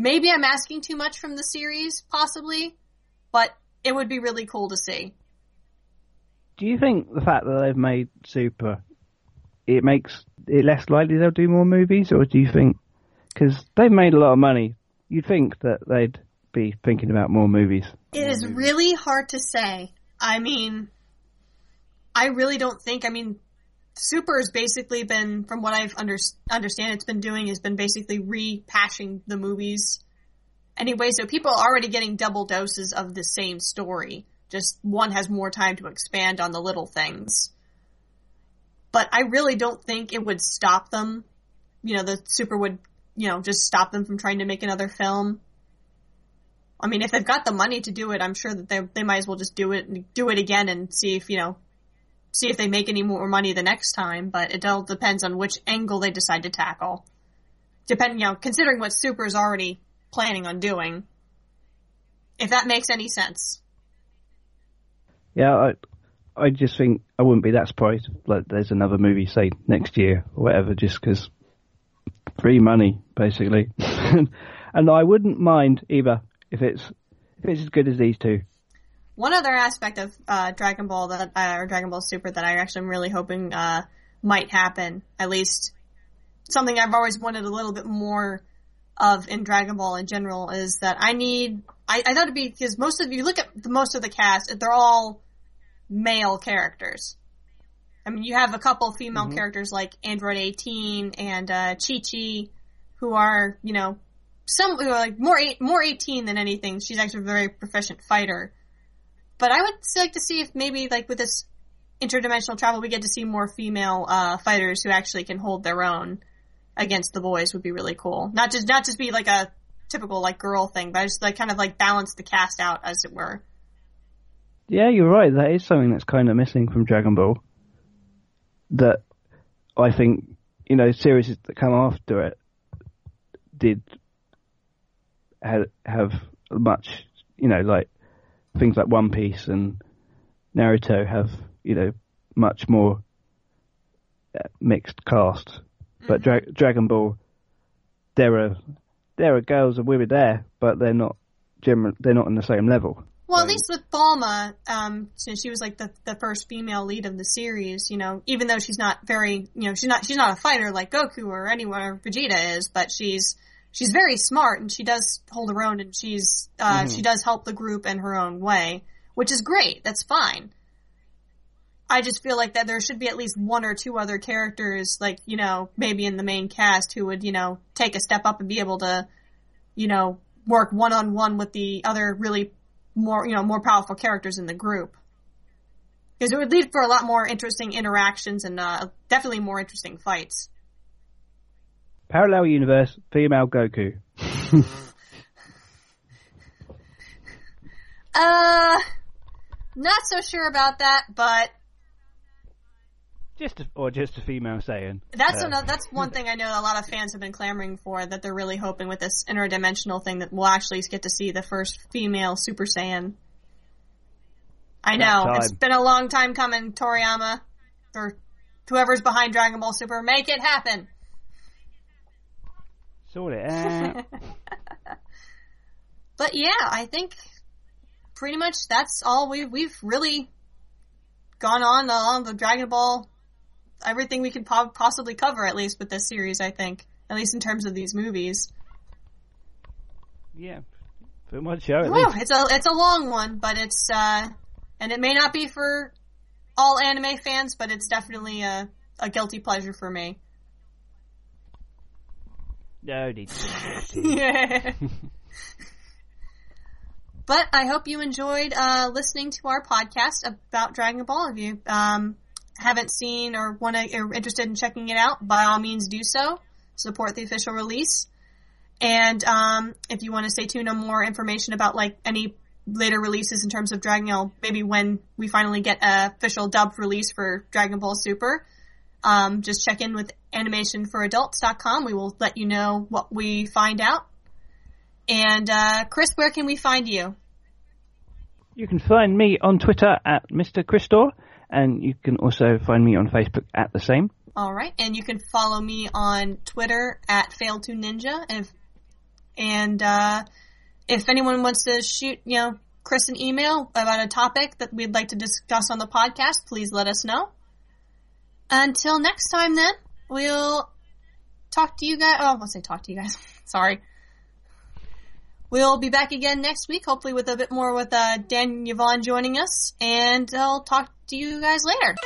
Maybe I'm asking too much from the series, possibly, but it would be really cool to see. Do you think the fact that they've made Super, it makes it less likely they'll do more movies, or do you think because they've made a lot of money, you'd think that they'd be thinking about more movies? It is really hard to say. I mean, I really don't think. I mean, Super has basically been, from what I've under, understand, it's been doing has been basically repashing the movies. Anyway, so people are already getting double doses of the same story. Just one has more time to expand on the little things. But I really don't think it would stop them. You know, the Super would, you know, just stop them from trying to make another film. I mean, if they've got the money to do it, I'm sure that they they might as well just do it do it again and see if you know, see if they make any more money the next time. But it all depends on which angle they decide to tackle. Depending, you know, considering what Super is already planning on doing. If that makes any sense. Yeah, I, I just think I wouldn't be that surprised. Like, there's another movie, say next year or whatever, just because free money, basically. and I wouldn't mind either if it's if it's as good as these two. One other aspect of uh, Dragon Ball that uh, or Dragon Ball Super that I actually am really hoping uh, might happen, at least something I've always wanted a little bit more of in Dragon Ball in general, is that I need. I, I thought it'd be because most of you look at the, most of the cast, they're all male characters. I mean, you have a couple female characters like Android 18 and uh, Chi Chi, who are you know some who are like more eight, more 18 than anything. She's actually a very proficient fighter. But I would like to see if maybe like with this interdimensional travel, we get to see more female uh, fighters who actually can hold their own against the boys. Would be really cool. Not just not just be like a typical like girl thing, but just like kind of like balance the cast out as it were. Yeah, you're right. That is something that's kind of missing from Dragon Ball. That I think you know series that come after it did ha- have much you know like things like One Piece and Naruto have you know much more uh, mixed cast, but Dra- Dragon Ball there are there are girls and women there, but they're not general they're not on the same level. Well, at least with Bulma, um, since she was like the the first female lead of the series, you know, even though she's not very, you know, she's not she's not a fighter like Goku or anyone or Vegeta is, but she's she's very smart and she does hold her own and she's uh, she does help the group in her own way, which is great. That's fine. I just feel like that there should be at least one or two other characters, like you know, maybe in the main cast, who would you know take a step up and be able to, you know, work one on one with the other really more you know more powerful characters in the group because it would lead for a lot more interesting interactions and uh, definitely more interesting fights. Parallel universe, female Goku. Uh, not so sure about that, but Just a, or just a female saying. that's Uh, another, that's one thing I know a lot of fans have been clamoring for that they're really hoping with this interdimensional thing that we'll actually get to see the first female Super Saiyan. I know it's been a long time coming, Toriyama, or whoever's behind Dragon Ball Super, make it happen. Sort it out. But yeah, I think pretty much that's all we've we've really gone on along the Dragon Ball. Everything we could po- possibly cover, at least with this series, I think, at least in terms of these movies. yeah. Show, at Whew, least. it's a it's a long one, but it's uh, and it may not be for all anime fans, but it's definitely a a guilty pleasure for me. No need. but I hope you enjoyed uh, listening to our podcast about Dragon Ball. If you um, haven't seen or want to are interested in checking it out, by all means do so. Support the official release. And um, if you want to stay tuned on more information about like any later releases in terms of Dragon Ball, maybe when we finally get a official dubbed release for Dragon Ball Super, um, just check in with animationforadults.com. We will let you know what we find out. And uh, Chris, where can we find you? You can find me on Twitter at Mr. Christor, and you can also find me on Facebook at the same. All right, and you can follow me on Twitter at fail2ninja. And if, and uh, if anyone wants to shoot, you know, Chris an email about a topic that we'd like to discuss on the podcast, please let us know. Until next time, then we'll talk to you guys. Oh, let's say talk to you guys. Sorry. We'll be back again next week, hopefully with a bit more with uh, Dan Yvonne joining us, and I'll talk to you guys later.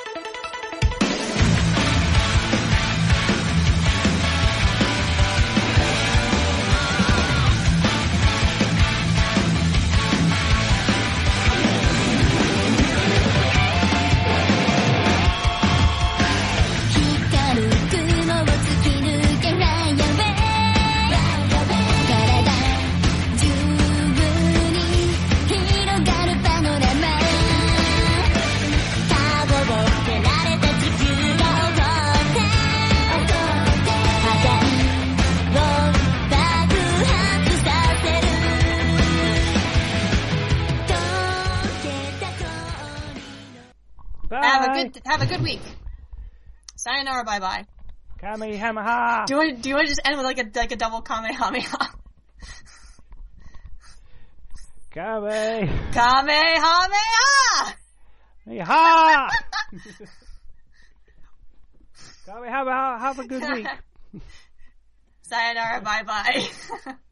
Have a good have a good week. Sayonara, bye bye. Kamehameha. Do you want do you want to just end with like a like a double kamehameha? Kame. Kamehameha! Ha! Kamehameha. Have a good week. Sayonara, bye bye.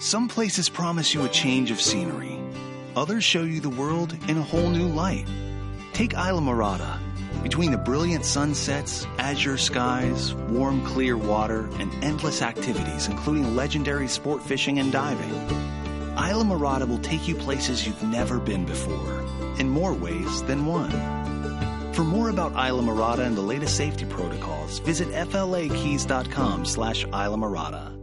Some places promise you a change of scenery. Others show you the world in a whole new light. Take Islamorada. Between the brilliant sunsets, azure skies, warm, clear water, and endless activities, including legendary sport fishing and diving, Islamorada will take you places you've never been before, in more ways than one. For more about Islamorada and the latest safety protocols, visit flakeys.com slash Islamorada.